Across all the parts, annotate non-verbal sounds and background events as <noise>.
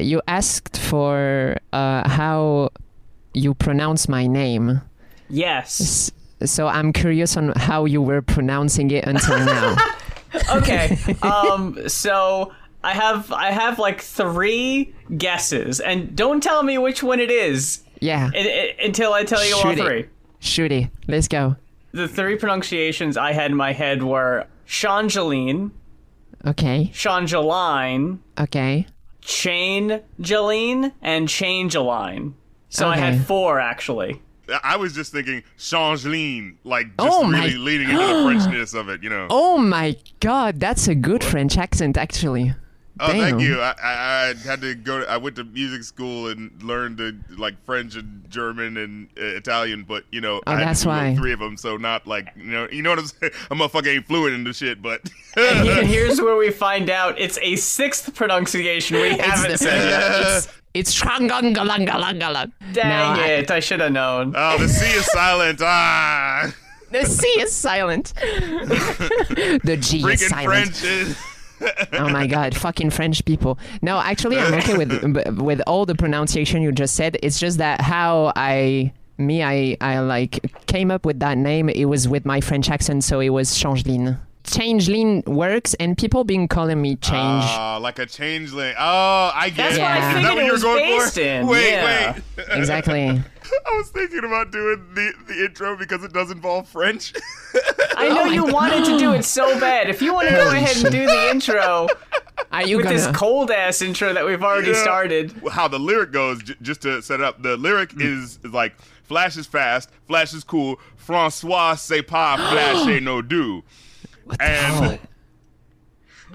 you asked for uh, how you pronounce my name. Yes. So I'm curious on how you were pronouncing it until now. <laughs> Okay. um. So I have I have like three guesses, and don't tell me which one it is Yeah. until I tell you all three. Shooty. Let's go. The three pronunciations I had in my head were Changeline, Okay. Changeline, Okay. Changeline, and Changeline. So I had four actually. I was just thinking Changeline, like just Oh really leading into the <gasps> Frenchness of it, you know. Oh my god, that's a good French accent actually. Oh, Damn. thank you. I, I, I had to go. I went to music school and learned to, like French and German and uh, Italian, but you know, Oh, I had that's to do all why. three of them. So not like you know, you know what I'm saying. I'm <laughs> a fucking ain't fluent in the shit, but And <laughs> here's where we find out it's a sixth pronunciation we haven't the- said yet. It's it's Shrangangalangalangalang. Dang Now, I- it! I should have known. oh, the sea is silent. Ah, The C is silent. <laughs> the G is silent. French is. Oh my god, fucking French people. No, actually, I'm okay with <laughs> with all the pronunciation you just said. It's just that how I me I I like came up with that name. It was with my French accent, so it was Changeline. Changeline works, and people been calling me Change. Oh, like a changeling. Oh, I get That's it. what I Is figured that what you were going for? in, Wait, yeah. wait. exactly. <laughs> I was thinking about doing the, the intro because it does involve French. I know <laughs> you wanted to do it so bad. If you want to go ahead and do the intro Are you with gonna? this cold ass intro that we've already Yeah. started, How the lyric goes, j- just to set it up, the lyric Hmm. is, is like Flash is fast, Flash is cool, Francois c'est pas Flash <gasps> ain't no do. And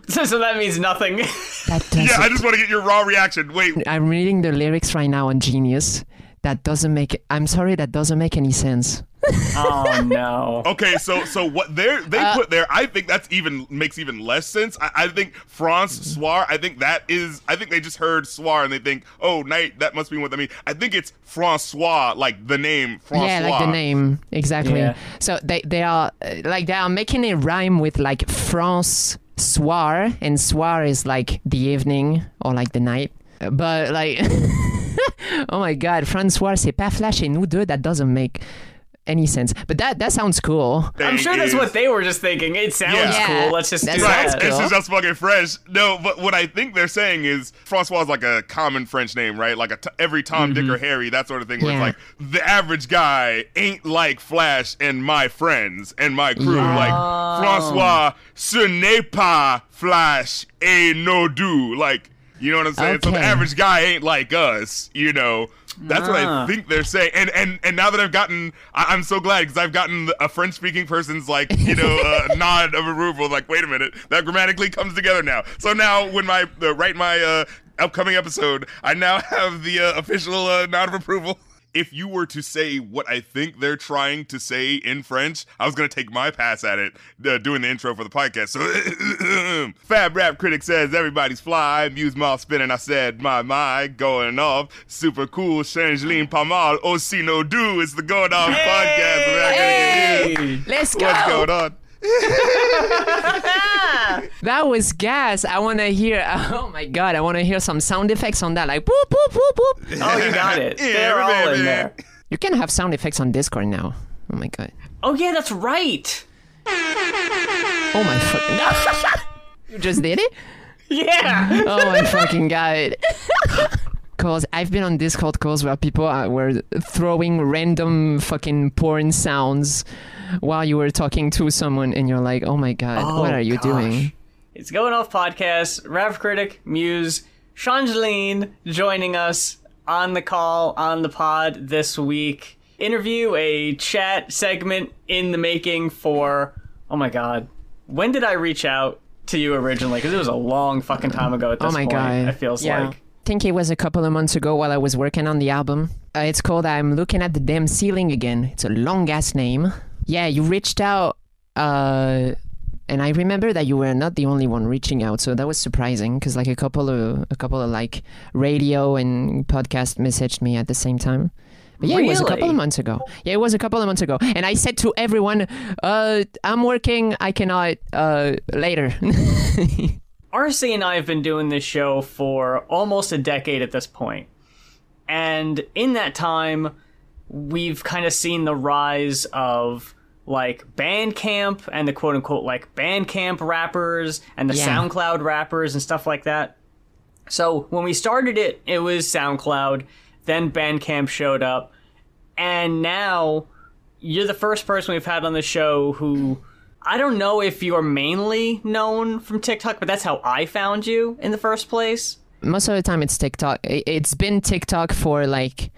so, <laughs> so that means nothing. that doesn't, yeah, I just want to get your raw reaction. Wait, I'm reading the lyrics right now on Genius. That doesn't make. I'm sorry, that doesn't make any sense. <laughs> oh no! okay, so so what they they Uh, put there, I think that's even makes even less sense. I, I think France soir, I think that is, I think they just heard soir and they think, oh, night, that must be what that means. I think it's Francois, like the name Francois. Yeah, like the name exactly. Yeah. So they they are uh, like they are making a rhyme with like France soir, and soir is like the evening or like the night. But like, <laughs> oh my God, François, c'est pas Flash et nous deux. That doesn't make any sense. But that that sounds cool. I'm sure that's is- what they were just thinking. It sounds Yeah. cool. Let's just That do Right, sounds that. it's cool. just fucking French. No, but what I think they're saying is Francois is like a common French name, right? Like a t- every Tom, Dick, or mm-hmm. Harry, that sort of thing. Where Yeah. it's like the average guy ain't like Flash and my friends and my crew. Yeah. Like oh. Francois, ce n'est pas Flash et no do. Like you know what I'm saying? So the average guy ain't like us. You know. That's what I Ah. think they're saying, and and and now that I've gotten, I, I'm so glad because I've gotten a French-speaking person's like, you know, <laughs> uh, nod of approval. Like, wait a minute, that grammatically comes together now. So now, when my uh, write my uh, upcoming episode, I now <laughs> have the uh, official uh, nod of approval. If you were to say what I think they're trying to say in French, I was gonna take my pass at it uh, doing the intro for the podcast. So, <coughs> Fab Rap Critic says everybody's fly. Muse mouth spinning. I said my my going off. Super cool. Changeline pas mal. Aussi no do. It's the Going Off podcast. We're not gonna get you. Hey! Let's go. What's going on? <laughs> That was gas. I want to hear. <laughs> Oh my God, I want to hear some sound effects on that, like boop boop boop boop. Oh, you got it. Yeah, They're all in there. You can have sound effects on Discord now. Oh my God. Oh yeah, that's right. Oh my fucking. <laughs> you just did it. Yeah. Oh my fucking god. Cause I've been on Discord calls where people are, were throwing random fucking porn sounds while you were talking to someone, and you're like, "Oh my god, Oh, what are you gosh. doing?" It's going off podcast. Rap Critic, Muse, Changeline joining us on the call on the pod this week. Interview, a chat segment in the making for. Oh my god, when did I reach out to you originally? Because it was a long fucking time ago. At oh this Oh my point, god, it feels yeah. like. I think it was a couple of months ago while I was working on the album. Uh, it's called "I'm Looking at the Damn Ceiling Again." It's a long ass name. Yeah, you reached out, uh, and I remember that you were not the only one reaching out, so that was surprising because like a couple of a couple of like radio and podcast messaged me at the same time. But yeah, it was a couple of months ago. Yeah, it was a couple of months ago, and I said to everyone, uh, "I'm working. I cannot uh, later." <laughs> RC and I have been doing this show for almost a decade at this point. And in that time, we've kind of seen the rise of like Bandcamp and the quote unquote like Bandcamp rappers and the Yeah. SoundCloud rappers and stuff like that. So when we started it, it was SoundCloud, then Bandcamp showed up, and now you're the first person we've had on the show who I don't know if you're mainly known from TikTok, but that's how I found you in the first place. most of the time it's TikTok. It's been TikTok for like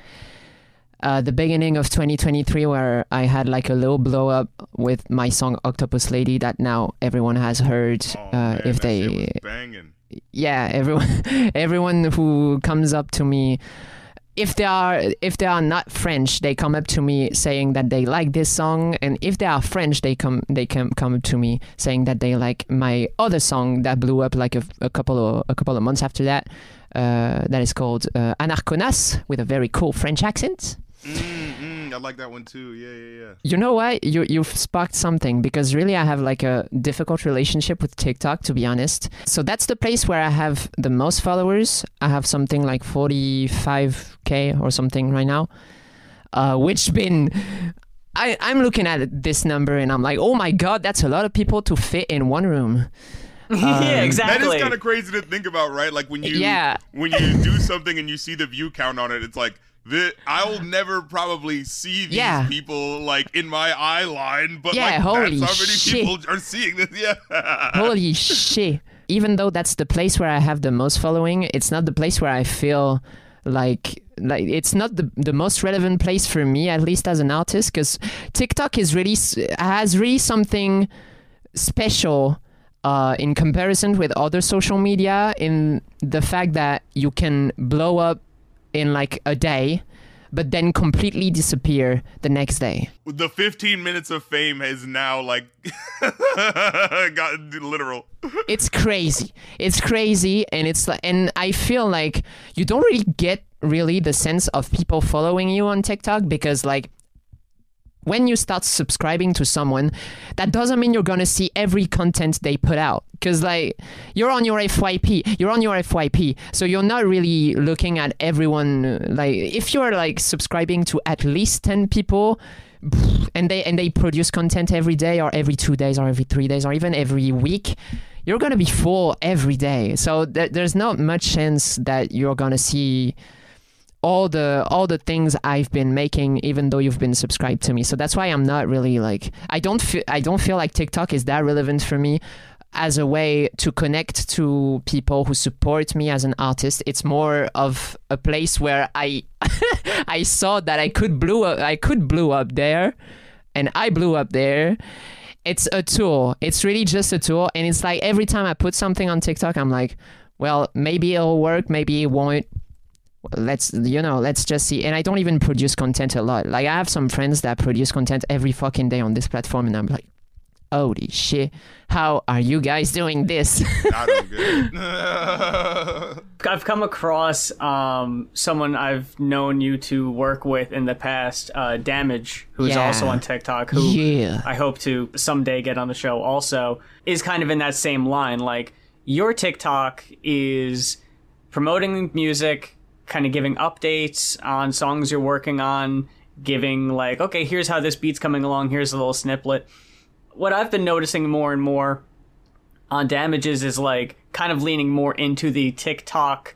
uh, the beginning of 2023, where I had like a little blow up with my song Octopus Lady that now everyone has heard. Oh, uh, man, if that shit they, was banging. yeah, everyone, <laughs> everyone who comes up to me. If they are if they are not French, they come up to me saying that they like this song, and if they are French, they come they come come to me saying that they like my other song that blew up like a, a couple of a couple of months after that. Uh, that is called uh, Anarconas with a very cool French accent. Mm, mm, I like that one too. Yeah, yeah, yeah. You know what? You you've sparked something because really I have like a difficult relationship with TikTok to be honest. So that's the place where I have the most followers. I have something like 45k or something right now. Uh, which been I, I'm looking at this number and I'm like, oh my god, that's a lot of people to fit in one room. <laughs> yeah, exactly. That is kind of crazy to think about, right? Like when you Yeah. when you do something and you see the view count on it, it's like the, I'll never probably see these Yeah. people like in my eye line, but Yeah, like holy that's how many shit. people are seeing this. <laughs> Yeah. Holy shit. Even though that's the place where I have the most following, it's not the place where I feel like like it's not the the most relevant place for me at least as an artist cuz TikTok is really has really something special uh, in comparison with other social media in the fact that you can blow up in like a day but then completely disappear the next day. the 15 minutes of fame has now like <laughs> gotten literal. it's crazy it's crazy and it's like and i feel like you don't really get really the sense of people following you on tiktok because like when you start subscribing to someone that doesn't mean you're gonna see every content they put out. Because like you're on your fyp you're on your fyp so you're not really looking at everyone like if you're like subscribing to at least 10 people and they and they produce content every day or every two days or every three days or even every week you're gonna be full every day. So th- there's not much chance that you're gonna see all the all the things I've been making even though you've been subscribed to me. So that's why I'm not really like I don't feel I don't feel like TikTok is that relevant for me as a way to connect to people who support me as an artist. It's more of a place where I <laughs> I saw that I could blew up, I could blew up there and I blew up there. It's a tool. It's really just a tool. And it's like every time I put something on TikTok I'm like well maybe it'll work maybe it won't let's you know let's just see and i don't even produce content a lot like i have some friends that produce content every fucking day on this platform and i'm like holy shit how are you guys doing this I don't get it. I've come across um, someone I've known you to work with in the past, uh, Damage, who's Yeah. also on TikTok, who yeah I hope to someday get on the show also, is kind of in that same line. Like, your TikTok is promoting music, kind of giving updates on songs you're working on, giving, like, okay, here's how this beat's coming along, here's a little snippet. What I've been noticing more and more on Damages is, like, kind of leaning more into the TikTok,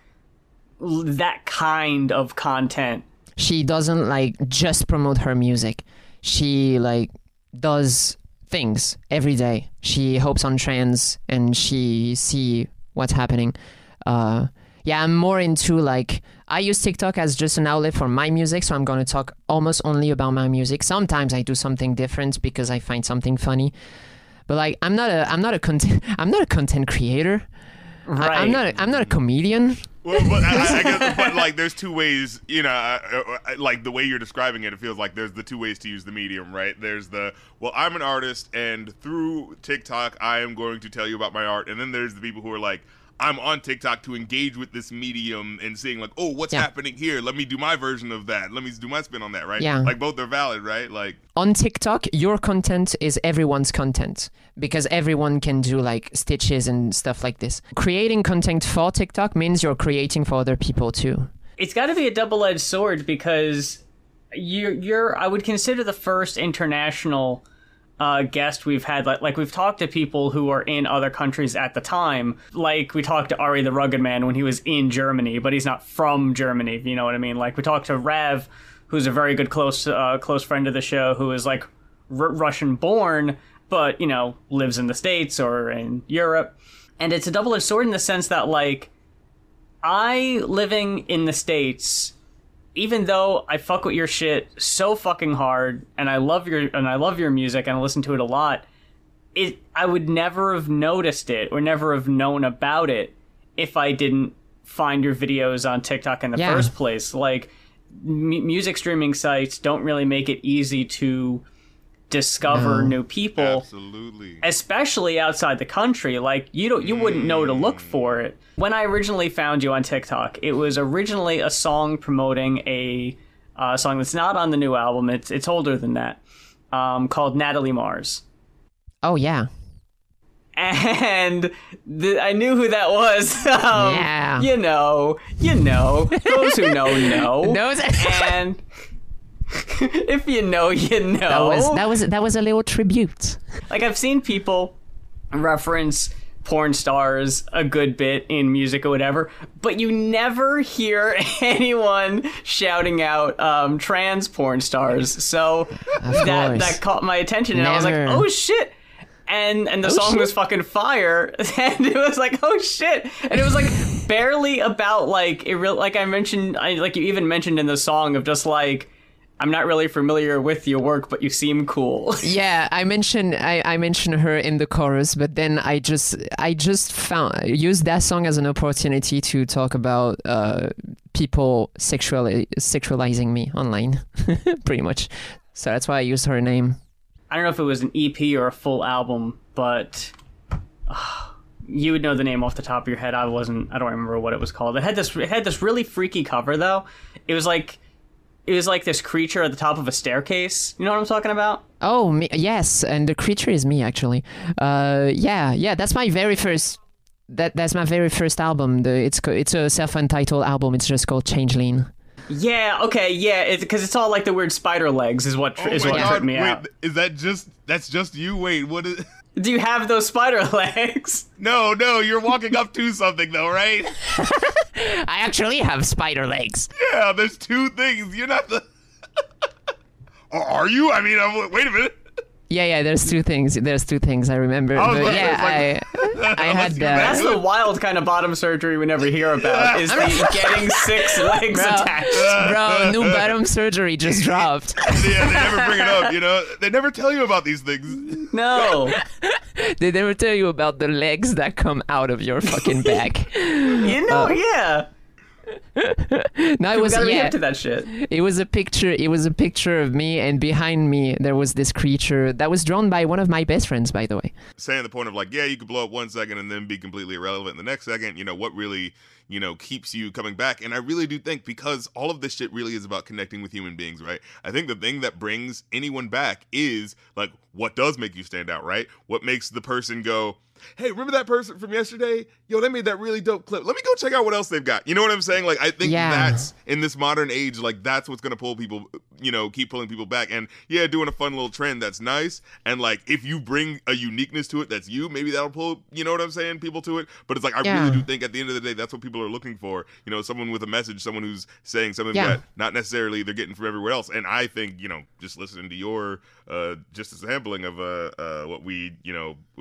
that kind of content. she doesn't like just promote her music she like does things every day she hopes on trends and she see what's happening uh yeah i'm more into like i use tiktok as just an outlet for my music so i'm going to talk almost only about my music sometimes i do something different because i find something funny but like i'm not a i'm not a content <laughs> i'm not a content creator Right. I, i'm not a, i'm not a comedian Well, but I, I <laughs> guess, but like, there's two ways. You know, uh, uh, like the way you're describing it, it feels like there's the two ways to use the medium, right? There's the well, I'm an artist, and through TikTok, I am going to tell you about my art, and then there's the people who are like, I'm on TikTok to engage with this medium and seeing like, oh, what's Yeah. happening here? Let me do my version of that. Let me do my spin on that, right? Yeah. Like both are valid, right? Like on TikTok, your content is everyone's content because everyone can do like stitches and stuff like this. Creating content for TikTok means you're creating for other people too. it's got to be a double-edged sword because you're you're I would consider the first international uh, guest we've had. Like like we've talked to people who are in other countries at the time. Like we talked to R.A. the Rugged Man when he was in Germany, but he's not from Germany. You know what I mean. Like we talked to Rev, who's a very good close uh, close friend of the show, who is like R- Russian born, but you know lives in the states or in Europe. And it's a double-edged sword in the sense that like I living in the states, even though I fuck with your shit so fucking hard, and I love your and I love your music and I listen to it a lot, it I would never have noticed it or never have known about it if I didn't find your videos on TikTok in the Yeah. first place. Like m- music streaming sites don't really make it easy to discover No. new people absolutely. especially outside the country like you don't you wouldn't know to look for it when i originally found you on tiktok it was originally a song promoting a uh, song that's not on the new album it's it's older than that um, called natalie mars Oh yeah. and the, i knew who that was <laughs> um, Yeah. you know you know those who know <laughs> know That was and <laughs> if you know you know that was that was that was a little tribute. Like I've seen people reference porn stars a good bit in music or whatever, but you never hear <laughs> anyone shouting out um, trans porn stars. So that that caught my attention, and I was like, "Oh shit!" And and the song shit. was fucking fire, <laughs> and it was like, "Oh shit!" And it was like barely about like it. Real like I mentioned, I like you even mentioned in the song of just like. I'm not really familiar with your work, but you seem cool. <laughs> Yeah, I mentioned I, I mentioned her in the chorus, but then I just I just found used that song as an opportunity to talk about uh, people sexually sexualizing me online, <laughs> pretty much. So that's why I used her name. I don't know if it was an EP or a full album, but uh, you would know the name off the top of your head. I wasn't. I don't remember what it was called. It had this. It had this really freaky cover though. It was like, it was like this creature at the top of a staircase. You know what I'm talking about? Oh, me, yes, and the creature is me actually. Uh, yeah, yeah, that's my very first. That that's my very first album. The it's co- it's a self-entitled album. It's just called Changeline. Yeah. Okay. Yeah. Because it's, all like the weird spider legs is what Oh is my what god! tripped me Wait, out. is that just that's just you? Wait, what is? <laughs> Do you have those spider <laughs> legs? No, no, you're walking up to something though, right? <laughs> I actually have spider legs. Yeah, there's two things. You're not the. <laughs> Or are you? I mean, I'm, wait a minute. Yeah, yeah. There's two things. There's two things I remember. Oh, <laughs> I was but like- yeah, I I had that. That's the wild kind of bottom surgery we never hear about. Is the <laughs> getting six legs Bro. attached. Bro, new bottom surgery just dropped. <laughs> Yeah, they never bring it up. You know, they never tell you about these things. No. they never tell you about the legs that come out of your fucking back. You know, uh, yeah. <laughs> No, it was gotta yeah. to that shit. It was a picture. It was a picture of me, and behind me there was this creature that was drawn by one of my best friends, by the way. Saying the point of like, yeah, you could blow up one second and then be completely irrelevant in the next second. You know what really, you know, keeps you coming back. And I really do think because all of this shit really is about connecting with human beings, right? I think the thing that brings anyone back is like what does make you stand out, right? What makes the person go. Hey, remember that person from yesterday? Yo, they made that really dope clip. Let me go check out what else they've got. You know what I'm saying? Like, I think Yeah. that's in this modern age, like that's what's gonna pull people, you know, keep pulling people back. And yeah, doing a fun little trend that's nice. And like, if you bring a uniqueness to it, that's you. Maybe that'll pull, you know what I'm saying, people to it. But it's like I Yeah. really do think at the end of the day, that's what people are looking for. You know, someone with a message, someone who's saying something Yeah. that not necessarily they're getting from everywhere else. And I think, you know, just listening to your uh, just a sampling of uh, uh, what we, you know, <laughs>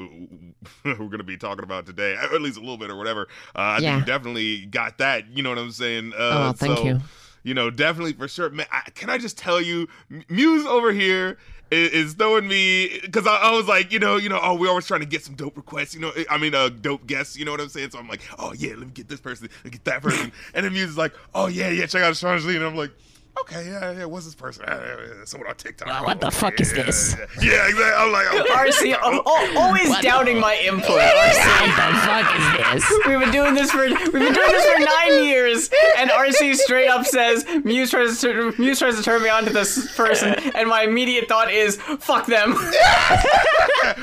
we're going to be talking about today, or at least a little bit or whatever. Uh, I Yeah. think you definitely got that. You know what I'm saying? Uh, Oh, thank so, you. You know, definitely for sure. Man, I, can I just tell you, Muse over here is, is throwing me because I, I was like, you know, you know, oh, we're always trying to get some dope requests. You know, I mean, uh, dope guests. You know what I'm saying? So I'm like, oh yeah, let me get this person, let me get that person, <laughs> and then Muse is like, oh yeah, yeah, check out Changeline. And I'm like. Okay, yeah, yeah, what's this person? Uh, uh, someone on TikTok. Uh, what the Okay, fuck is yeah, this? Yeah, yeah, exactly. I'm like, okay. RC, al- al- always What? doubting my input. What the fuck is this? <laughs> We've been doing this for we've been doing this for nine years, and RC straight up says Muse tries to Muse tries to turn me on to this person, and my immediate thought is fuck them. <laughs> <laughs>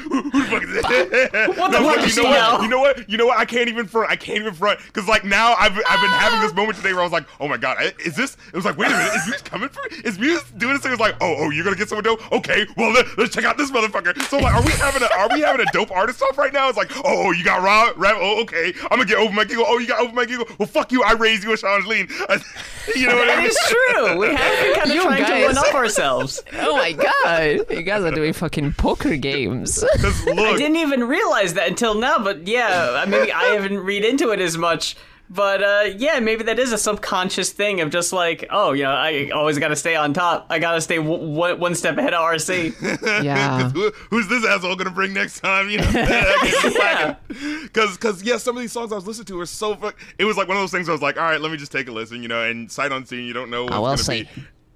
Who the fuck is this? What the No, fuck but is you know she what? now? You know what? You know what? I can't even front. I can't even front because like now I've I've been having this moment today where I was like, oh my god, is this? It was like, wait a minute, is Muse coming for? me? Is Muse doing this thing? It was like, oh oh, you're gonna get someone dope? Okay, well let, us check out this motherfucker. So like, are we having a are we having a dope artist off right now? It's like, oh, oh you got Rob, rap. Oh okay, I'm gonna get over my giggle. Oh you got over my giggle. Well fuck you, I raised you a Changeline. <laughs> you know what I mean? is true. We have been kind of You trying to guys. one up ourselves. Oh my god, you guys are doing fucking poker games. <laughs> 'Cause <laughs> I didn't even realize that until now, but yeah, I maybe I haven't read into it as much. But uh, yeah, maybe that is a subconscious thing of just like, oh, you know, I always got to stay on top. I got to stay w- w- one step ahead of RC. <laughs> Yeah. Who, who's this asshole gonna bring next time? You know, <laughs> Yeah. because because yeah, some of these songs I was listening to were so fuck. It was like one of those things. Where I was like, all right, let me just take a listen, you know, and sight unseen, you don't know what's will gonna say. be.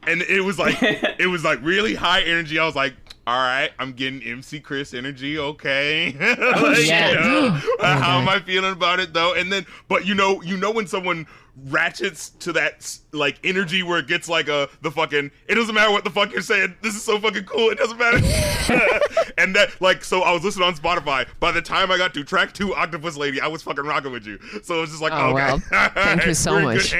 And it was like <laughs> it was like really high energy. I was like, all right, I'm getting MC Chris energy. Okay, <laughs> oh, Like, Yeah. you know, Oh how am I feeling about it though? And then, but you know, you know when someone ratchets to that like energy where it gets like a the fucking it doesn't matter what the fuck you're saying this is so fucking cool it doesn't matter <laughs> and that like so i was listening on spotify by the time i got to track two octopus lady i was fucking rocking with you so it was just like Oh, okay well. <laughs> Thank you so We're in much.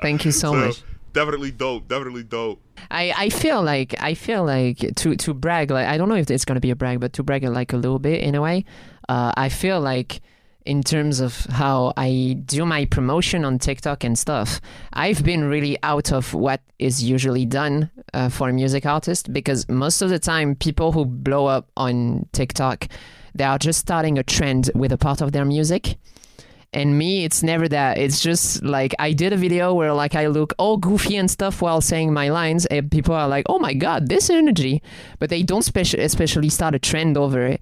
Thank you so much. Definitely dope definitely dope. I, I feel like I feel like to to brag like I don't know if it's gonna be a brag but to brag like a little bit in a way uh, I feel like in terms of how I do my promotion on TikTok and stuff I've been really out of what is usually done uh, for a music artist because most of the time people who blow up on TikTok they are just starting a trend with a part of their music and me it's never that. It's just like i did a video where like i look all goofy and stuff while saying my lines and people are like oh my god this energy. But they don't speci- especially start a trend over it.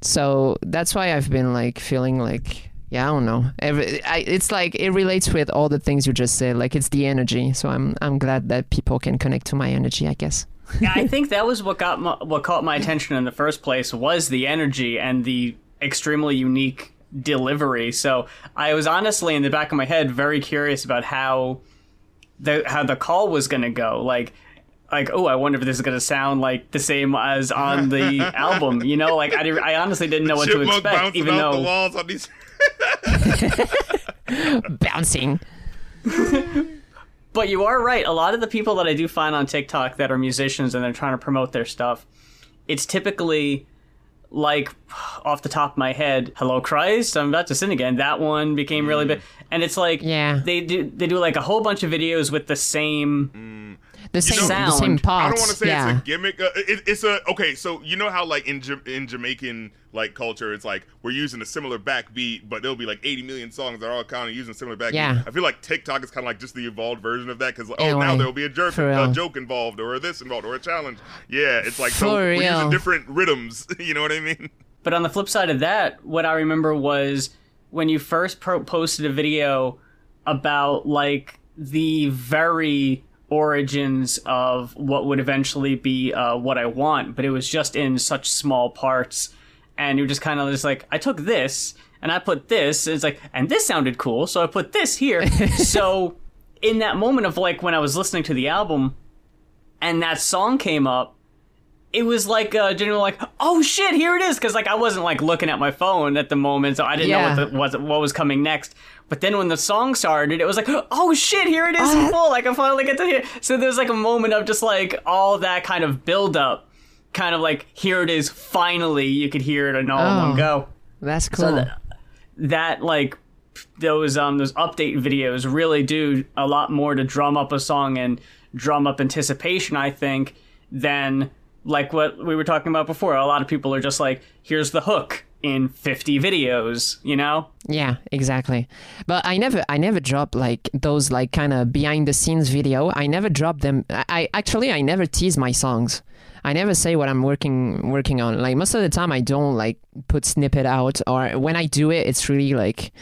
So that's why i've been like feeling like yeah i don't know. Every, I, it's like it relates with all the things you just said. Like it's the energy. So i'm i'm glad that people can connect to my energy i guess. Yeah, I <laughs> think that was what got my, what caught my attention in the first place was the energy and the extremely unique delivery. So I was honestly in the back of my head very curious about how the how the call was going to go. Like like oh, I wonder if this is going to sound like the same as on the <laughs> album. You know, like I, did, I honestly didn't know what to expect, even off the though walls on these <laughs> <laughs> bouncing But you are right. A lot of the people that I do find on TikTok that are musicians and they're trying to promote their stuff, it's typically like off the top of my head, "Hello Christ, I'm about to sin again." That one became really mm. big, and it's like Yeah. they do they do like a whole bunch of videos with the same. Mm. The same know- the same Sound. I don't want to say yeah it's a gimmick. Uh, it, it's a okay. So you know how like in Ja- in Jamaican like culture, it's like we're using a similar backbeat, but there'll be like 80 million songs that are all kind of using similar backbeat. Yeah. I feel like TikTok is kind of like just the evolved version of that because oh now there'll be a joke, a joke involved or this involved or a challenge. Yeah, it's like so we're using different rhythms. <laughs> You know what I mean? But on the flip side of that, what I remember was when you first pro- posted a video about like the very origins of what would eventually be uh, what I want, but it was just in such small parts, and you're just kind of just like, I took this and I put this, and it's like, and this sounded cool, so I put this here. <laughs> so in that moment of like when I was listening to the album, and that song came up, it was like uh, genuinely like, oh shit, here it is, because like I wasn't like looking at my phone at the moment, so I didn't Yeah. know what the, what what was coming next. But then when the song started, it was like, oh shit, here it is in full. Like I finally get to hear. So there's like a moment of just like all that kind of build up, kind of like here it is, finally you could hear it in all in Oh. one go that's cool that, that like those um those update videos really do a lot more to drum up a song and drum up anticipation i think than like what we were talking about before a lot of people are just like here's the hook in 50 videos you know Yeah, exactly. But I never, I never drop like those like kind of behind the scenes video. I never drop them. I, actually, I never tease my songs. I never say what I'm working working on. Like most of the time, I don't like put snippet out, or when I do it, it's really like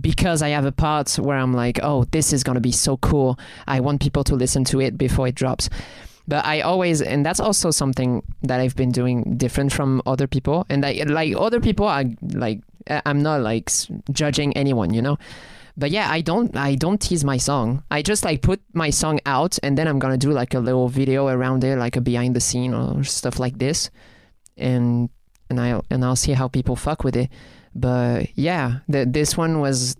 because I have a part where I'm like, oh, this is gonna be so cool. I want people to listen to it before it drops. But I always, and that's also something that I've been doing different from other people. And I, like other people, I like, I'm not like judging anyone, you know. But yeah, I don't, I don't tease my song. I just like put my song out, and then I'm gonna do like a little video around it, like a behind the scene or stuff like this, and and I will and I'll see how people fuck with it. But yeah, the, this one was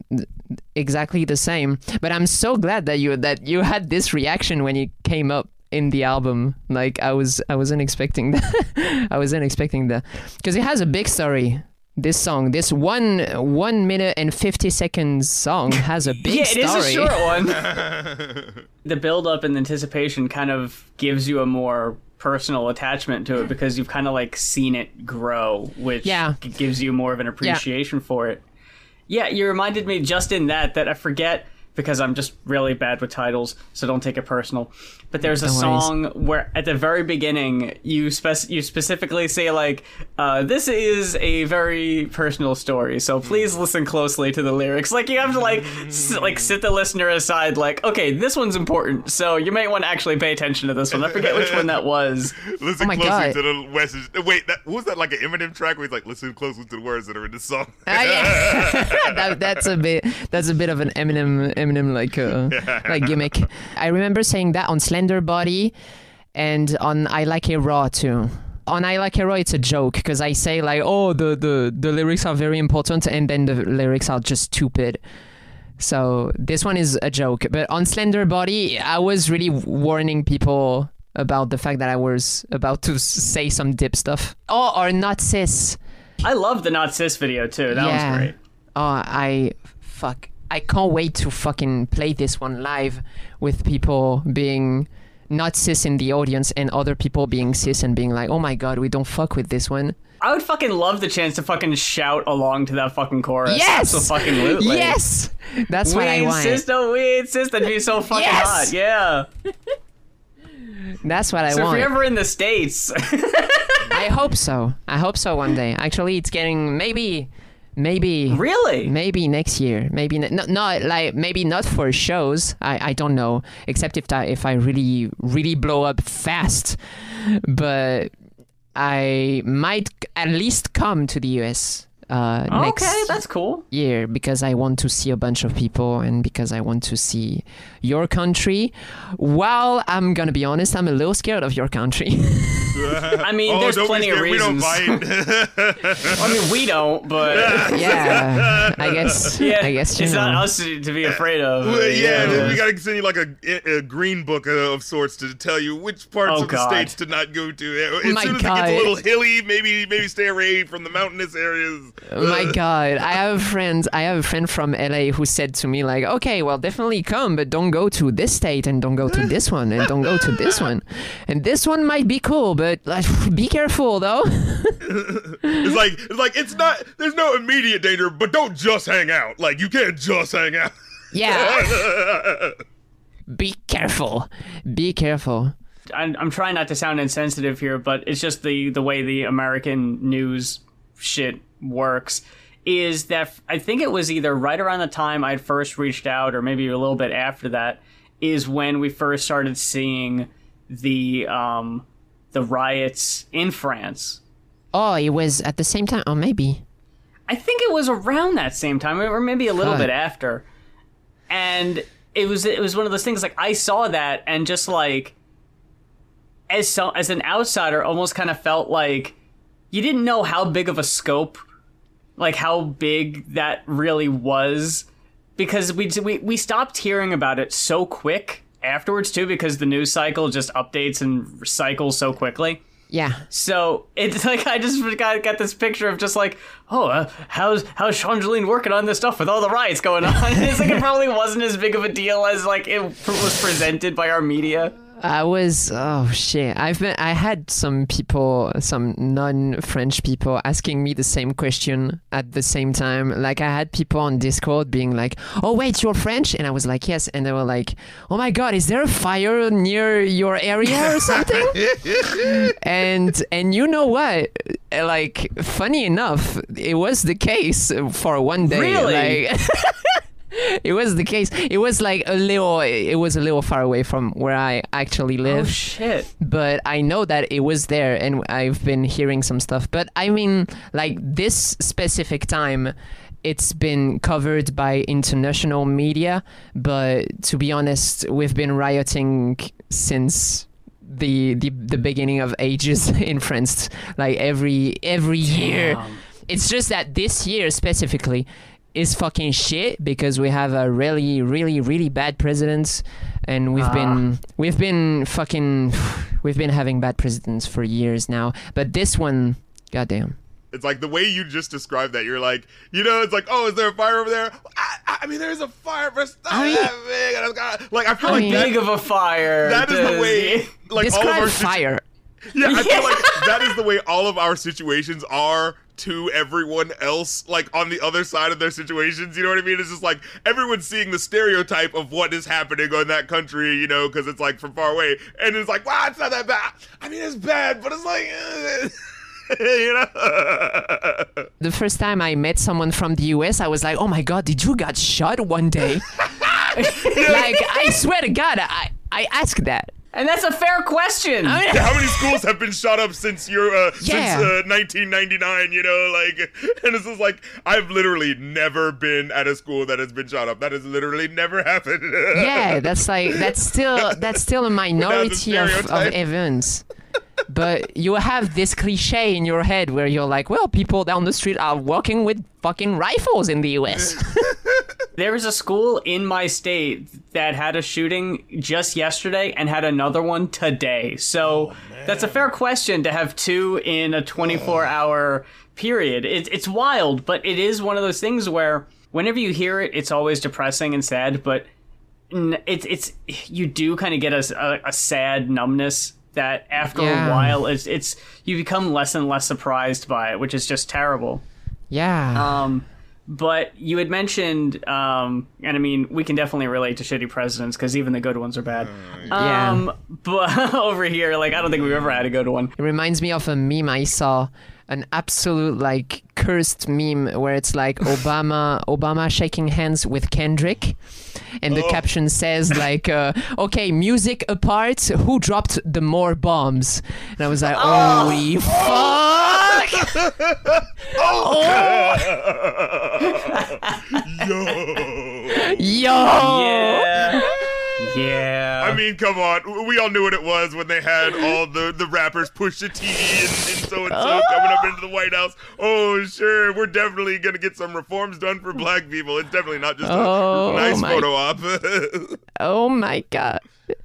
exactly the same. But I'm so glad that you that you had this reaction when it came up in the album. Like I was I wasn't expecting that. <laughs> I wasn't expecting that because it has a big story. This song, this one one minute and fifty seconds song, has a <laughs> big yeah, story. Yeah, it is a short <laughs> one. the build up and anticipation kind of gives you a more personal attachment to it because you've kind of like seen it grow, which Yeah. gives you more of an appreciation for it. Yeah, you reminded me just in that that I forget because I'm just really bad with titles, so don't take it personal. But there's a No worries. song where at the very beginning you spec- you specifically say like uh, this is a very personal story, so please listen closely to the lyrics. Like you have to like s- like sit the listener aside like okay, this one's important, so you might want to actually pay attention to this one. I forget which one that was. <laughs> Listen Oh my closely God. to the message. Wait, that, what was that like an Eminem track where he's like, listen closely to the words that are in this song? Ah, yeah. <laughs> <laughs> that, that's a bit that's a bit of an Eminem Eminem like uh, <laughs> like gimmick. I remember saying that on Slender Body and on I Like It Raw too. On I Like It Raw, it's a joke because I say like, oh, the, the the lyrics are very important, and then the lyrics are just stupid. So this one is a joke. But on Slender Body, I was really warning people about the fact that I was about to say some dip stuff. Oh, or not cis. I love the not cis video too. That Yeah. was great. Oh, I fuck. I can't wait to fucking play this one live with people being not cis in the audience and other people being cis and being like, "Oh my god, we don't fuck with this one." I would fucking love the chance to fucking shout along to that fucking chorus. Yes, so fucking lootly. yes, that's we what I want. insist, no, we insist. That'd be so fucking Yes! hot. Yeah. That's what I So if want. you're ever in the states, <laughs> I hope so. I hope so one day. Actually, it's getting maybe, maybe, really, maybe next year. Maybe n- not, not like maybe not for shows. I, I don't know. Except if I if I really really blow up fast, but I might at least come to the US uh, next okay, that's cool. year because I want to see a bunch of people and because I want to see your country. While I'm gonna be honest, I'm a little scared of your country. <laughs> <laughs> I mean, oh, there's plenty of scared. We don't reasons. bite. <laughs> I mean, we don't, but yeah, I guess. yeah, I guess you it's know. not us to to be afraid of. Well, yeah, Yeah. we gotta send you like a, a green book uh, of sorts to tell you which parts Oh, of the states to not go to. As My soon as God. it gets a little hilly, maybe maybe stay away from the mountainous areas. Oh my god, I have a friend. I have a friend from LA who said to me like, "Okay, well, definitely come, but don't go to this state and don't go to this one and don't go to this one, and this one might be cool, but like, <sighs> be careful though." <laughs> It's like it's like it's not. There's no immediate danger, but don't just hang out. Like you can't just hang out. yeah, <laughs> be careful. Be careful. I'm, I'm trying not to sound insensitive here, but it's just the the way the American news shit works. Is that I think it was either right around the time I'd first reached out, or maybe a little bit after that, is when we first started seeing the um the riots in France. Oh, it was at the same time. Oh, maybe. I think it was around that same time, or maybe a little Fuck. bit after. And it was it was one of those things like I saw that and just like as so as an outsider, almost kind of felt like you didn't know how big of a scope, like how big that really was, because we we we stopped hearing about it so quick afterwards too, because the news cycle just updates and cycles so quickly. Yeah. So it's <laughs> like I just got, got this picture of just like, oh, uh, how's how's Changeline working on this stuff with all the riots going on? <laughs> it's like it probably wasn't as big of a deal as like it was presented by our media. I was oh shit. I've been I had some people, some non-French people asking me the same question at the same time. Like I had people on Discord being like, "Oh wait, you're French?" And I was like, "Yes." And they were like, "Oh my god, is there a fire near your area or something?" <laughs> and and you know what? Like funny enough, it was the case for one day. Really? Like, <laughs> <laughs> it was the case. It was like a little. It was a little far away from where I actually oh, live. Oh shit. but I know that it was there, and I've been hearing some stuff. But I mean, like this specific time. It's been covered by international media, but to be honest, we've been rioting since the the, the beginning of ages <laughs> in France. Like every every year, it's just that this year specifically is fucking shit because we have a really, really, really bad president, and we've Ah. been we've been fucking we've been having bad presidents for years now. But this one, goddamn. It's like the way you just described that. You're like, you know, it's like, oh, is there a fire over there? I, I mean, there's a fire, but it's not I mean- that big. And it's got, like, I feel I like mean- that, Big of a fire. that is the way, like, all of Describe our situ- fire. Yeah, I feel like <laughs> that is the way all of our situations are to everyone else, like on the other side of their situations. You know what I mean? It's just like everyone's seeing the stereotype of what is happening on that country, you know, because it's like from far away, and it's like, wow, it's not that bad. I mean, it's bad, but it's like, eh, <laughs> you know. <laughs> The first time I met someone from the US, I was like, "Oh my god, did you got shot one day?" <laughs> like I swear to God, I I asked that. And that's a fair question. I mean- How many schools have been shot up since your uh, Yeah. since uh, 1999? You know, like, <laughs> and this is like I've literally never been at a school that has been shot up. That has literally never <laughs> happened. yeah, that's like <laughs> that's still that's still a minority of, of events. But you have this cliche in your head where you're like, well, people down the street are walking with fucking rifles in the US. There was a school in my state that had a shooting just yesterday and had another one today. So that's a fair question to have two in a 24 hour period. It, it's wild, but it is one of those things where whenever you hear it, it's always depressing and sad, but it's, it's, you do kind of get a, a, a sad numbness that after Yeah. a while it's, it's, you become less and less surprised by it, which is just terrible. yeah. Um, but you had mentioned, um, and I mean, we can definitely relate to shitty presidents because even the good ones are bad. Yeah. Um, but <laughs> over here, like, I don't think we've ever had a good one. It reminds me of a meme I saw, an absolute like cursed meme where it's like <laughs> Obama Obama shaking hands with Kendrick, and the caption says like, uh, "Okay, music apart, who dropped the more bombs?" And I was like, oh. "Holy fuck!" Yo. Yo. Yeah. yeah. I mean, come on. We all knew what it was when they had all the, the rappers Pusha T and, and so and so coming up into the White House. Oh, sure. We're definitely going to get some reforms done for black people. It's definitely not just a Oh, nice my- photo op. <laughs> Oh my god.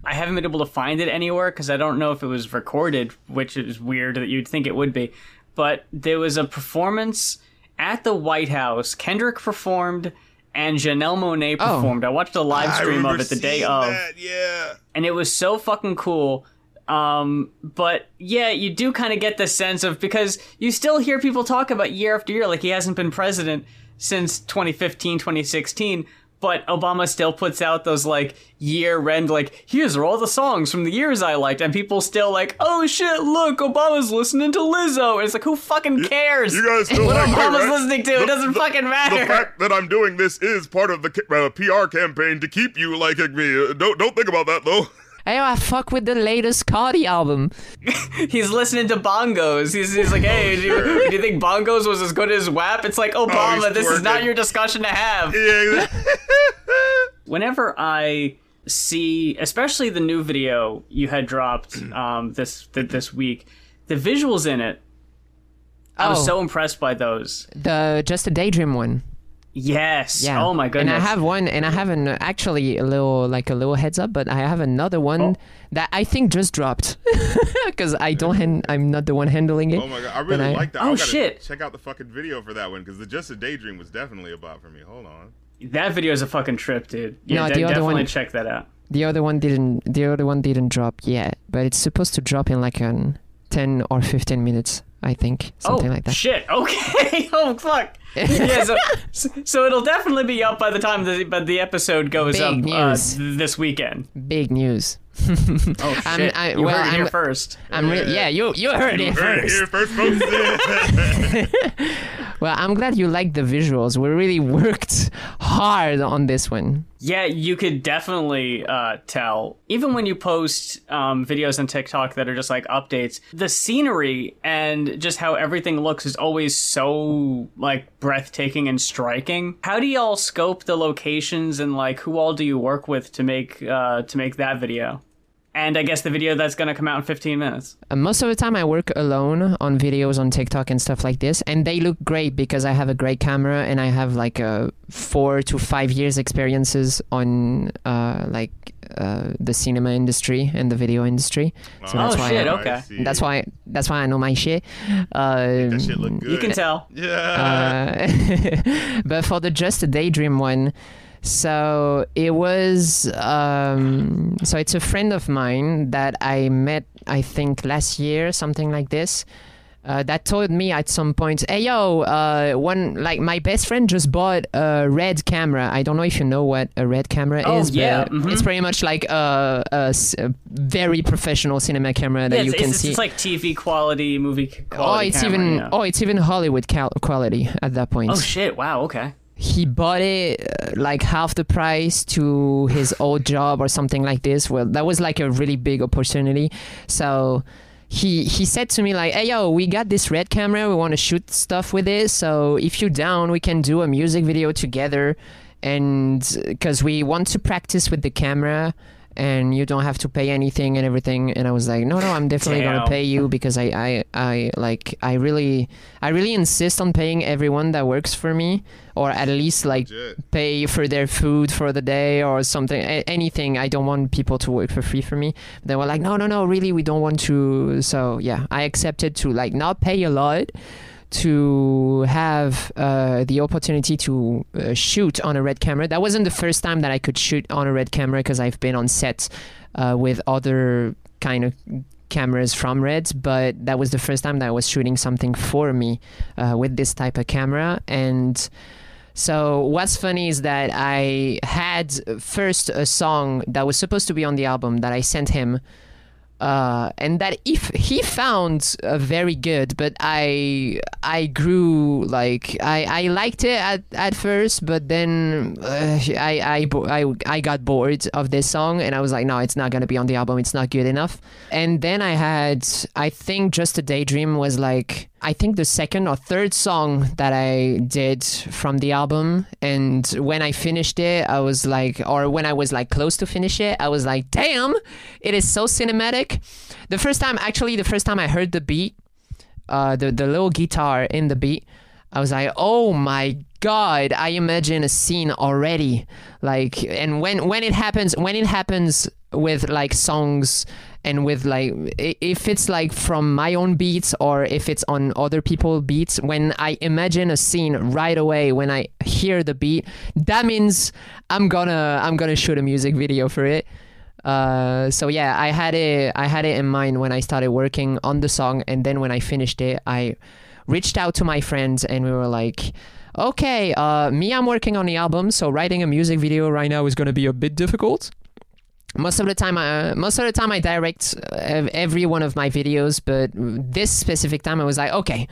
I haven't been able to find it anywhere because I don't know if it was recorded, which is weird that you'd think it would be. But there was a performance at the White House. Kendrick performed and Janelle Monáe Oh. performed. I watched a live stream of it the day of. that, Yeah. and it was so fucking cool. Um, but yeah, you do kind of get the sense of because you still hear people talk about year after year, like he hasn't been president since 2015, 2016. But Obama still puts out those like year end, like, here's all the songs from the years I liked. And people still like, oh shit, look, Obama's listening to Lizzo. And it's like, who fucking cares? You guys still what like me, Obama's right? listening to, it doesn't the- fucking matter. The fact that I'm doing this is part of the uh, PR campaign to keep you liking me. Uh, don't don't think about that though. <laughs> Hey, I fuck with the latest Cardi album. <laughs> He's listening to bongos. He's, he's like, hey, do you, do you think bongos was as good as WAP? It's like, Obama, he's this is not your discussion to have. Yeah. <laughs> Whenever I see, especially the new video you had dropped <clears throat> um, this th- this week, the visuals in it, I was Oh. so impressed by those. The Just a Daydream one. Yes. Yeah. Oh my goodness. And I have one, and I have an actually a little like a little heads up, but I have another one Oh. that I think just dropped <laughs> because I don't. Hand, I'm not the one handling it. Oh my god, I really I- like that. Oh, shit. Check out the fucking video for that one because the Just a Daydream was definitely a bot for me. Hold on. that video is a fucking trip, dude. Yeah, No, de- the other definitely one- check that out. The other one didn't. The other one didn't drop yet, but it's supposed to drop in like an ten or fifteen minutes. I think something oh like that. shit! <laughs> Okay. <laughs> oh fuck. yeah. So, <laughs> so it'll definitely be up by the time the but the episode goes Big up uh, this weekend. Big news. <laughs> Oh shit! I'm- I- you well, heard it here I'm- first. I'm re- yeah, you you heard it Heard it first. here first, folks. <laughs> Well, I'm glad you liked the visuals. We really worked hard on this one. Yeah, you could definitely uh, tell. Even when you post um, videos on TikTok that are just like updates, the scenery and just how everything looks is always so like breathtaking and striking. How do y'all scope the locations and like who all do you work with to make uh, to make that video? And I guess the video that's gonna come out in 15 minutes. Uh, most of the time, I work alone on videos on TikTok and stuff like this, and they look great because I have a great camera and I have like a four to five years experiences on uh, like uh, the cinema industry and the video industry. So that's Oh, why. shit, I, okay. That's why. That's why I know my shit. Uh, That shit look good. You can tell. Yeah. uh, <laughs> but for the just a daydream one so it was um, so it's a friend of mine that i met i think last year something like this uh, that told me at some point hey yo uh, one like my best friend just bought a red camera i don't know if you know what a red camera Oh, is yeah, but mhm. it's pretty much like a very professional cinema camera that Yeah, you can it's, see it's like TV quality, movie quality. oh it's camera, even yeah. oh it's even hollywood cal- quality at that point Oh shit! Wow. Okay. He bought it uh, like half the price to his old job or something like this. Well, that was like a really big opportunity. So he he said to me like, "Hey yo, we got this red camera. We want to shoot stuff with it. So if you're down, we can do a music video together." And because we want to practice with the camera. And you don't have to pay anything and everything. And I was like, no, no, I'm definitely Damn. gonna pay you because I, I, I like, I really, I really insist on paying everyone that works for me, or at least like Legit. pay for their food for the day or something a- anything i don't want people to work for free for me they were like no no no really we don't want to so yeah i accepted to like not pay a lot to have uh, the opportunity to uh, shoot on a red camera that wasn't the first time that i could shoot on a red camera because i've been on set uh, with other kind of cameras from Reds, but that was the first time that I was shooting something for me uh, with this type of camera. And so what's funny is that I had first a song that was supposed to be on the album that I sent him. Uh, and that if <laughs> he found uh, very good, but I I grew like I, I liked it at, at first, but then uh, I, I I I got bored of this song, and I was like, no, it's not gonna be on the album. It's not good enough. And then I had I think just a daydream was like I think the second or third song that I did from the album. And when I finished it, I was like, or when I was like close to finish it, I was like, damn, it is so cinematic. The first time, actually, the first time I heard the beat, uh, the, the little guitar in the beat, I was like, oh my god, I imagine a scene already. Like, and when, when it happens, when it happens with like songs and with like if it's like from my own beats or if it's on other people beats when i imagine a scene right away when i hear the beat that means i'm gonna i'm gonna shoot a music video for it. Uh, so yeah i had it i had it in mind when i started working on the song and then when i finished it i reached out to my friends and we were like okay uh, me i'm working on the album so writing a music video right now is gonna be a bit difficult most of the time I, most of the time I direct uh, every one of my videos but this specific time I was like okay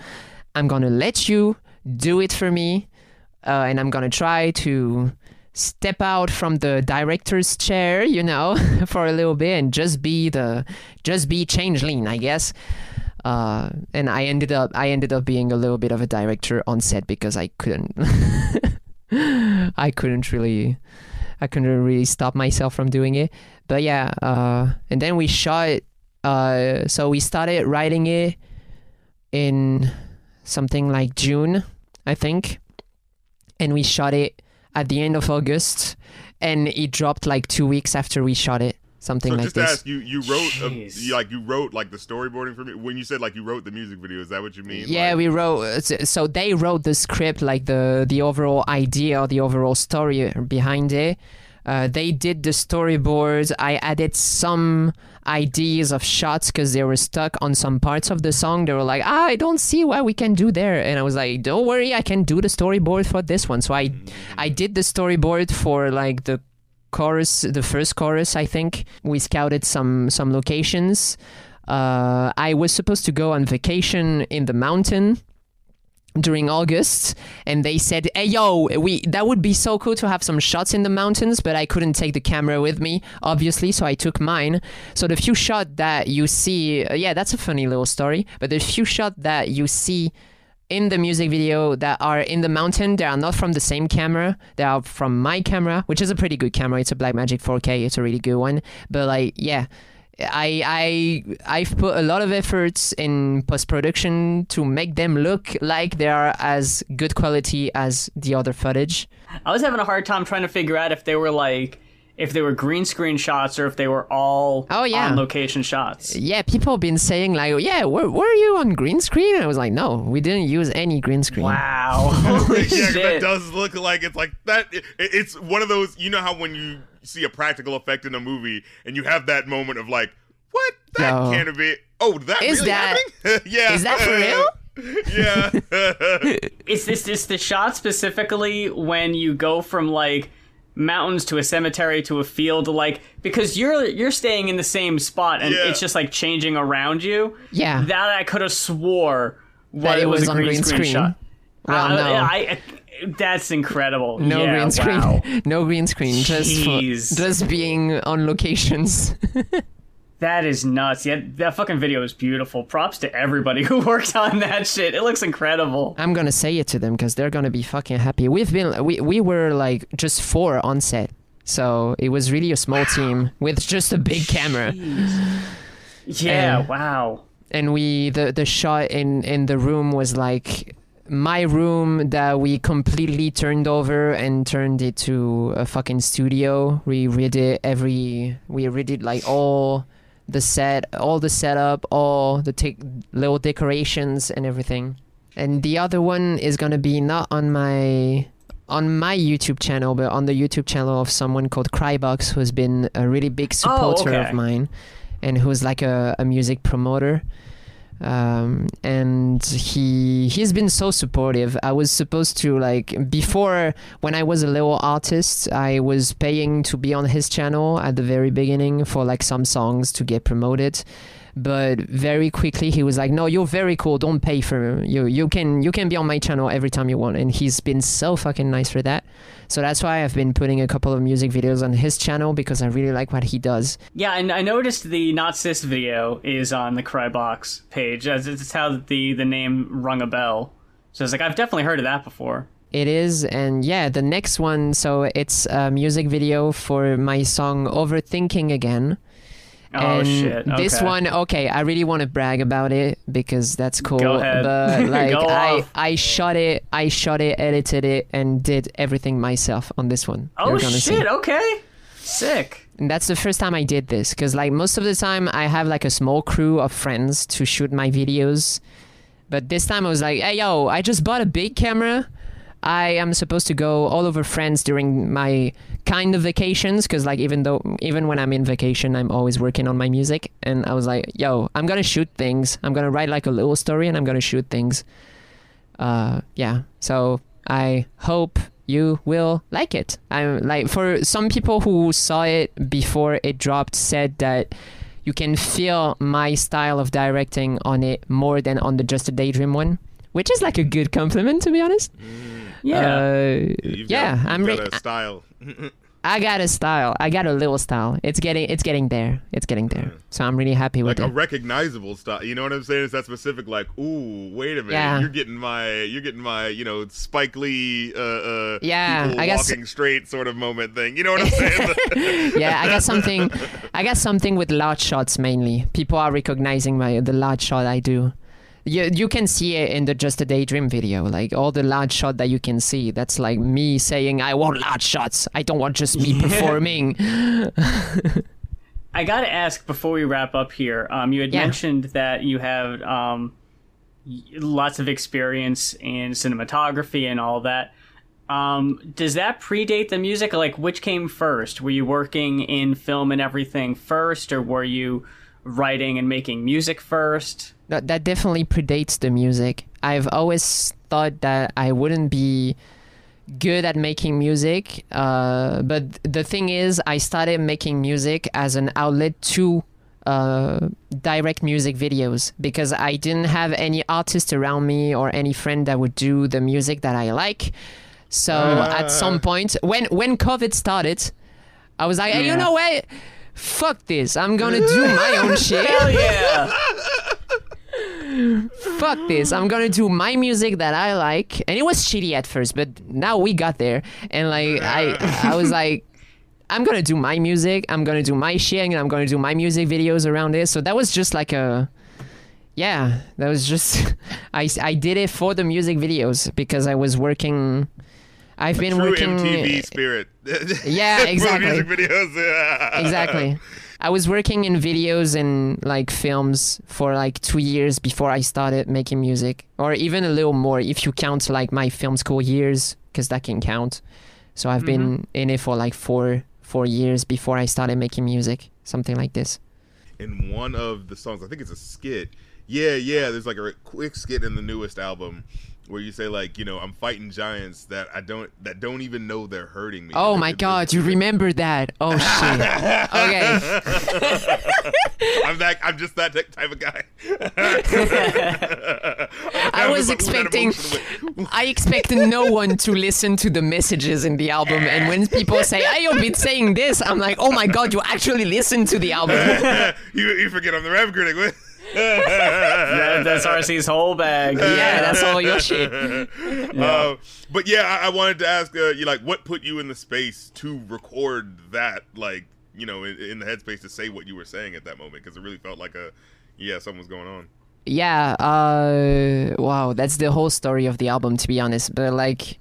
I'm gonna let you do it for me uh, and I'm gonna try to step out from the director's chair you know <laughs> for a little bit and just be the just be Changeline I guess uh, and I ended up I ended up being a little bit of a director on set because I couldn't <laughs> I couldn't really I couldn't really stop myself from doing it. But yeah, uh, and then we shot. Uh, so we started writing it in something like June, I think, and we shot it at the end of August, and it dropped like two weeks after we shot it, something So like just to this. ask you, you wrote a, you, like you wrote like the storyboarding for me. When you said like you wrote the music video, is that what you mean? Yeah, Like- we wrote. so- So they wrote the script, like the the overall idea, the overall story behind it. Uh, they did the storyboards. I added some ideas of shots because they were stuck on some parts of the song. They were like, ah, I don't see what we can do there. And I was like, don't worry, I can do the storyboard for this one. So I, I did the storyboard for like the chorus, the first chorus. I think we scouted some some locations. Uh, I was supposed to go on vacation in the mountain during August, and they said, "Hey, yo, we that would be so cool to have some shots in the mountains, but I couldn't take the camera with me, obviously, so I took mine. So the few shot that you see, uh, yeah, that's a funny little story, but the few shot that you see." In the music video, that are in the mountain, they are not from the same camera. They are from my camera, which is a pretty good camera. It's a Blackmagic 4K. It's a really good one. But like, yeah, I I I've put a lot of efforts in post production to make them look like they are as good quality as the other footage. I was having a hard time trying to figure out if they were like if they were green screen shots or if they were all Oh, yeah. on location shots. Yeah, people have been saying like, yeah, were, were you on green screen? And I was like, no, we didn't use any green screen. Wow. <laughs> Holy yeah, 'cause that does look like it's like that. It, it's one of those. You know how when you see a practical effect in a movie and you have that moment of like, what? That Yo. can't be. Oh, that Is really that- <laughs> yeah. is that for real? <laughs> yeah. <laughs> Is this this the shot specifically when you go from like mountains to a cemetery to a field like because you're you're staying in the same spot and Yeah. it's just like changing around you. Yeah. That I could have swore what it it was, was a on green, green screen, screen. shot. Well, Uh, no. I, I, that's incredible. No Yeah, green screen. wow. <laughs> no green screen. Just for, just being on locations. <laughs> That is nuts. Yeah, that fucking video is beautiful. Props to everybody <laughs> who worked on that shit. It looks incredible. I'm gonna say it to them because they're gonna be fucking happy. We've been we we were like just four on set, so it was really a small team with just a big camera. Yeah, Uh, wow. and we the the shot in in the room was like my room that we completely turned over and turned it to a fucking studio we redid every we redid like all the set all the setup all the t- little decorations and everything and the other one is gonna be not on my on my YouTube channel, but on the YouTube channel of someone called Crybox, who's been a really big oh, supporter okay. of mine, and who's like a, a music promoter. Um, and he he's been so supportive. I was supposed to like before when I was a little artist, I was paying to be on his channel at the very beginning for like some songs to get promoted but very quickly he was like no you're very cool don't pay for you you can you can be on my channel every time you want and he's been so fucking nice for that so that's why i've been putting a couple of music videos on his channel because i really like what he does Yeah, and I noticed the Not Cis video is on the Crybox page. As it's how the the name rung a bell. So it's like I've definitely heard of that before. it is and yeah the next one so it's a music video for my song overthinking again Oh and shit! This one, okay, I really want to brag about it because that's cool. Go ahead. But <laughs> like, Go I off. I shot it, I shot it, edited it, and did everything myself on this one. Oh gonna see. shit! Okay, sick. And that's the first time I did this because like most of the time I have like a small crew of friends to shoot my videos. But this time I was like, hey yo, I just bought a big camera. I am supposed to go all over France during my kind of vacations because like even though even when I'm in vacation I'm always working on my music and I was like, yo, I'm gonna shoot things. I'm gonna write like a little story and I'm gonna shoot things. Uh yeah. So I hope you will like it. I'm like for some people who saw it before it dropped said that you can feel my style of directing on it more than on the Just a Daydream one, which is like a good compliment to be honest. Yeah. Uh, yeah, got, I'm you've re- got a style. <laughs> I got a style. I got a little style. It's getting it's getting there. It's getting there. So I'm really happy with like with a recognizable style. You know what I'm saying? It's that specific. Like, ooh, wait a minute, Yeah. you're getting my, you're getting my, you know, Spike Lee, uh, uh, Yeah, people I guess- walking straight sort of moment thing. You know what I'm saying? <laughs> yeah, I got something. I got something with large shots mainly. People are recognizing my the large shot I do. You you can see it in the Just a Daydream video. Like all the large shot that you can see. That's like me saying I want large shots. I don't want just me <laughs> performing. I gotta ask before we wrap up here. Um, you had Yeah. mentioned that you have um, lots of experience in cinematography and all that. Um, does that predate the music? Like, which came first? Were you working in film and everything first, or were you writing and making music first? No, that definitely predates the music. I've always thought that I wouldn't be good at making music, uh, but the thing is, I started making music as an outlet to uh, direct music videos because I didn't have any artist around me or any friend that would do the music that I like. So at some point, when when COVID started, I was like, hey, you know what? Fuck this! I'm gonna do my own <laughs> shit. Hell yeah! fuck this i'm gonna do my music that i like and it was shitty at first but now we got there and like i i was like <laughs> i'm gonna do my music i'm gonna do my shit and i'm gonna do my music videos around it so that was just like a yeah that was just <laughs> i i did it for the music videos because i was working i've been True working MTV <laughs> spirit. Yeah, <laughs> exactly. music videos. Exactly. I was working in videos and like films for like two years before I started making music, or even a little more if you count like my film school years, because that can count. So I've been mm-hmm. in it for like four four years before I started making music, something like this. in one of the songs, I think it's a skit. Yeah, yeah. There's like a quick skit in the newest album where you say like, you know, I'm fighting giants that I don't that don't even know they're hurting me. Oh my it- god, you remember that? Oh shit. okay. I'm that. I'm just that type of guy. I was expecting I expected no one to listen to the messages in the album and when people say, Hey you've been saying this, I'm like, Oh my god, you actually listened to the album. <laughs> you, you forget I'm the rap critic. What? That- that's RC's whole bag. yeah, that's all your shit. <laughs> Uh, but yeah, I, I wanted to ask uh, you, like, what put you in the space to record that, like, you know, in, in the headspace to say what you were saying at that moment? Because it really felt like a, yeah, something was going on. Yeah, uh wow, that's the whole story of the album to be honest. But like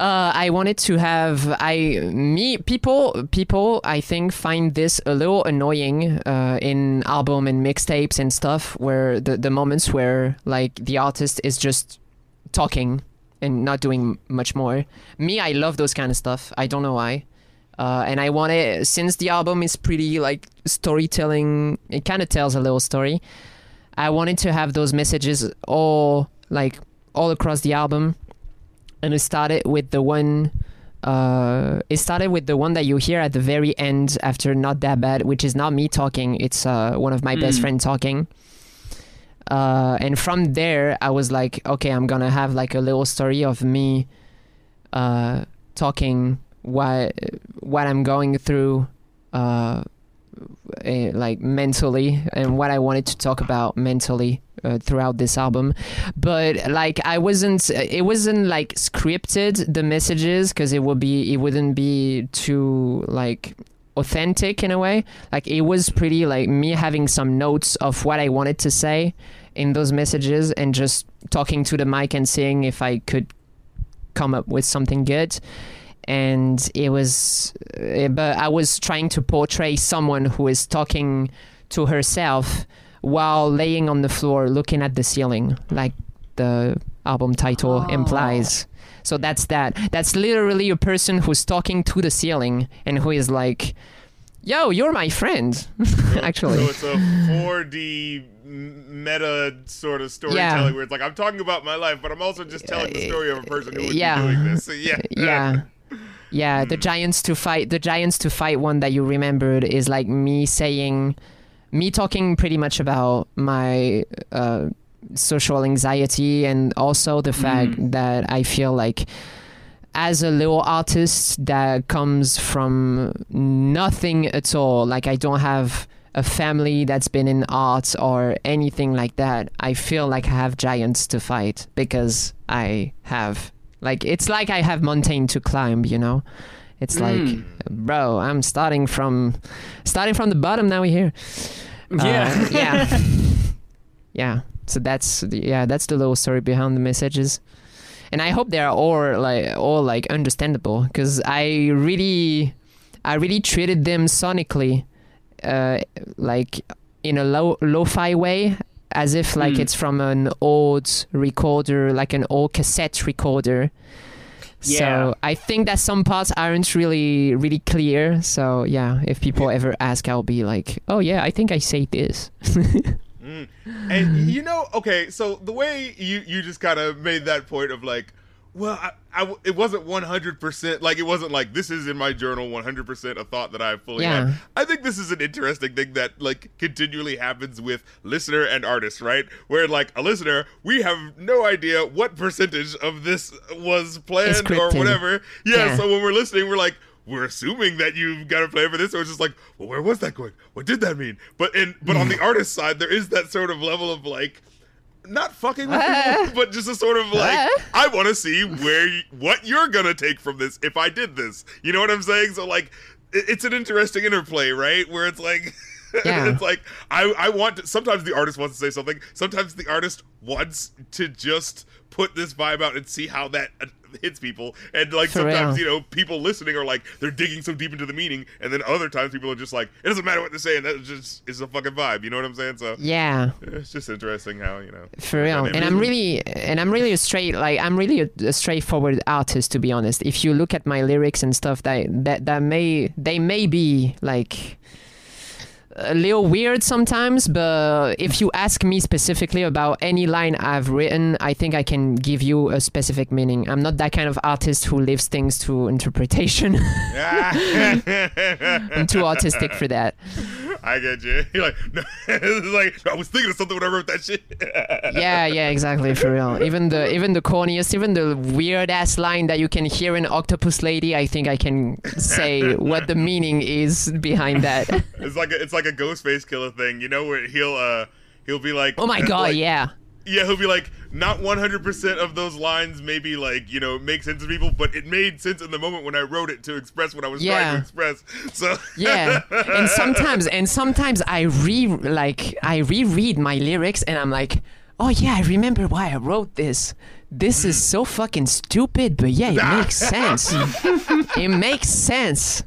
uh, I wanted to have I me people people I think find this a little annoying uh, in album and mixtapes and stuff where the the moments where like the artist is just talking and not doing much more. Me, I love those kind of stuff. I don't know why. Uh, and I want it since the album is pretty like storytelling. It kind of tells a little story. I wanted to have those messages all like all across the album, and it started with the one. Uh, it started with the one that you hear at the very end after "Not That Bad," which is not me talking. It's uh, one of my best Mm. friends talking. Uh, and from there, I was like, okay, I'm gonna have like a little story of me uh, talking what what I'm going through, eh, like mentally, and what I wanted to talk about mentally uh, throughout this album. But like, I wasn't. It wasn't like scripted the messages because it would be. It wouldn't be too like authentic in a way. Like it was pretty like me having some notes of what I wanted to say in those messages and just talking to the mic and seeing if I could come up with something good. And it was, uh, but I was trying to portray someone who is talking to herself while laying on the floor looking at the ceiling, like the album title Oh. implies. So that's that. That's literally a person who's talking to the ceiling and who is like, "Yo, you're my friend." <laughs> Actually, So it's a 4d meta sort of storytelling where it's like I'm talking about my life, but I'm also just telling the story of a person who would Yeah. be doing this. So, <laughs> yeah. yeah yeah the giants to fight the giants to fight one that you remembered is like me saying me talking pretty much about my uh, social anxiety and also the fact that i feel like as a little artist that comes from nothing at all like i don't have a family that's been in art or anything like that i feel like i have giants to fight because i have like it's like I have mountain to climb, you know. It's like, Mm. bro, I'm starting from starting from the bottom. Now we're here. Uh, Yeah. yeah, <laughs> yeah. So that's the, yeah, that's the little story behind the messages, and I hope they are all like all like understandable because I really, I really treated them sonically, uh, like in a low lo-fi way as if like Mm. it's from an old recorder, like an old cassette recorder. Yeah. So I think that some parts aren't really really clear. So yeah, if people ever ask, I'll be like, oh yeah, I think I say this. <laughs> And you know, okay, so the way you you just kind of made that point of like, well, I, I it wasn't one hundred percent like it wasn't like this is in my journal one hundred percent a thought that I fully Yeah. had. I think this is an interesting thing that like continually happens with listener and artist, right? Where like a listener, we have no idea what percentage of this was planned or whatever. Yeah, Yeah. so when we're listening, we're like. We're assuming that you've got a plan for this, or it's just like, well, where was that going? What did that mean? But in but on hmm. the artist side, there is that sort of level of like, not fucking with you, but just a sort of like, Ah. I want to see where y- what you're gonna take from this if I did this. You know what I'm saying? So like, it- it's an interesting interplay, right? Where it's like. <laughs> Yeah. it's like I, I want to, sometimes the artist wants to say something sometimes the artist wants to just put this vibe out and see how that uh, <laughs> hits people and like For sometimes real. you know people listening are like they're digging so deep into the meaning and then other times people are just like it doesn't matter what they're saying that just is a fucking vibe you know what i'm saying so yeah. it's just interesting how you know For real, and I'm really, and I'm really a straight, like I'm really a, a straightforward artist, to be honest. If you look at my lyrics and stuff, that that that may they may be like a little weird sometimes, but if you ask me specifically about any line I've written, I think I can give you a specific meaning. I'm not that kind of artist who leaves things to interpretation. I'm too autistic for that. i get you <laughs> you're like <laughs> no, like i was thinking of something when i wrote that shit yeah, yeah, exactly, for real. Even the even the corniest, even the weird ass line that you can hear in Octopus Lady, I think I can say <laughs> what the meaning is behind that. it's like a, it's like a Ghostface Killah thing you know where he'll uh he'll be like Oh my <laughs> god, like, yeah. Yeah, he'll be like, not 100% of those lines maybe like, you know, make sense to people, but it made sense in the moment when I wrote it to express what I was trying to express. <laughs> So Yeah. And <laughs> sometimes and sometimes I re like I reread my lyrics and I'm like, "Oh yeah, I remember why I wrote this. This is so fucking stupid, but yeah, it makes sense. it makes sense.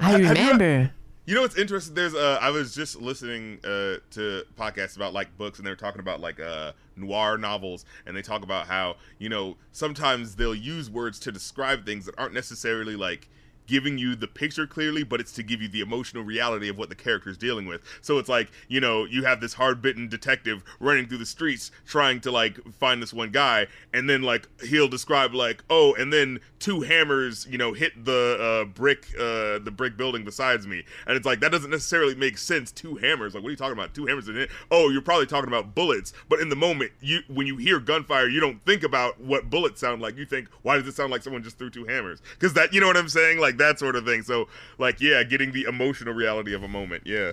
I remember." You know what's interesting? There's uh, I was just listening uh, to podcasts about like books, and they're talking about like uh, noir novels, and they talk about how you know sometimes they'll use words to describe things that aren't necessarily like giving you the picture clearly, but it's to give you the emotional reality of what the character is dealing with. So it's like you know you have this hard-bitten detective running through the streets trying to like find this one guy, and then like he'll describe like oh, and then two hammers you know hit the uh, brick uh, the brick building besides me, and it's like that doesn't necessarily make sense. Two hammers, like what are you talking about? Two hammers in it? Oh, you're probably talking about bullets, but in the moment you when you hear gunfire, you don't think about what bullets sound like. You think why does it sound like someone just threw two hammers? Because that you know what I'm saying, like that sort of thing. So like yeah, getting the emotional reality of a moment. Yeah.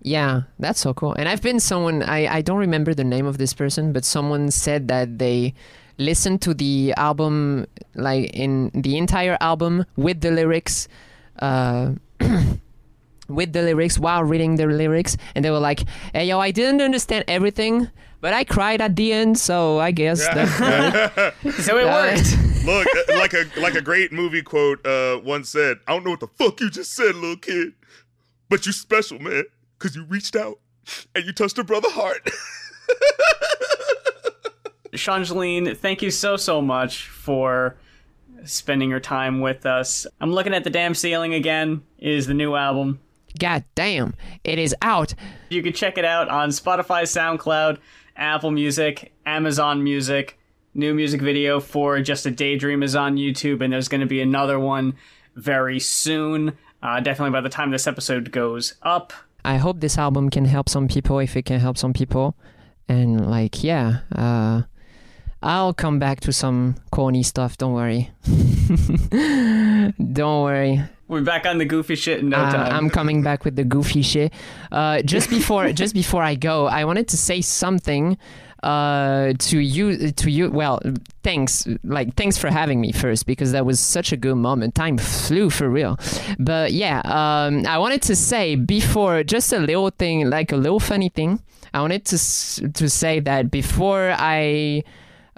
Yeah, that's so cool. And I've been someone I, I don't remember the name of this person, but someone said that they listened to the album like in the entire album with the lyrics uh <clears throat> with the lyrics while reading the lyrics and they were like, Hey yo, I didn't understand everything, but I cried at the end, so I guess that's <laughs> good. <laughs> So it worked. <laughs> Look, uh, like a like a great movie quote uh, once said, "I don't know what the fuck you just said, little kid, but you special, man, because you reached out and you touched a brother heart." Changeline, thank you so, so much for spending your time with us. I'm looking at the damn ceiling again, is the new album. God damn, it is out. You can check it out on Spotify, SoundCloud, Apple Music, Amazon Music. New music video for Just a Daydream is on YouTube, and there's going to be another one very soon. Uh, definitely by the time this episode goes up. I hope this album can help some people if it can help some people. And like, yeah, uh, I'll come back to some corny stuff. Don't worry. <laughs> don't worry. We're back on the goofy shit in no Uh, time. I'm coming back with the goofy shit. Uh, just <laughs> before, just before I go, I wanted to say something uh to you to you well thanks like thanks for having me first because that was such a good moment time flew for real but yeah um i wanted to say before just a little thing like a little funny thing i wanted to to say that before i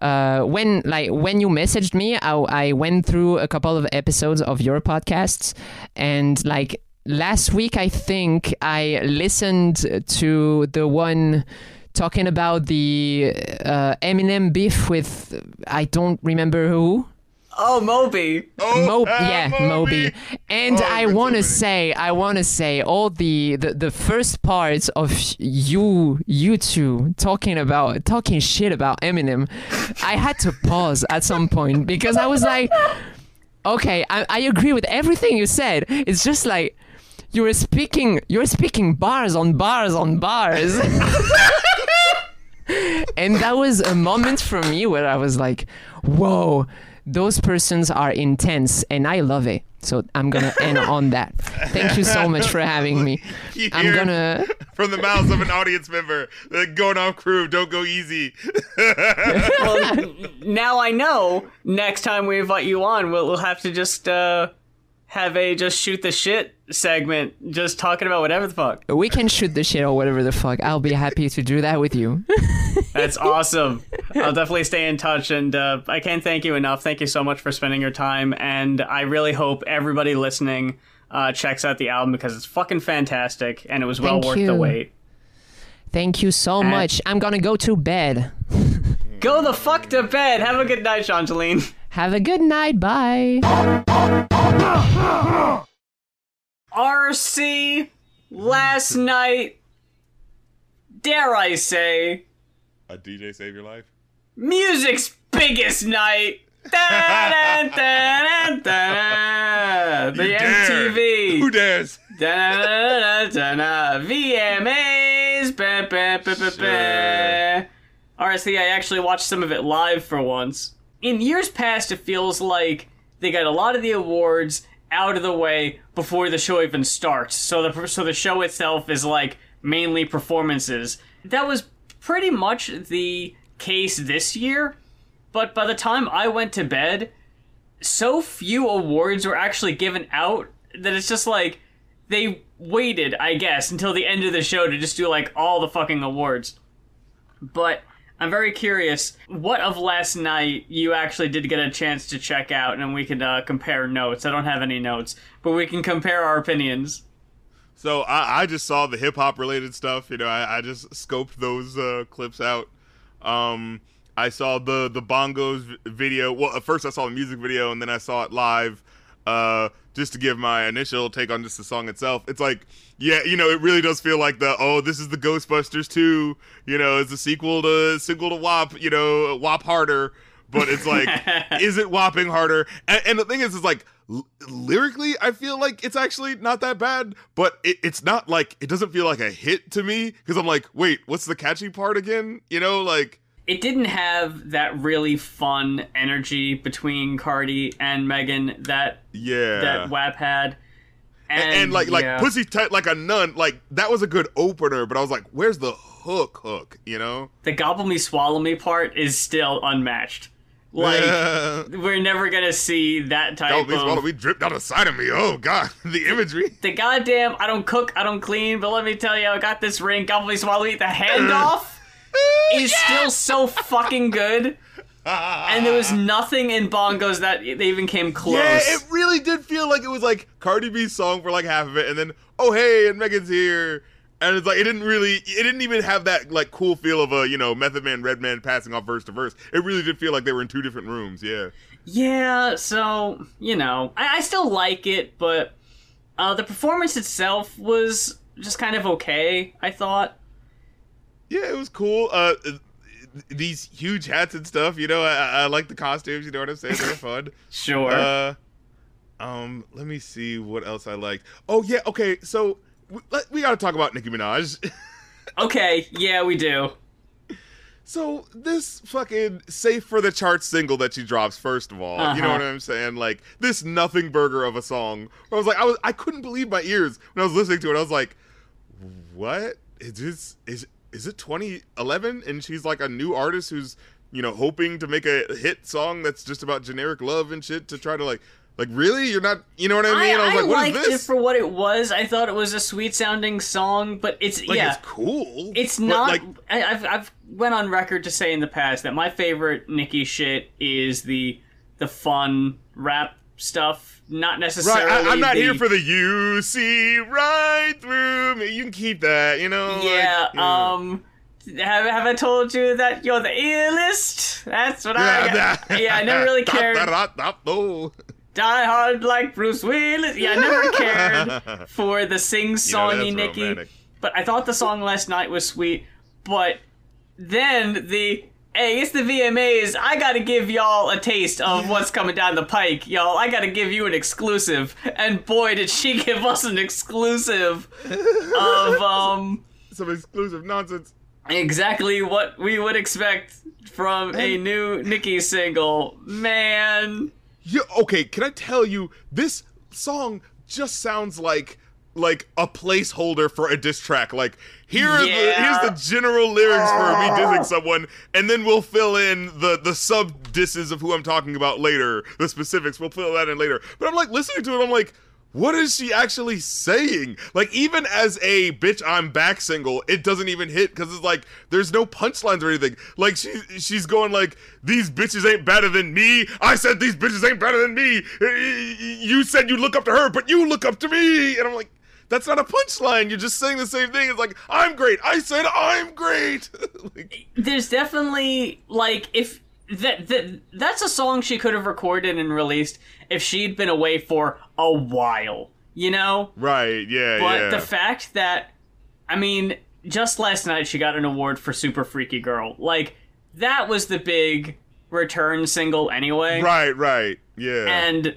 uh, when like when you messaged me, I, I went through a couple of episodes of your podcasts, and like last week, I think I listened to the one talking about the uh, Eminem beef with I don't remember who. Oh, Moby. Oh, Mo- ah, yeah, Moby. And Oh, I want to say, I want to say, all the, the the first parts of you you two talking about talking shit about Eminem, I had to pause at some point because I was like, okay, I, I agree with everything you said. It's just like you were speaking you were speaking bars on bars on bars. <laughs> and that was a moment for me where I was like, whoa, those persons are intense and I love it. So I'm gonna <laughs> end on that. Thank you so much for having me. You I'm gonna from the mouths of an audience member, like, going off crew, don't go easy. <laughs> Well, now I know. Next time we invite you on, we'll, we'll have to just uh, have a just shoot the shit segment, just talking about whatever the fuck. we can shoot the shit or whatever the fuck. I'll be happy to do that with you. <laughs> That's awesome. I'll definitely stay in touch, and uh, I can't thank you enough. Thank you so much for spending your time, and I really hope everybody listening uh, checks out the album because it's fucking fantastic, and it was well Thank worth you. the wait. Thank you so much. I'm gonna go to bed. <laughs> Go the fuck to bed. Have a good night, Changeline. Have a good night. Bye. RC last night, dare I say, A DJ save your life? music's biggest night. <laughs> The You dare. Who dares? VMAs. Ba, ba, ba, ba, ba. RC, I actually watched some of it live for once. In years past, it feels like they got a lot of the awards out of the way before the show even starts. So the so the show itself is like mainly performances. That was pretty much the case this year. But by the time I went to bed, so few awards were actually given out that it's just like they waited, I guess, until the end of the show to just do like all the fucking awards. But I'm very curious what of last night you actually did get a chance to check out, and we can uh, compare notes. I don't have any notes, but we can compare our opinions. So I, I just saw the hip hop related stuff. You know, I, I just scoped those uh, clips out. Um, I saw the the bongos video. Well, at first I saw the music video, and then I saw it live. Uh, just to give my initial take on just the song itself. It's like, yeah, you know, it really does feel like the oh, this is the Ghostbusters 2. You know, it's a sequel to sequel to WAP. You know, WAP harder. But it's like, <laughs> is it whopping harder? And, and the thing is, is like l- lyrically, I feel like it's actually not that bad. But it, it's not like it doesn't feel like a hit to me because I'm like, wait, what's the catchy part again? You know, like It didn't have that really fun energy between Cardi and Megan that yeah, that WAP had. And, and, and like like yeah. pussy tight like a nun. Like that was a good opener. But I was like, where's the hook? Hook, you know? the gobble me swallow me part is still unmatched. Like Uh, we're never gonna see that type be of swallow me drip down the side of me. Oh god, <laughs> the imagery. the goddamn I don't cook, I don't clean, but let me tell you, I got this ring, gobble me swallow me, the handoff <laughs> is still so fucking good. And there was <laughs> nothing in bongos that they even came close. Yeah, it really did feel like it was like Cardi B's song for like half of it, and then oh hey, and Megan's here, and it's like it didn't really, it didn't even have that like cool feel of a you know Method Man, Redman passing off verse to verse. It really did feel like they were in two different rooms. Yeah, Yeah, so you know, I, I still like it, but uh, the performance itself was just kind of okay. I thought. Yeah, it was cool. Uh, these huge hats and stuff, you know, I, I like the costumes. You know what I'm saying? They're fun. <laughs> Sure. Uh, um, let me see what else I liked. Oh yeah, okay, so. We, let- we gotta talk about Nicki Minaj. <laughs> okay, yeah, we do. So this fucking safe for the charts single that she drops, first of all, you know Uh-huh. what I'm saying? Like this nothing burger of a song. I was like, I was, I couldn't believe my ears when I was listening to it. I was like, what is this? Is is it 2011? And she's like a new artist who's you know hoping to make a hit song that's just about generic love and shit to try to like, like really? You're not, you know what I mean? I, was I like, what is liked this? it for what it was. I thought it was a sweet sounding song, but it's like yeah, it's cool. it's not. like I, I've I've went on record to say in the past that my favorite Nicki shit is the the fun rap stuff, not Right, necessarily. I, I'm not the- here for the you see right through me. You can keep that, you know. like, Yeah. yeah. Um. Have Have I told you that you're the illest? That's what I got. Yeah, I never really <laughs> cared. Die hard like Bruce Willis. Yeah, I never <laughs> cared for the sing-songy that's Nicki. romantic. But I thought the song last night was sweet. But then the hey, it's the VMAs. I gotta give y'all a taste of what's coming down the pike, y'all. I gotta give you an exclusive. And boy, did she <laughs> give us an exclusive of <laughs> um Some exclusive nonsense. exactly what we would expect from a new Nicki single. Man. Yeah, okay, can I tell you this song just sounds like like a placeholder for a diss track. Like here are the here's the general lyrics for me dissing ah. someone, and then we'll fill in the the sub disses of who I'm talking about later. The specifics we'll fill that in later. But I'm like listening to it, I'm like. What is she actually saying? Like, even as a bitch, I'm back single, it doesn't even hit because it's like there's no punchlines or anything. Like, she she's going like, "These bitches ain't better than me." I said these bitches ain't better than me. You said you look up to her, but you look up to me, and I'm like, that's not a punchline. You're just saying the same thing. It's like, I'm great. I said I'm great. <laughs> like, there's definitely like if that, that that's a song she could have recorded and released if she'd been away for a while, you know? right? Yeah, But yeah. the fact that I mean, just last night she got an award for Super Freaky Girl. Like that was the big return single anyway. right, right. Yeah. And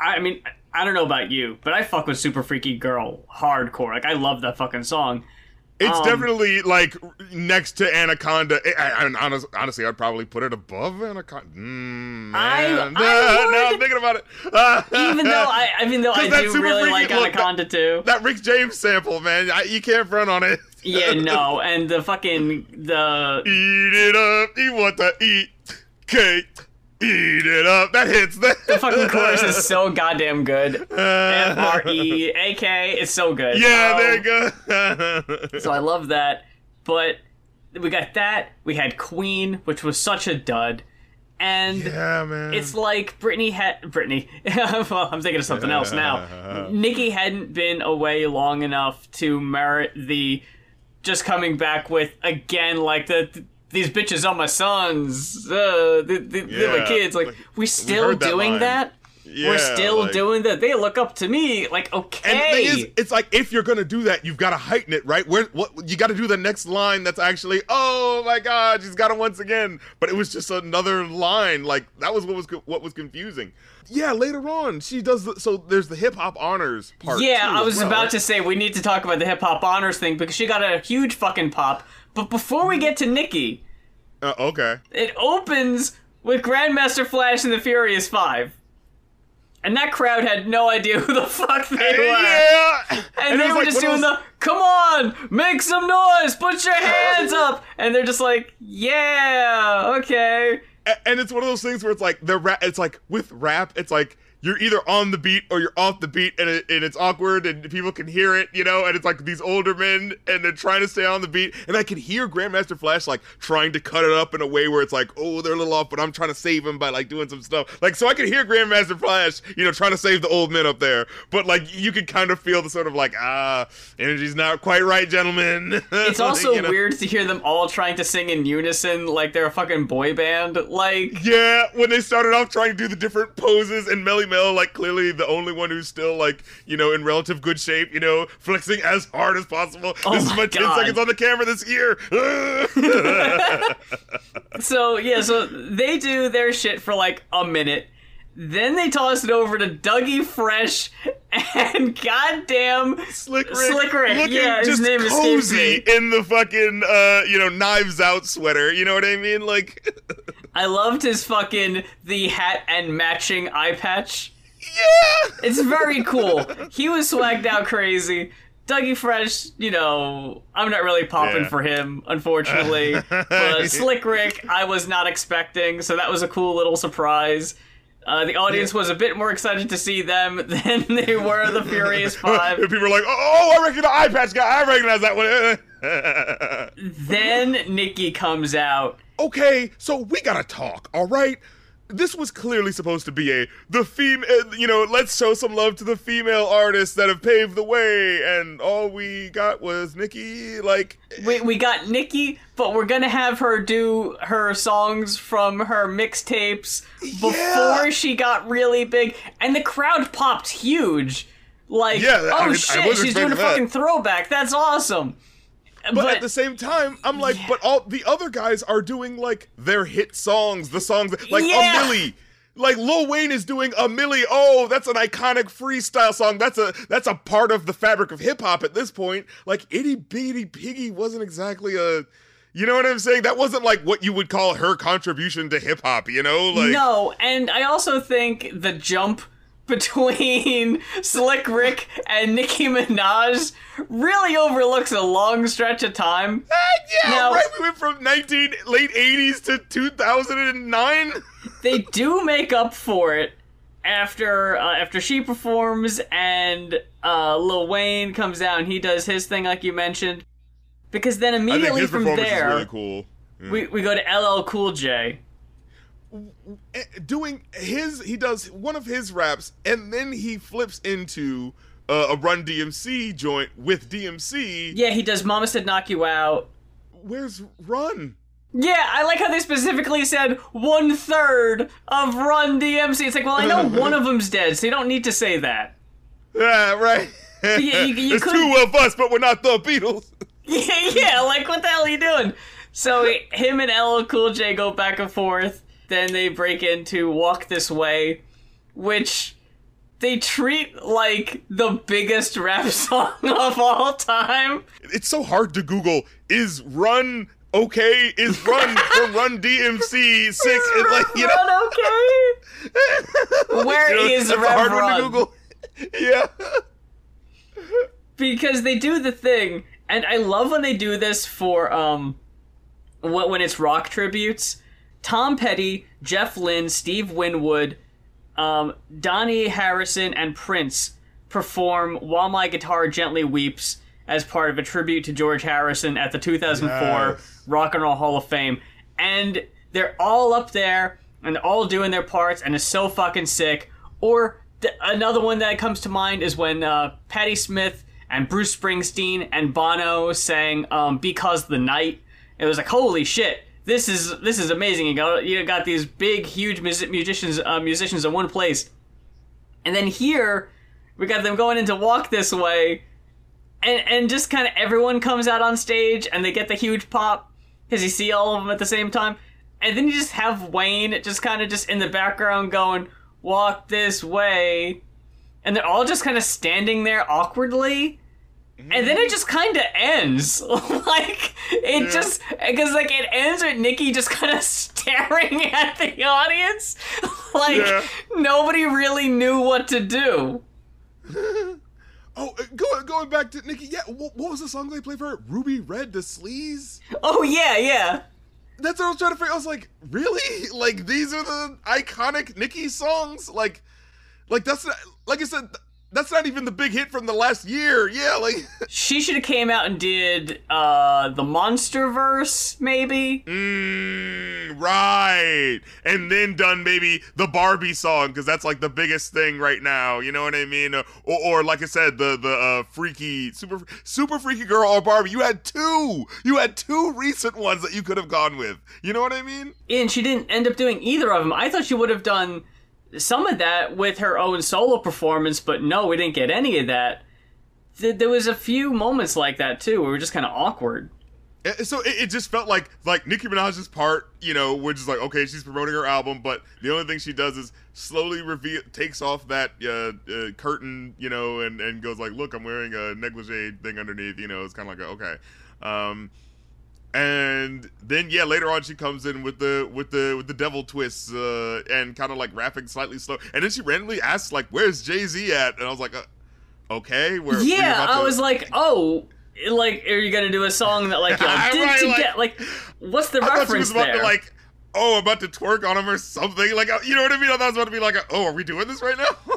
I mean, I don't know about you, but I fuck with Super Freaky Girl hardcore. Like I love that fucking song. It's Um, definitely like next to Anaconda. I, I, I- honest, honestly, I'd probably put it above Anaconda. Mm, I-. I <laughs> now I'm thinking about it. <laughs> Even though I, I mean, though I that do Super really Freaky- like look, Anaconda too. that Rick James sample, man, I, you can't front on it. <laughs> Yeah, no, and the fucking the Eat it up. You want to eat cake. Eat it up. That hits. That <laughs> the fucking chorus is so goddamn good. F R E A K, it's so good. Yeah, Um, there you go. <laughs> So I love that, but we got that. We had Queen, which was such a dud, and yeah, man. it's like Britney had Britney. <laughs> well, I'm thinking of something else now. Nicki hadn't been away long enough to merit the just coming back with again like the. These bitches are my sons. Uh, they, they, they're my kids. Like, like, we still that doing line. that? Yeah, We're still like- doing that. They look up to me. Like, okay. And the thing is, it's like if you're gonna do that, you've got to heighten it, right? Where what you got to do the next line that's actually, oh my god, she's got it once again. But it was just another line. Like that was what was what was confusing. Yeah, later on she does. The, so there's the hip hop honors part. Yeah, I was well, about right? to say we need to talk about the hip hop honors thing because she got a huge fucking pop. But before we get to Nicki, Uh, okay. it opens with Grandmaster Flash and the Furious Five. And that crowd had no idea who the fuck they were. Yeah. And, it they were like just doing the, come on, make some noise, put your hands up. And they're just like, yeah, okay. And it's one of those things where it's like the rap it's like with rap it's like you're either on the beat or you're off the beat and, it, and it's awkward and people can hear it you know and it's like these older men and they're trying to stay on the beat and i can hear grandmaster flash like trying to cut it up in a way where it's like oh they're a little off but i'm trying to save him by like doing some stuff like so i can hear grandmaster flash you know trying to save the old men up there but like you can kind of feel the sort of like ah energy's not quite right gentlemen <laughs> It's also You know? weird to hear them all trying to sing in unison like they're a fucking boy band. Like, Yeah, when they started off trying to do the different poses, and Like clearly the only one who's still like you know in relative good shape, you know, flexing as hard as possible. Oh this is my my ten seconds on the camera this year. <laughs> so yeah, so they do their shit for like a minute. Then they toss it over to Dougie Fresh and <laughs> goddamn Slick Rick, Slick Rick, yeah, his name is cozy in the fucking uh you know knives out sweater. You know what I mean? Like, <laughs> I loved his fucking the hat and matching eye patch. yeah. It's very cool. <laughs> he was swagged out crazy. Dougie Fresh, you know, I'm not really popping Yeah. for him, unfortunately. but Slick Rick, I was not expecting, so that was a cool little surprise. Uh, the audience was a bit more excited to see them <laughs> than they were the Furious <laughs> Five. People are like, oh, I recognize the eye guy. I recognize that one. <laughs> then Nicki comes out. okay, so we gotta talk, all right? This was clearly supposed to be a the female uh, you know let's show some love to the female artists that have paved the way and all we got was Nicki like We, we eh. got Nicki, but we're gonna have her do her songs from her mixtapes before Yeah. she got really big, and the crowd popped huge. Like, Yeah, oh I shit, she's doing a that. fucking throwback. That's awesome. But, at the same time i'm like but all the other guys are doing like their hit songs the songs that- like Yeah. a Milli like Lil Wayne is doing a Milli. Oh, that's an iconic freestyle song. That's a that's a part of the fabric of hip hop at this point. Like Itty Bitty Piggy wasn't exactly a you know what I'm saying? That wasn't like what you would call her contribution to hip hop, you know? Like no, and I also think the jump between <laughs> Slick Rick and Nicki Minaj really overlooks a long stretch of time. yeah, Now- right. We went from 19 late 80s to 2009. <laughs> they do make up for it after uh, after she performs and uh, Lil Wayne comes out and he does his thing like you mentioned. Because then immediately from there really cool. we, we go to LL Cool J. eh, doing his he does one of his raps and then he flips into uh, a run DMC joint with DMC. Yeah, he does Mama Said Knock You Out. Where's Run? Yeah, I like how they specifically said one third of Run DMC. It's like, well, I know <laughs> one of them's dead, so you don't need to say that. Yeah, right. you- you There's two of us, but we're not the Beatles. <laughs> Yeah, yeah, like what the hell are you doing? So him and LL Cool J go back and forth. Then they break into Walk This Way, which they treat like the biggest rap <laughs> song of all time. It's so hard to Google. Is Run okay? Is Run for Run DMC six? It's like you know. Run okay? <laughs> Where you know, is Rev hard one to Google. <laughs> yeah. because they do the thing, and I love when they do this for um, what when it's rock tributes. Tom Petty, Jeff Lynne, Steve Winwood, um, Dhani Harrison, and Prince perform "While My Guitar Gently Weeps" as part of a tribute to George Harrison at the 2004 Yes. Rock and Roll Hall of Fame, and they're all up there and all doing their parts, and it's so fucking sick. Or th- another one that comes to mind is when uh, Patti Smith and Bruce Springsteen and Bono sang um, "Because the Night." It was like, holy shit, this is this is amazing. You got you got these big, huge mus- musicians uh, musicians in one place, and then here we got them going into "Walk This Way." and and just kind of everyone comes out on stage and they get the huge pop because you see all of them at the same time and then you just have wayne just kind of just in the background going walk this way and they're all just kind of standing there awkwardly and then it just kind of ends <laughs> like it just because like it ends with Nicki just kind of <laughs> staring at the audience <laughs> like Yeah. nobody really knew what to do Oh, uh, go, going back to Nicki. Yeah, what, what was the song they played for her? Ruby Red the Sleaze. oh yeah yeah That's what I was trying to figure. I was like, really? Like these are the iconic Nicki songs? Like, like that's not, like I said, that's not even the big hit from the last year. Yeah, like, <laughs> She should have came out and did uh the Monster Verse, maybe. mm, right, and then done maybe the Barbie song because that's like the biggest thing right now. You know what I mean? Or, or, or like I said, the the uh, freaky super super freaky girl or Barbie. You had two. You had two recent ones that you could have gone with. You know what I mean? And she didn't end up doing either of them. I thought she would have done some of that with her own solo performance, but no, we didn't get any of that. Th- There was a few moments like that too, where we were just kind of awkward. Uh, So it, it just felt like like Nicki Minaj's part, you know, which is like okay, she's promoting her album, but the only thing she does is slowly reveal, takes off that uh, uh, curtain, you know, and and goes like, look, I'm wearing a negligee thing underneath, you know, it's kind of like a, okay, um, and then yeah, later on she comes in with the with the with the devil twists uh, and kind of like rapping slightly slow, and then she randomly asks like, where's Jay Z at? And I was like, uh, okay, where? you yeah, I to- was like, oh, like, are you gonna do a song that like y'all <laughs> did Right, like- together? Like, what's the I thought she reference was about there? to like, oh, about to twerk on him or something. Like, uh, you know what I mean? I thought it was about to be like, oh, are we doing this right now? <laughs>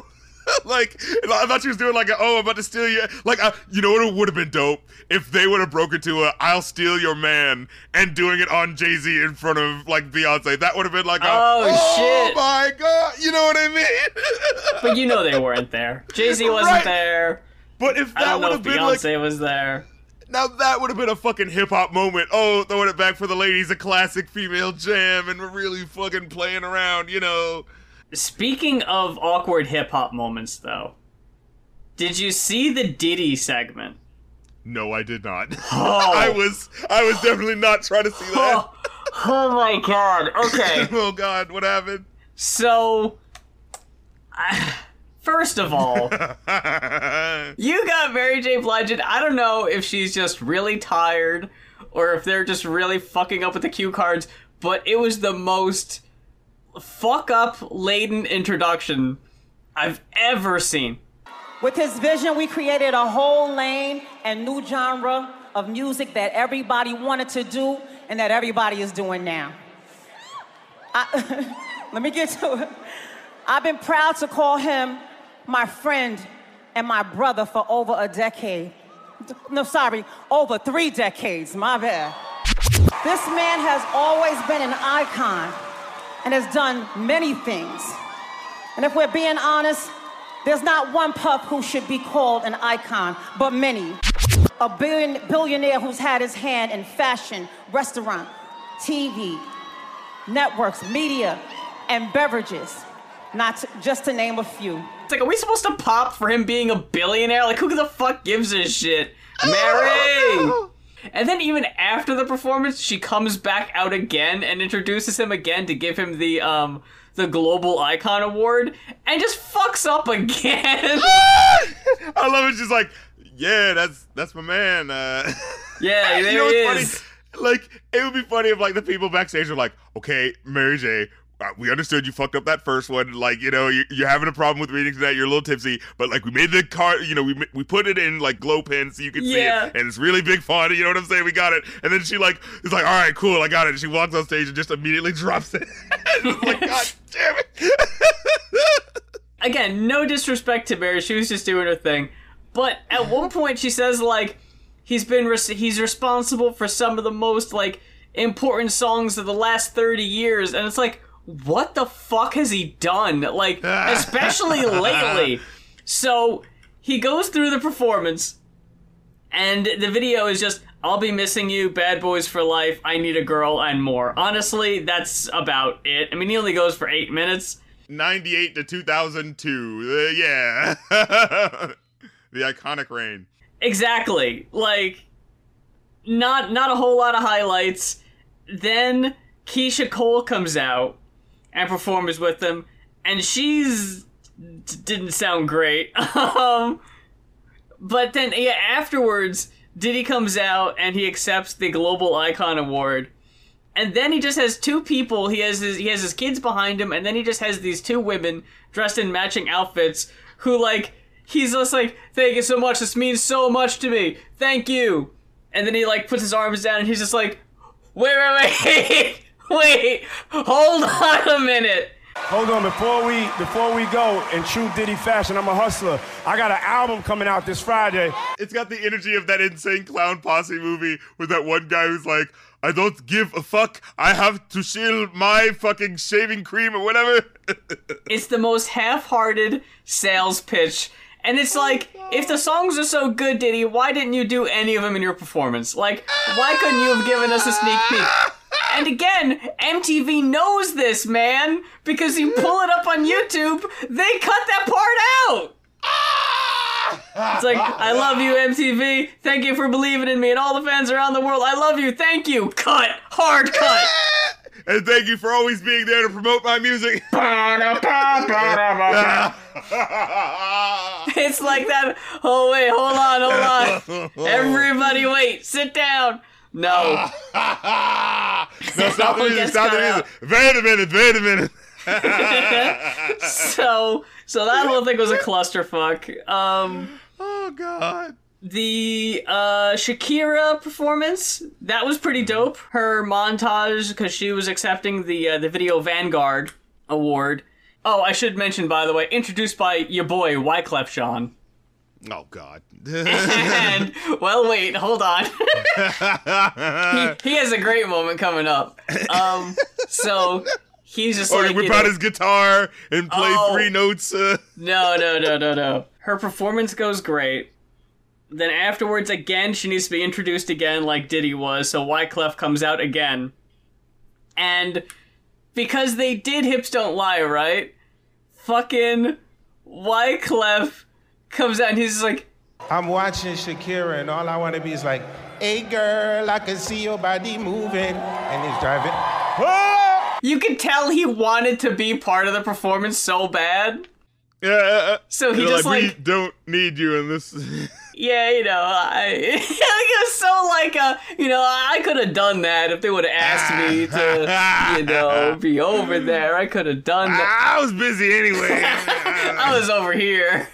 <laughs> like I thought she was doing like, a, oh, I'm about to steal you. Like, uh, you know what would have been dope if they would have broken to a "I'll steal your man" and doing it on Jay Z in front of like Beyonce. That would have been like, a, Oh, oh shit. my god, you know what I mean? <laughs> But you know they weren't there. Jay Z wasn't Right. there. but if that would have been like, Beyonce was there. now that would have been a fucking hip hop moment. Oh, throwing it back for the ladies, a classic female jam, and we're really fucking playing around, you know. Speaking of awkward hip hop moments, though, did you see the Diddy segment? No, I did not. <laughs> Oh. I was, I was definitely not trying to see <laughs> that. Oh, oh my god. Okay. <laughs> oh God, what happened? So, I, first of all, you got Mary J. Blige. and I don't know if she's just really tired or if they're just really fucking up with the cue cards, but it was the most fuck up laden introduction I've ever seen. With his vision, we created a whole lane and new genre of music that everybody wanted to do and that everybody is doing now. I, <laughs> let me get to it. I've been proud to call him my friend and my brother for over a decade. No, sorry, over three decades, my bad. This man has always been an icon and has done many things. And if we're being honest, there's not one pup who should be called an icon, but many. A billion, billionaire who's had his hand in fashion, restaurant, TV, networks, media, and beverages, not to- just to name a few. It's like, are we supposed to pop for him being a billionaire? Like, who the fuck gives a shit? Mary! <laughs> And then even after the performance, she comes back out again and introduces him again to give him the um the global icon award and just fucks up again. <laughs> I love it. She's like, yeah, that's that's my man. Uh, <laughs> yeah, you there know he is. funny? Like, it would be funny if like the people backstage are like, okay, Mary J. We understood you fucked up that first one. Like, you know, you, you're having a problem with reading tonight. You're a little tipsy, but like, we made the card. You know, we we put it in like glow pens so you can see it, and it's really big font. You know what I'm saying? We got it. And then she like is like, all right, cool, I got it. And she walks on stage and just immediately <laughs> drops it. <laughs> Like, God damn it. <laughs> again, no disrespect to Mary, she was just doing her thing. But at one point, she says like he's been res- he's responsible for some of the most like important songs of the last thirty years, and it's like, what the fuck has he done? Like, <laughs> especially lately. So he goes through the performance, and the video is just. I'll be missing you, Bad Boys for Life, I Need a Girl, and more. Honestly, that's about it. I mean, he only goes for eight minutes. 98 to 2002. Uh, yeah. <laughs> the iconic reign. Exactly. Like not not a whole lot of highlights. Then Keyshia Cole comes out and performs with them and she's d- didn't sound great. <laughs> um but then yeah, afterwards Diddy comes out and he accepts the Global Icon Award. And then he just has two people. He has his he has his kids behind him, and then he just has these two women dressed in matching outfits who like he's just like, Thank you so much, this means so much to me. Thank you. And then he like puts his arms down and he's just like Wait, wait, wait, <laughs> wait, hold on a minute. Hold on, before we before we go in true Diddy fashion, I'm a hustler. I got an album coming out this Friday. It's got the energy of that insane clown posse movie with that one guy who's like, I don't give a fuck. I have to shield my fucking shaving cream or whatever. <laughs> It's the most half-hearted sales pitch. And it's oh like, if the songs are so good, Diddy, why didn't you do any of them in your performance? Like, why couldn't you have given us a sneak peek? And again, MTV knows this, man, because you pull it up on YouTube, they cut that part out. It's like, I love you, MTV. Thank you for believing in me and all the fans around the world. I love you. Thank you. Cut. Hard cut. <laughs> and thank you for always being there to promote my music. <laughs> <laughs> It's like that. Oh, wait, hold on, hold on. Everybody, wait, sit down. No. <laughs> no, stop the music, stop the music. Wait a minute, wait a minute. so, so that whole thing was a clusterfuck. Um, Oh, God. the uh, Shakira performance that was pretty dope. Her montage because she was accepting the uh, the Video Vanguard award, Oh, I should mention, by the way, introduced by your boy Wyclef Jean. Oh God. And well, wait, hold on. he, <laughs> he has a great moment coming up. Um, so he's just Or like, he whip out his guitar and play Oh. three notes. Uh, No, no, no, no, no. Her performance goes great. Then afterwards, again, she needs to be introduced again, like Diddy was. So Wyclef comes out again, and because they did "Hips Don't Lie," right? Fucking Wyclef comes out and he's just like, I'm watching Shakira, and all I want to be is like, "Hey, girl, I can see your body moving," and he's driving. Oh! <laughs> you could tell he wanted to be part of the performance so bad. yeah. So he just like, like, we don't need you in this. <laughs> yeah, you know, I <laughs> it was so like a, you know, I could have done that if they would have asked me to, you know, be over there. I could have done that. I was busy anyway. I was over here.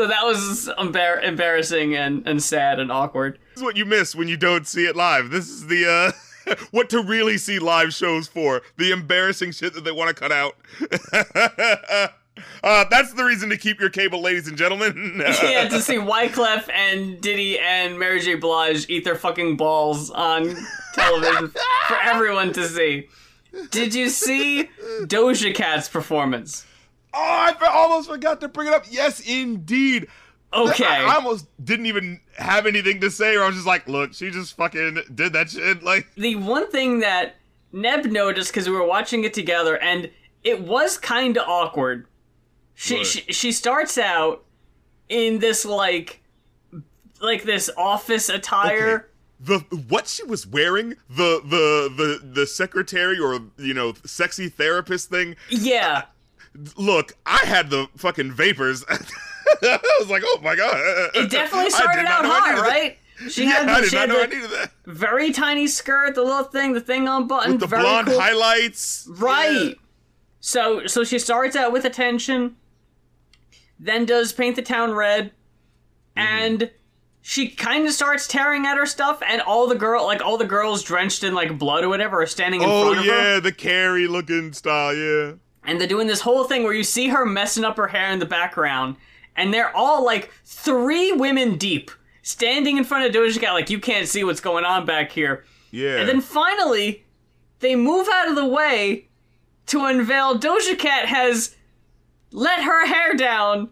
So that was embar- embarrassing and, and sad and awkward. This is what you miss when you don't see it live. This is the uh <laughs> what to really see live shows for. The embarrassing shit that they want to cut out. <laughs> uh that's the reason to keep your cable, ladies and gentlemen. <laughs> yeah, to see Wyclef and Diddy and Mary J. Blige eat their fucking balls on television for everyone to see. Did you see Doja Cat's performance? Oh, I almost forgot to bring it up. Yes, indeed. Okay. I, almost didn't even have anything to say, or I was just like, look, she just fucking did that shit. Like, the one thing that Neb noticed because we were watching it together, and it was kind of awkward. She, she she starts out in this like like this office attire. the what she was wearing, the the the the secretary or you know sexy therapist thing. Yeah, Look, I had the fucking vapors. <laughs> I was like, oh my god. it definitely started out hot, right? She Yeah, had I the, did she not know I needed that. very tiny skirt, the little thing, the thing on unbuttoned, The very blonde cool. highlights. Right. Yeah. So so she starts out with attention, then does paint the town red, Mm-hmm. and she kind of starts tearing at her stuff, and all the girl like all the girls drenched in like blood or whatever are standing in Oh front of her, Oh yeah, the Carrie looking style. Yeah. And they're doing this whole thing where you see her messing up her hair in the background, and they're all like three women deep. Standing in front of Doja Cat, like you can't see what's going on back here. Yeah. And then finally, they move out of the way to unveil Doja Cat has let her hair down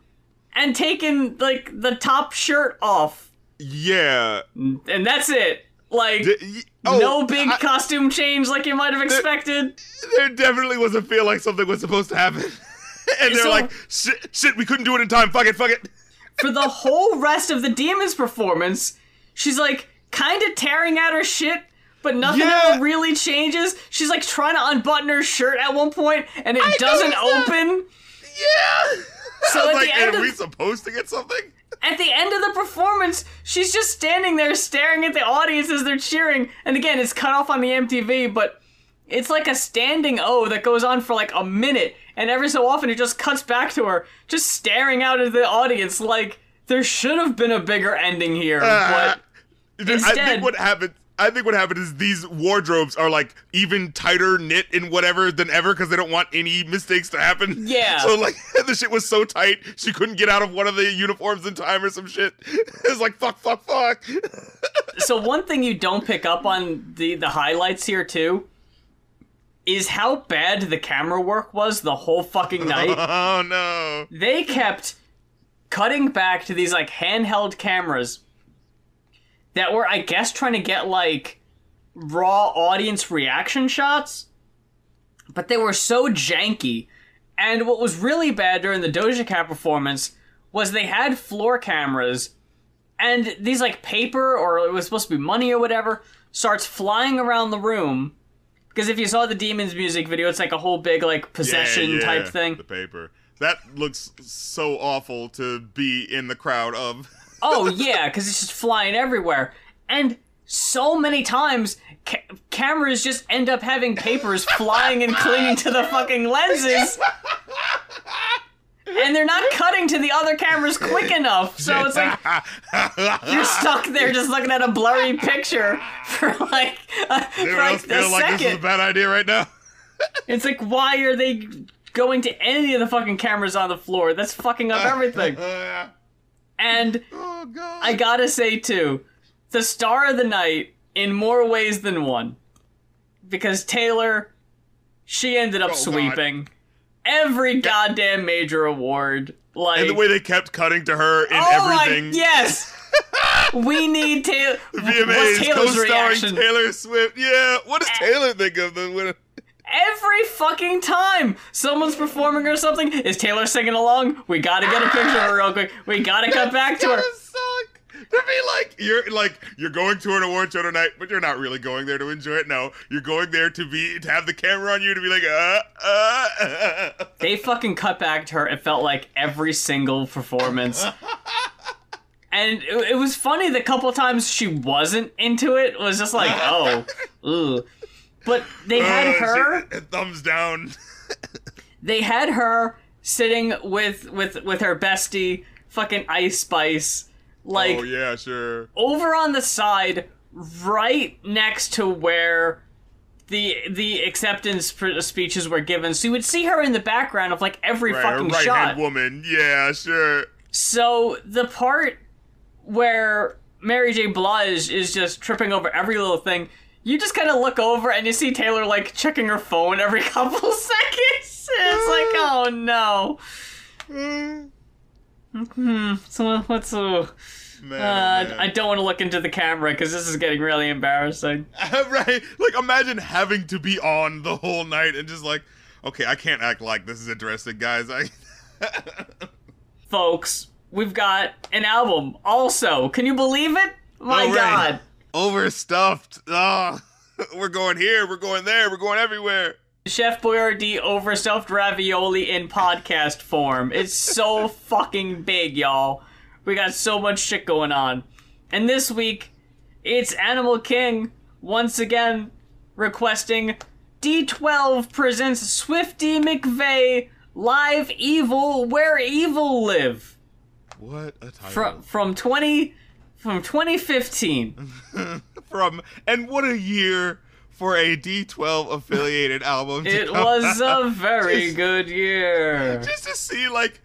and taken like the top shirt off. yeah. And that's it. Like D- oh, no big I- costume change like you might have expected. there definitely was a feel like something was supposed to happen. <laughs> and they're So- like, shit, shit, we couldn't do it in time. Fuck it, fuck it. For the whole rest of the Demons performance, she's like kind of tearing at her shit. But nothing Yeah. ever really changes. She's like trying to unbutton her shirt at one point, and it doesn't noticed that. open. Yeah. <laughs> So I at like, the end are of- we supposed to get something? At the end of the performance, she's just standing there staring at the audience as they're cheering. And again, it's cut off on the MTV, but it's like a standing O that goes on for like a minute. And every so often, it just cuts back to her, just staring out at the audience like there should have been a bigger ending here. Uh, but I Instead- think what happened. I think what happened is these wardrobes are like even tighter knit and whatever than ever because they don't want any mistakes to happen. Yeah. <laughs> So like <laughs> the shit was so tight she couldn't get out of one of the uniforms in time or some shit. <laughs> It's like fuck, fuck, fuck. so one thing you don't pick up on the the highlights here too is how bad the camera work was the whole fucking night. oh no. they kept cutting back to these like handheld cameras that were I guess trying to get like raw audience reaction shots but they were so janky and what was really bad during the Doja Cat performance was they had floor cameras and these like paper or it was supposed to be money or whatever starts flying around the room because if you saw the demons music video it's like a whole big like possession Yeah, yeah, type thing The paper. That looks so awful to be in the crowd of. Oh yeah, because it's just flying everywhere, and so many times ca- cameras just end up having papers flying and clinging to the fucking lenses, and they're not cutting to the other cameras quick enough. So it's like <laughs> you're stuck there just looking at a blurry picture for like uh, for like a feel like this is a bad idea right now? It's like why are they going to any of the fucking cameras on the floor. That's fucking up everything. <laughs> And oh god. I gotta say too, the star of the night in more ways than one. Because Taylor, she ended up Oh, God. sweeping every goddamn major award. Like and the way they kept cutting to her in Oh everything. my yes. <laughs> we need Taylor. VMAs What's Taylor's co-starring reaction? Taylor Swift. Yeah, what does Taylor think of the winner? Every fucking time someone's performing or something, is Taylor singing along? We gotta get a picture of her real quick. We gotta <laughs> cut back to her. Suck. To be like you're like you're going to an award show tonight, but you're not really going there to enjoy it. No, you're going there to be to have the camera on you to be like uh uh. uh. They fucking cut back to her. It felt like every single performance. And it, it was funny the couple times she wasn't into it. It was just like, <laughs> oh, ooh. But they had Uh, her. she- thumbs down. <laughs> They had her sitting with with with her bestie, fucking Ice Spice, like oh yeah, sure. over on the side, right next to where the the acceptance speeches were given. So you would see her in the background of like every Right, fucking right shot. woman. Yeah, sure. So the part where Mary J. Blige is just tripping over every little thing, you just kind of look over and you see Taylor like checking her phone every <laughs> couple seconds. It's like, oh no. Hmm. So what's uh, Man, uh, oh, man. I don't want to look into the camera because this is getting really embarrassing. <laughs> right? Like, imagine having to be on the whole night and just like, okay, I can't act like this is interesting, guys. I. <laughs> Folks, we've got an album also. Can you believe it? My Oh, right. god. Overstuffed. Oh, <laughs> we're going here, we're going there, we're going everywhere. Chef Boyardee overstuffed ravioli in podcast form. It's so <laughs> fucking big, y'all. We got so much shit going on. And this week, it's Animal King once again requesting D12 presents Swifty McVay Live Evil Where Evil Live What a title. from from 20 from 2015. <laughs> From and what a year for a D12 affiliated <laughs> album. to It was out. a very Just- good year. Just to see, like,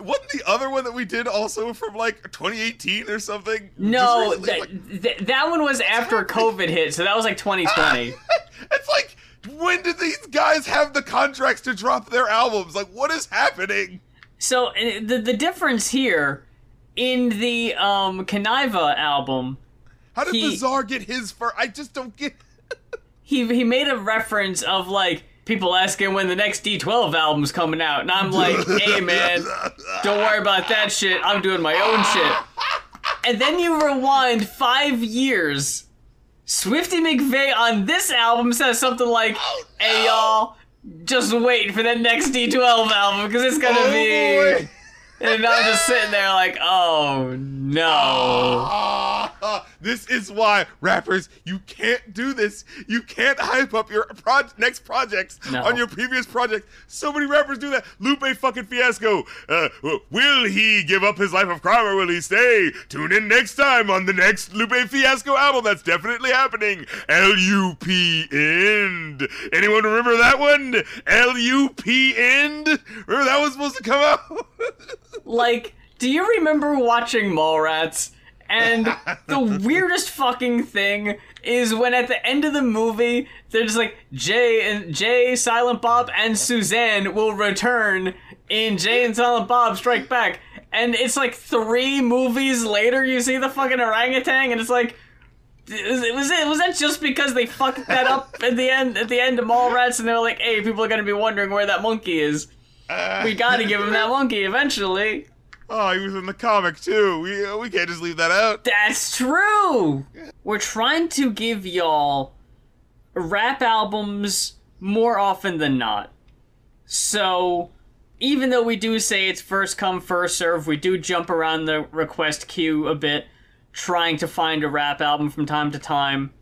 wasn't the other one that we did also from like 2018 or something? No, that, like- th- that one was after COVID hit, so that was like 2020. <laughs> it's like, when did these guys have the contracts to drop their albums? Like, what is happening? so and the the difference here in the um Kuniva album, How did He- Bizarre get his first? I just don't get. <laughs> he he made a reference of like people asking when the next D12 album's coming out, and I'm like, <laughs> hey man, don't worry about that shit. I'm doing my own shit. And then you rewind five years. Swifty McVay on this album says something like, "Hey y'all, just wait for the next D12 album because it's gonna Oh, be." boy. And I'm just sitting there like, "Oh no." Ah, <laughs> this is why rappers, you can't do this. You can't hype up your pro- next projects No. on your previous project. So many rappers do that. Lupe fucking Fiasco. Uh, will he give up his life of crime or will he stay? Tune in next time on the next Lupe Fiasco album. That's definitely happening. L U P end. Anyone remember that one? L U P end. Remember that was supposed to come out. <laughs> Like, do you remember watching Mallrats? And the <laughs> weirdest fucking thing is when at the end of the movie, they're just like Jay and Jay, Silent Bob, and Suzanne will return in Jay and Silent Bob Strike Back. And it's like three movies later, you see the fucking orangutan, and it's like, was it was it was that just because they fucked that up <laughs> at the end at the end of Mallrats, and they were like, hey, people are gonna be wondering where that monkey is. We gotta give him that <laughs> monkey eventually. Oh, he was in the comic too. We uh, we can't just leave that out. That's true. We're trying to give y'all rap albums more often than not. So, even though we do say it's first come, first serve, we do jump around the request queue a bit, trying to find a rap album from time to time.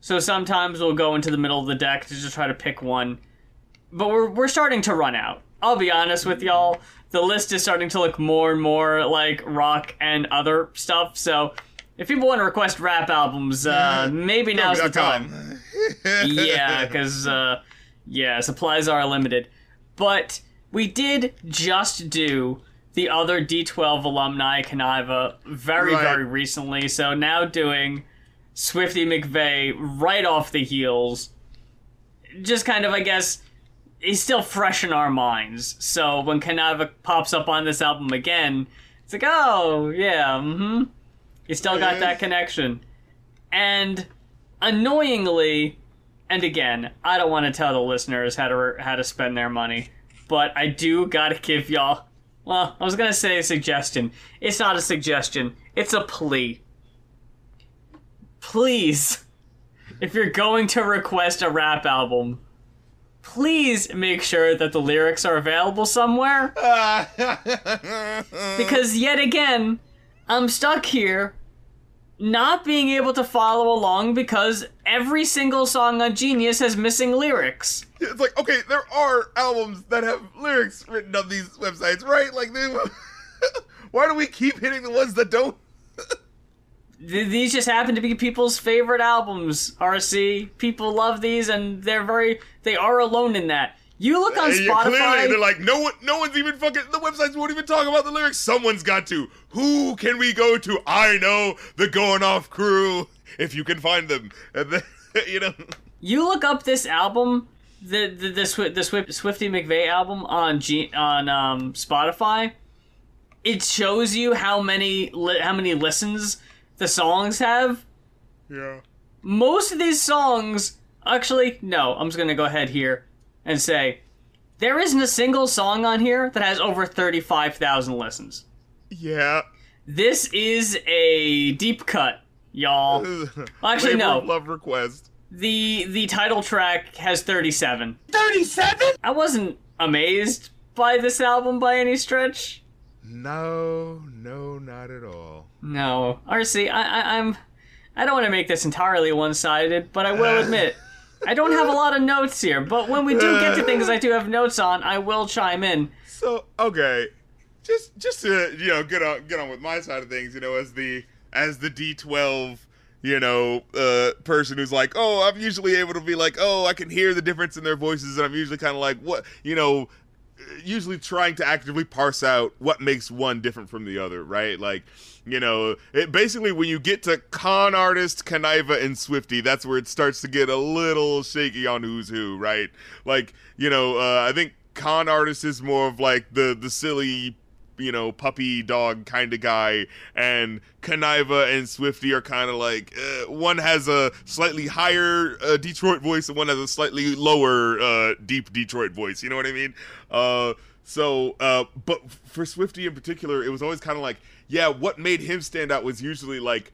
So sometimes we'll go into the middle of the deck to just try to pick one. But we're, we're starting to run out. I'll be honest with y'all. The list is starting to look more and more like rock and other stuff. So if people want to request rap albums, uh, maybe now's the time <laughs> yeah, because uh, yeah, supplies are limited. But we did just do the other D12 alumni Kuniva very, Right. very recently. So now doing Swifty McVay right off the heels. Just kind of, I guess, he's still fresh in our minds. So when Kuniva pops up on this album again, it's like, oh, yeah, mm hmm. You still got that connection. And annoyingly, and again, I don't want to tell the listeners how to how to spend their money, but I do gotta give y'all. Well, I was gonna say a suggestion. It's not a suggestion. It's a plea. Please, if you're going to request a rap album, please make sure that the lyrics are available somewhere. <laughs> Because yet again, I'm stuck here not being able to follow along because every single song on Genius has missing lyrics. It's like, okay, there are albums that have lyrics written on these websites, right? Like, they, <laughs> why do we keep hitting the ones that don't? <laughs> Th- These just happen to be people's favorite albums, RC. People love these and they're very they are alone in that. You look on Spotify And yeah, clearly, they're like, no one, no one's even fucking. The websites won't even talk about the lyrics. Someone's got to. Who can we go to? I know the Going Off crew. If you can find them, and then, <laughs> you know. you look up this album, the the the, Swi- the Swi- Swifty McVay album on G- on um, Spotify. It shows you how many li- how many listens the songs have. Yeah. Most of these songs, actually, no. I'm just gonna go ahead here and say there isn't a single song on here that has over thirty five thousand listens. Yeah. This is a deep cut, y'all. <laughs> Actually, Labor no. Love request. The the title track has 37. 37? I wasn't amazed by this album by any stretch. No, no, not at all. No. RC, I, I I'm I don't want to make this entirely one-sided, but I will admit I don't have a lot of notes here, but when we do get to things I do have notes on, I will chime in. So okay, just just to you know get on get on with my side of things, you know, as the as the D twelve, you know, uh, person who's like, oh, I'm usually able to be like, oh, I can hear the difference in their voices, and I'm usually kind of like, what, you know, usually trying to actively parse out what makes one different from the other, right? Like, you know, it basically when you get to Kon Artis, Kuniva, and Swifty, that's where it starts to get a little shaky on who's who, right? Like, you know, uh, I think Kon Artis is more of like the the silly you know, puppy dog kind of guy, and Kuniva and Swifty are kind of like uh, one has a slightly higher uh, Detroit voice, and one has a slightly lower uh, deep Detroit voice. You know what I mean? Uh, so, uh, but for Swifty in particular, it was always kind of like, yeah, what made him stand out was usually like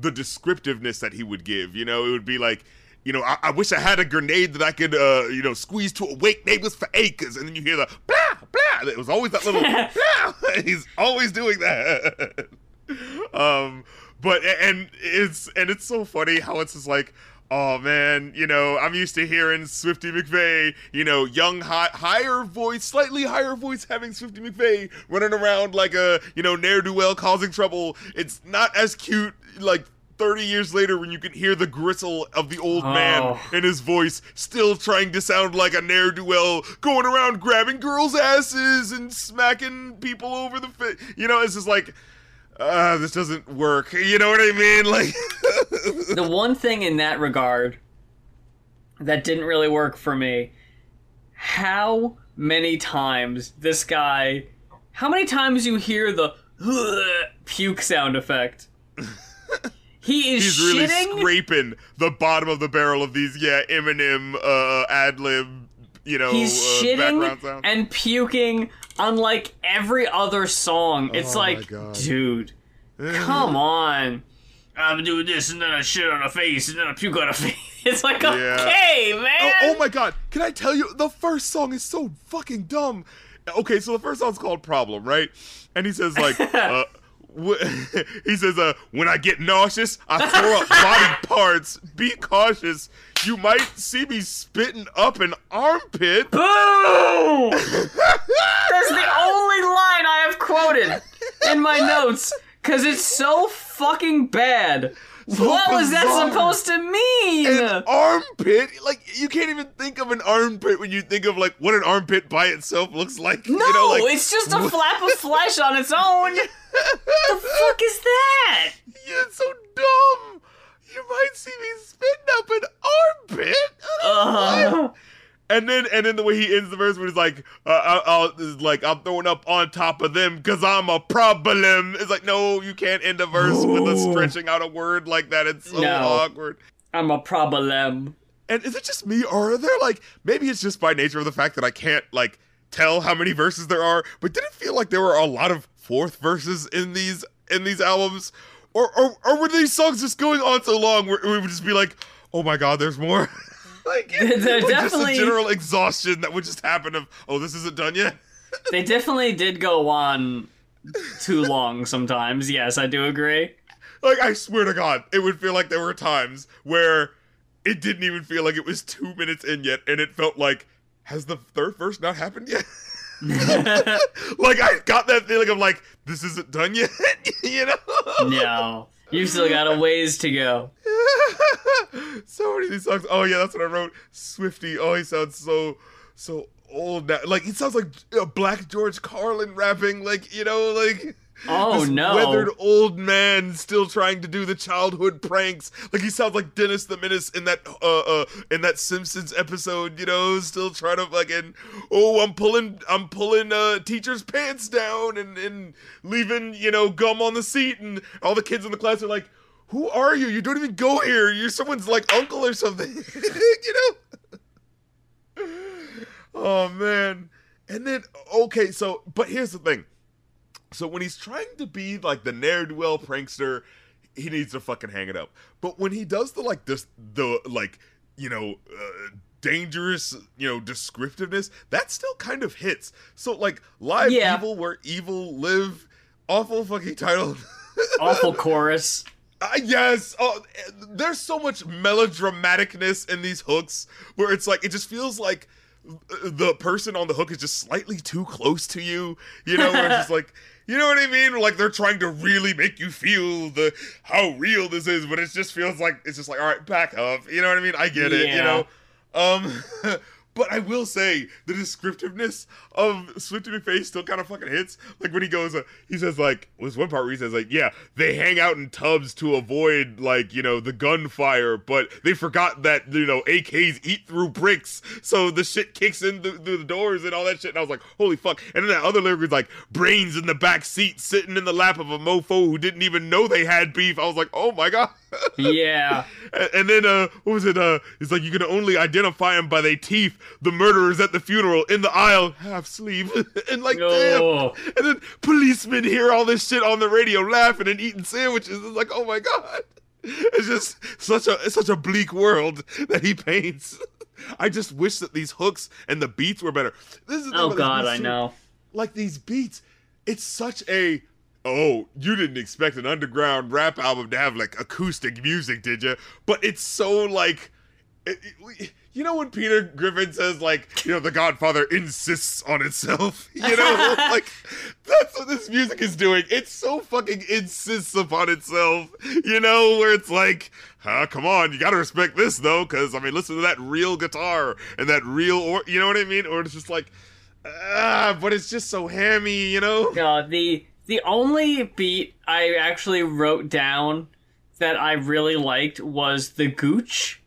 the descriptiveness that he would give. You know, it would be like. You know, I, I wish I had a grenade that I could, uh, you know, squeeze to awake neighbors for acres, and then you hear the blah blah. It was always that little <laughs> blah. <laughs> He's always doing that. <laughs> um, but and it's and it's so funny how it's just like, oh man, you know, I'm used to hearing Swifty McVay, you know, young, high, higher voice, slightly higher voice, having Swifty McVay running around like a you know ne'er do well causing trouble. It's not as cute like. 30 years later, when you can hear the gristle of the old man Oh. in his voice, still trying to sound like a ne'er do well, going around grabbing girls' asses and smacking people over the face. You know, it's just like, uh, this doesn't work. You know what I mean? <laughs> Like, the one thing in that regard that didn't really work for me how many times this guy how many times you hear the <laughs> puke sound effect <laughs> he is he's really shitting scraping the bottom of the barrel of these, yeah, Eminem uh, ad lib, you know, he's uh, shitting background sound. and puking unlike every other song it's Oh like dude <laughs> come on i'm doing this and then i shit on a face and then i puke on a <laughs> face it's like Yeah. okay man Oh, oh my god! Can I tell you the first song is so fucking dumb. Okay, so the first song's called "Problem," right? And he says like, <laughs> uh, wh- <laughs> he says, uh, "When I get nauseous, I throw up <laughs> body parts. Be cautious. You might see me spitting up an armpit." Boom! <laughs> That's the only line I have quoted in my notes because it's so fucking bad. So what was that supposed to mean? An armpit? Like you can't even think of an armpit when you think of like what an armpit by itself looks like. no, you know, like, it's just a flap of flesh on its own. <laughs> the fuck is that? Yeah, it's so dumb. You might see me spitting up an armpit. Uh, And then, and then the way he ends the verse, when he's like, uh, I, I'll, is like, I'm throwing up on top of them because I'm a problem. It's like, no, you can't end a verse with a stretching out a word like that. It's so No. awkward. I'm a problem. And is it just me, or are there like, maybe it's just by nature of the fact that I can't like tell how many verses there are, but did it feel like there were a lot of fourth verses in these in these albums, or or, or were these songs just going on so long where we would just be like, oh my god, there's more. <laughs> like, They're <laughs> like definitely- just a general exhaustion that would just happen of, oh, this isn't done yet. <laughs> They definitely did go on too long sometimes. Yes, I do agree. Like, I swear to God, it would feel like there were times where it didn't even feel like it was two minutes in yet, and it felt like, has the third verse not happened yet? <laughs> like, I got that feeling of like, this isn't done yet, you know? No. You've still got a ways to go. <laughs> so many of these songs. Oh yeah, that's what I wrote. Swifty. Oh, he sounds so so old now. Like he sounds like a Black George Carlin rapping. Like you know, like Oh, this no. weathered old man still trying to do the childhood pranks. Like he sounds like Dennis the Menace in that uh uh in that Simpsons episode. You know, still trying to fucking oh I'm pulling I'm pulling uh teacher's pants down and and leaving you know gum on the seat and all the kids in the class are like. Who are you? You don't even go here. You're someone's like uncle or something. <laughs> you know? Oh man. And then okay, so but here's the thing. So when he's trying to be like the ne'er do well prankster, he needs to fucking hang it up. But when he does the like this the like you know uh, dangerous you know descriptiveness, that still kind of hits. So like live Yeah. evil where evil live, awful fucking title. <laughs> Awful chorus. Uh, yes. Oh, there's so much melodramaticness in these hooks where it's like it just feels like the person on the hook is just slightly too close to you. You know, where it's just <laughs> like, you know what I mean? Like they're trying to really make you feel the how real this is, but it just feels like it's just like, all right, back up. You know what I mean? I get it. You know. Um, <laughs> but I will say the descriptiveness of Swifty McFace still kind of fucking hits. Like when he goes, uh, he says like, was one part where he says like, yeah, they hang out in tubs to avoid like you know the gunfire, but they forgot that you know AKs eat through bricks, so the shit kicks in through, through the doors and all that shit. And I was like, holy fuck! And then that other lyric was like, brains in the back seat, sitting in the lap of a mofo who didn't even know they had beef. I was like, oh my god. <laughs> Yeah. And- And then uh what was it? Uh it's like you can only identify them by their teeth. The murderers at the funeral in the aisle, half sleeve. <laughs> and like Oh. damn. And then policemen hear all this shit on the radio laughing and eating sandwiches. It's like, oh my god. It's just such a it's such a bleak world that he paints. <laughs> I just wish that these hooks and the beats were better. This is Oh god, I know. like these beats it's such a oh you didn't expect an underground rap album to have like acoustic music did you but it's so like it- it- you know when peter griffin says like you know the godfather insists on itself? <laughs> You know <laughs> like that's what this music is doing. It's so fucking insists upon itself. You know where it's like huh, come on you gotta respect this though because i mean listen to that real guitar and that real or you know what i mean? Or it's just like ah but it's just so hammy you know? No, the the only beat I actually wrote down that I really liked was the Gooch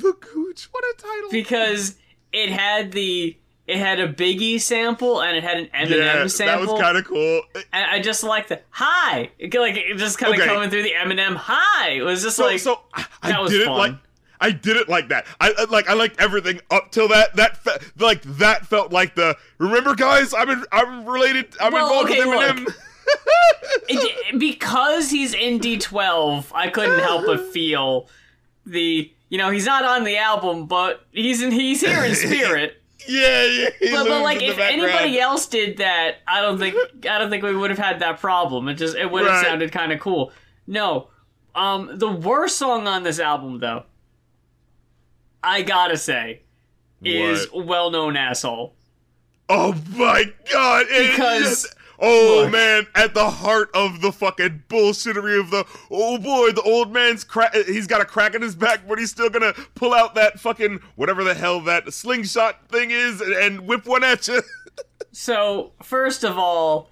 the gooch what a title because it had the it had a Biggie sample and it had an Eminem yeah that sample. was kind of cool and I just liked the hi, It- like it just kind of Okay. coming through the Eminem hi. It was just so, like so I, I was didn't fun. like I didn't like that. I like I liked everything up till that. That fe- like that felt like the remember guys. I'm in, I'm related. I'm Well, involved okay, with look. Eminem. <laughs> it, because he's in D12, I couldn't help but feel the you know he's not on the album, but he's in he's here in <laughs> spirit. yeah, yeah. But, but like if background. anybody else did that, I don't think I don't think we would have had that problem. It just it would have Right. sounded kind of cool. No, um, the worst song on this album though, I gotta say, is What? "Well Known Asshole." Oh my god! it Because is- Oh Look. man, at the heart of the fucking bullshittery of the oh boy, the old man's crack. He's got a crack in his back, but he's still gonna pull out that fucking whatever the hell that slingshot thing is and, and whip one at you. <laughs> So, first of all,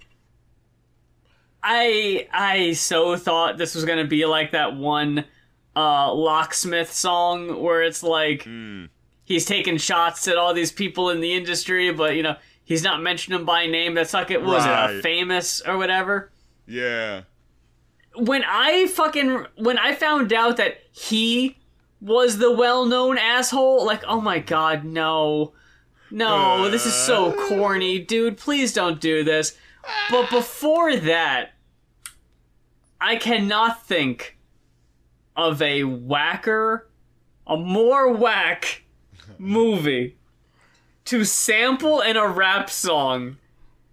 I I so thought this was gonna be like that one uh locksmith song where it's like he's taking shots at all these people in the industry, but you know, he's not mentioning him by name. That's like it was it, uh, Right. famous or whatever. yeah. When I fucking when I found out that he was the well-known asshole, like, oh my god, no. No, this is so corny, dude. Please don't do this. But before that, I cannot think of a whacker, a more whack <laughs> movie to sample in a rap song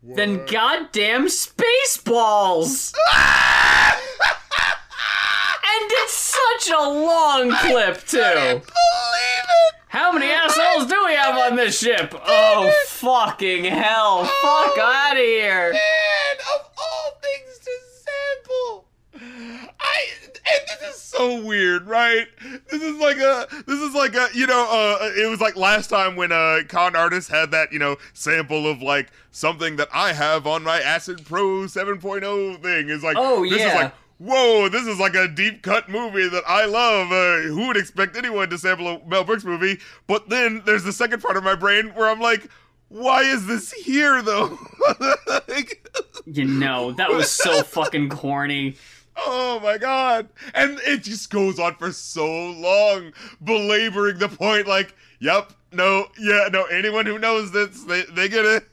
than goddamn Spaceballs. <laughs> and it's such a long clip, too. How many assholes do we have on this ship? Oh, fucking hell. Fuck out of here. Man, of all things to sample, I and this is so weird, right? This is like a this is like a you know uh it was like last time when a Kon Artis had that you know sample of like something that I have on my Acid Pro 7.0 thing is like Oh, this is like Whoa, this is like a deep cut movie that I love. Uh, who would expect anyone to sample a Mel Brooks movie? But then there's the second part of my brain where I'm like, why is this here though? <laughs> Like, You know, that was so fucking corny. Oh my god. And it just goes on for so long, belaboring the point like, yep, no, yeah, no, anyone who knows this, they, they get it.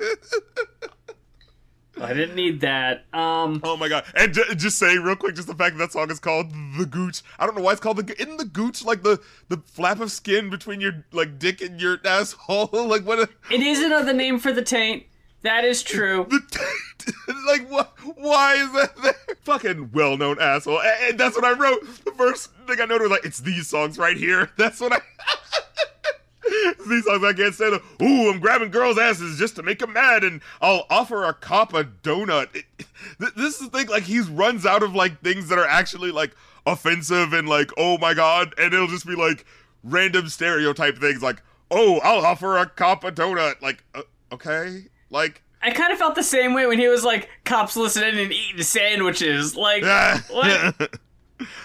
I didn't need that. Um, oh my god. And j- just say real quick, just the fact that that song is called The Gooch. I don't know why it's called the Isn't the Gooch like the, the flap of skin between your like dick and your <laughs> asshole? like what a, it is another name for the taint. That is true. the taint. <laughs> like what? Why is that there? Fucking well-known asshole. And, and that's what I wrote. The first thing I noted was like, it's these songs right here. <laughs> That's what I. <laughs> These songs I can't stand. Ooh, I'm grabbing girls' asses just to make them mad, and I'll offer a cop a donut. It- this is the thing. Like he runs out of like things that are actually like offensive and like, oh my god, and it'll just be like random stereotype things like, oh, I'll offer a cop a donut. Like, uh, okay, like. I kind of felt the same way when he was like, cops listening and eating sandwiches. Like, Ah. what? <laughs>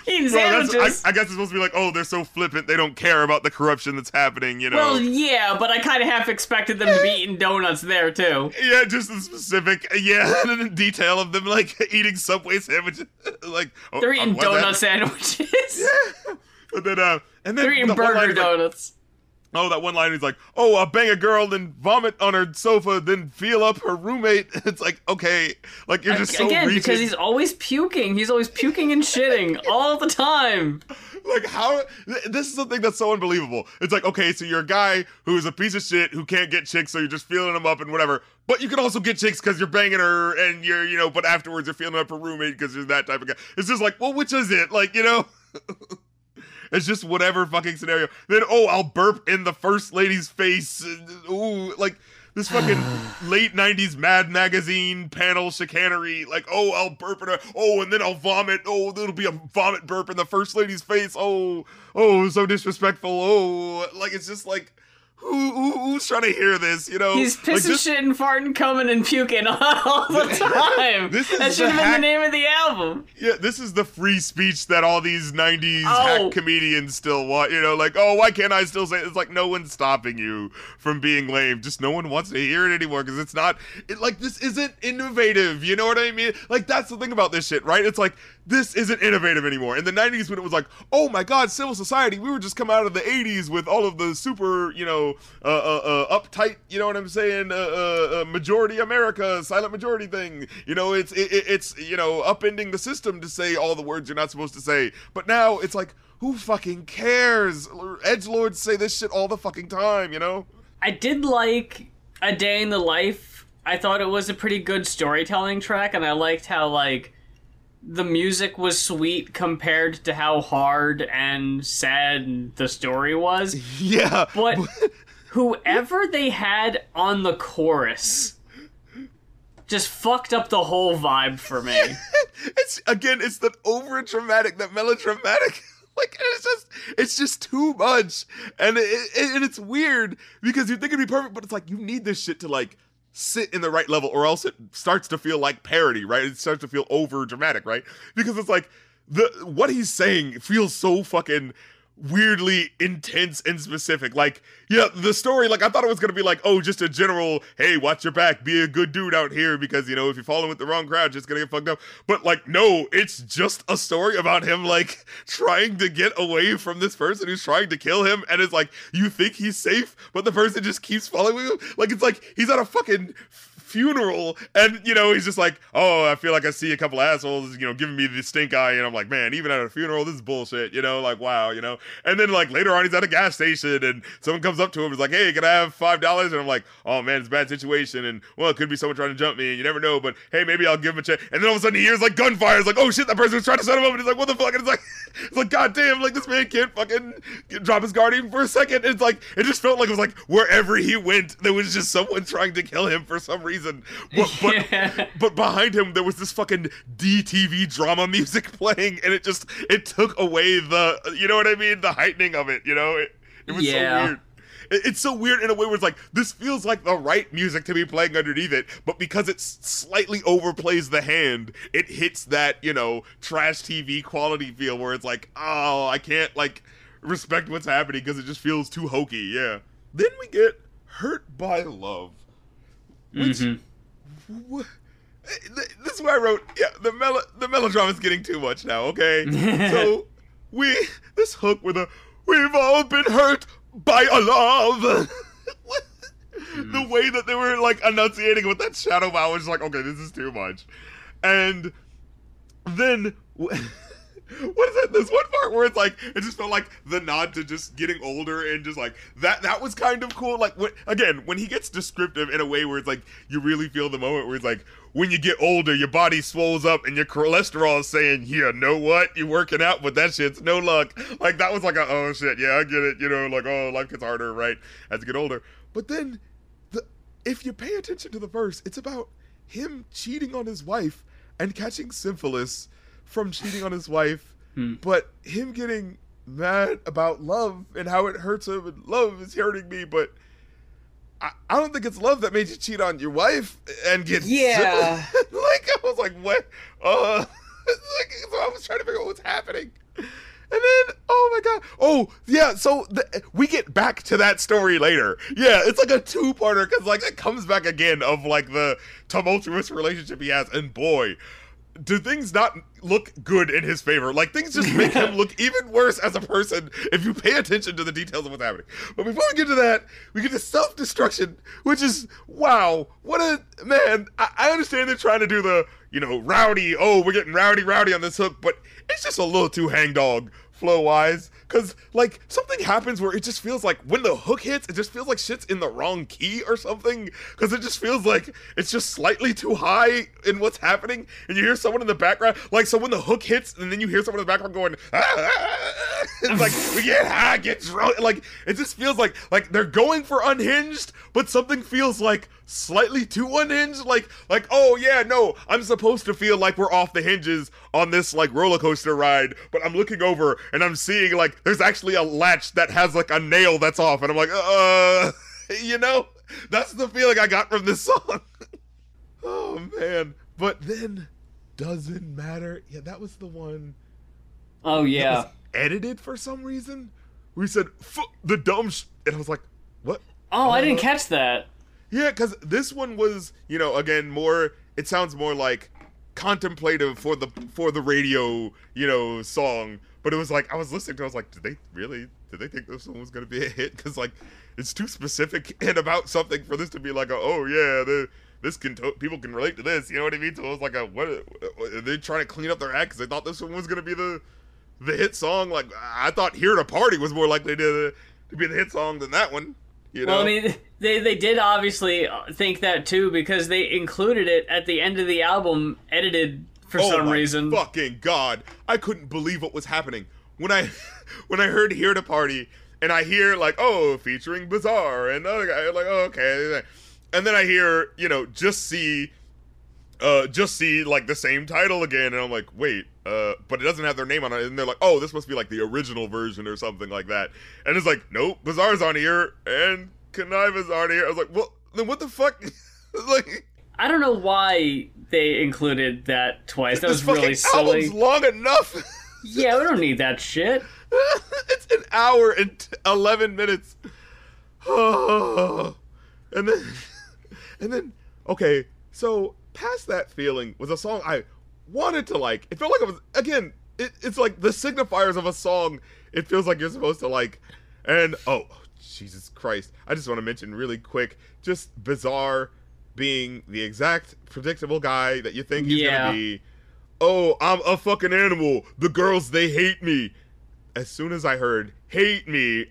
Eating Well, sandwiches? I, I guess it's supposed to be like, oh, they're so flippant, they don't care about the corruption that's happening, you know? well, yeah, but I kind of half expected them to be eating donuts there, too. yeah, just the specific, yeah, and <laughs> the detail of them like <laughs> eating Subway sandwiches, like oh, They're eating that? donut sandwiches. And then, uh, and then They're eating the burger is like, donuts. Oh, that one line. He's like, oh, I'll bang a girl, then vomit on her sofa, then feel up her roommate. <laughs> It's like, okay, like you're just so Again, reaching. because he's always puking. He's always puking and shitting <laughs> all the time. like how this is the thing that's so unbelievable it's like okay so you're a guy who's a piece of shit who can't get chicks so you're just feeling them up and whatever but you can also get chicks because you're banging her and you're you know but afterwards you're feeling up her roommate because you're that type of guy it's just like well which is it like you know <laughs> It's just whatever fucking scenario. Then oh, I'll burp in the first lady's face. Ooh, like this fucking <sighs> late '90s Mad Magazine panel chicanery. Like oh, I'll burp in her. Oh, and then I'll vomit. Oh, there'll be a vomit burp in the first lady's face. Oh, oh, so disrespectful. Oh, like it's just like. Who, who, who's trying to hear this? You know, He's Like, pissing, this- shitting, farting, coming, and puking <laughs> all the <laughs> time. This is that should the have been hack- the name of the album. Yeah, this is the free speech that all these '90s Oh. hack comedians still want. You know, like, oh, why can't I still say? It's like no one's stopping you from being lame. Just no one wants to hear it anymore because it's not. It like this isn't innovative. You know what I mean? Like that's the thing about this shit, right? It's like this isn't innovative anymore. In the '90s, when it was like, oh my god, civil society, we were just come out of the '80s with all of the super, you know, uh, uh, uh, uptight. You know what I'm saying? Uh, uh, uh, majority America, silent majority thing. You know, it's it, it- it's you know upending the system to say all the words you're not supposed to say. But now it's like, who fucking cares? Edge lords say this shit all the fucking time. You know? I did like A Day in the Life. I thought it was a pretty good storytelling track, and I liked how, like, the music was sweet compared to how hard and sad the story was. <laughs> Yeah. But <laughs> whoever they had on the chorus just fucked up the whole vibe for me. <laughs> it's again, it's that over dramatic, that melodramatic. Like it's just, it's just too much, and it, it, and it's weird because you think it'd be perfect, but it's like you need this shit to like sit in the right level, or else it starts to feel like parody, right? It starts to feel over dramatic, right? Because it's like the what he's saying feels so fucking weirdly intense and specific. Like, yeah, the story, like, I thought it was gonna be like, oh, just a general, hey, watch your back, be a good dude out here, because, you know, if you're following with the wrong crowd, just gonna get fucked up. But, like, no, it's just a story about him, like, <laughs> trying to get away from this person who's trying to kill him, and it's like, you think he's safe, but the person just keeps following him. Like, it's like he's on a fucking funeral. And you know he's just like oh i feel like i see a couple assholes you know giving me the stink eye. And i'm like man even at a funeral this is bullshit you know like wow you know. And then like later on he's at a gas station and someone comes up to him is like hey can i have five dollars? And i'm like oh man it's a bad situation. And well it could be someone trying to jump me. And you never know. But hey maybe i'll give him a check and then all of a sudden he hears like gunfire. It's like oh shit that person was trying to set him up. And he's like what the fuck? And it's like <laughs> it's like god damn like this man can't fucking drop his guard even for a second. It's like it just felt like it was like wherever he went there was just someone trying to kill him for some reason but but, <laughs> Yeah. but behind him there was this fucking DTV drama music <laughs> playing and it just it took away the you know what I mean? The heightening of it you know? It, it was Yeah. so weird. It- it's so weird in a way where it's like this feels like the right music to be playing underneath it but because it slightly overplays the hand it hits that you know trash TV quality feel where it's like oh I can't like respect what's happening because it just feels too hokey yeah. Then we get hurt by love which mm-hmm. Wh- This is where I wrote. Yeah, the melo the melodrama is getting too much now. Okay, <laughs> so we this hook with a we've all been hurt by a love. <laughs> The mm-hmm. way that they were like enunciating with that shadow bow was like, okay, this is too much. And then <laughs> what is that? This one part where it's like it just felt like the nod to just getting older and just like that. That was kind of cool. Like when, again, when he gets descriptive in a way where it's like you really feel the moment where it's like when you get older, your body swells up and your cholesterol is saying, "Yeah, know what? You're working out, but that shit's no luck." Like that was like a oh shit, yeah, I get it. You know, like oh life gets harder, right, as you get older. But then the if you pay attention to the verse, it's about him cheating on his wife and catching syphilis from cheating on his wife, but him getting mad about love and how it hurts him and love is hurting me, but I, I don't think it's love that made you cheat on your wife and get Yeah. <laughs> like I was like, what? Uh <laughs> like, so I was trying to figure out what's happening. And then, oh my god, oh yeah. So the, we get back to that story later. Yeah, it's like a two-parter because like it comes back again of like the tumultuous relationship he has, and boy, do things not look good in his favor. Like things just make him <laughs> look even worse as a person if you pay attention to the details of what's happening. But before we get to that, we get to self-destruction, which is wow, what a man. I, I understand they're trying to do the you know rowdy. Oh, we're getting rowdy, rowdy on this hook, but it's just a little too hangdog flow wise. Cause like something happens where it just feels like when the hook hits, it just feels like shit's in the wrong key or something. Cause it just feels like it's just slightly too high in what's happening. And you hear someone in the background, like so when the hook hits, and then you hear someone in the background going, ah, ah, ah," it's like <laughs> we get high, get drunk. Like it just feels like like they're going for unhinged, but something feels like slightly too unhinged. Like like oh yeah, no, I'm supposed to feel like we're off the hinges on this like roller coaster ride, but I'm looking over and I'm seeing like there's actually a latch that has like a nail that's off, and I'm like, uh, <laughs> you know, that's the feeling I got from this song. <laughs> oh man, but then doesn't matter. Yeah, that was the one Oh yeah. edited for some reason. We said the dumb, sh-, and I was like, what? Oh, I didn't Uh, catch that. Yeah, because this one was, you know, again more. It sounds more like contemplative for the for the radio, you know, song. But it was like I was listening to. it, I was like, did they really? Did they think this one was gonna be a hit? Because like, it's too specific <laughs> and about something for this to be like, a, oh yeah, the this can to- people can relate to this. You know what I mean? So it was like a what? Uh, are they trying to clean up their act because they thought this one was gonna be the the hit song? Like I thought, "Here to Party" was more likely to to be the hit song than that one. You know? Well, I mean, they they did obviously uh, think that too because they included it at the end of the album, edited for oh some my reason. Fucking god! I couldn't believe what was happening when I <laughs> when I heard "Here to Party" and I hear like, oh, featuring Bizarre and other guy, like, oh, okay, and then I hear, you know, just see uh, just see like the same title again, and I'm like, wait, uh, but it doesn't have their name on it, and they're like, oh, this must be like the original version or something like that, and it's like, nope, Bizarre's on here and Kuniva's on here. I was like, well, then what the fuck? <laughs> like, I don't know why they included that twice. That was really silly. album's long enough. <laughs> Yeah, we don't need that shit. <laughs> it's an hour and t- 11 minutes. <sighs> and then, and then, okay, so past that feeling was a song I wanted to like. It felt like it was, again, it, it's like the signifiers of a song it feels like you're supposed to like. And, oh, Jesus Christ. I just want to mention really quick just Bizarre being the exact predictable guy that you think he's Yeah. going to be. Oh, I'm a fucking animal. The girls, they hate me. As soon as I heard hate me,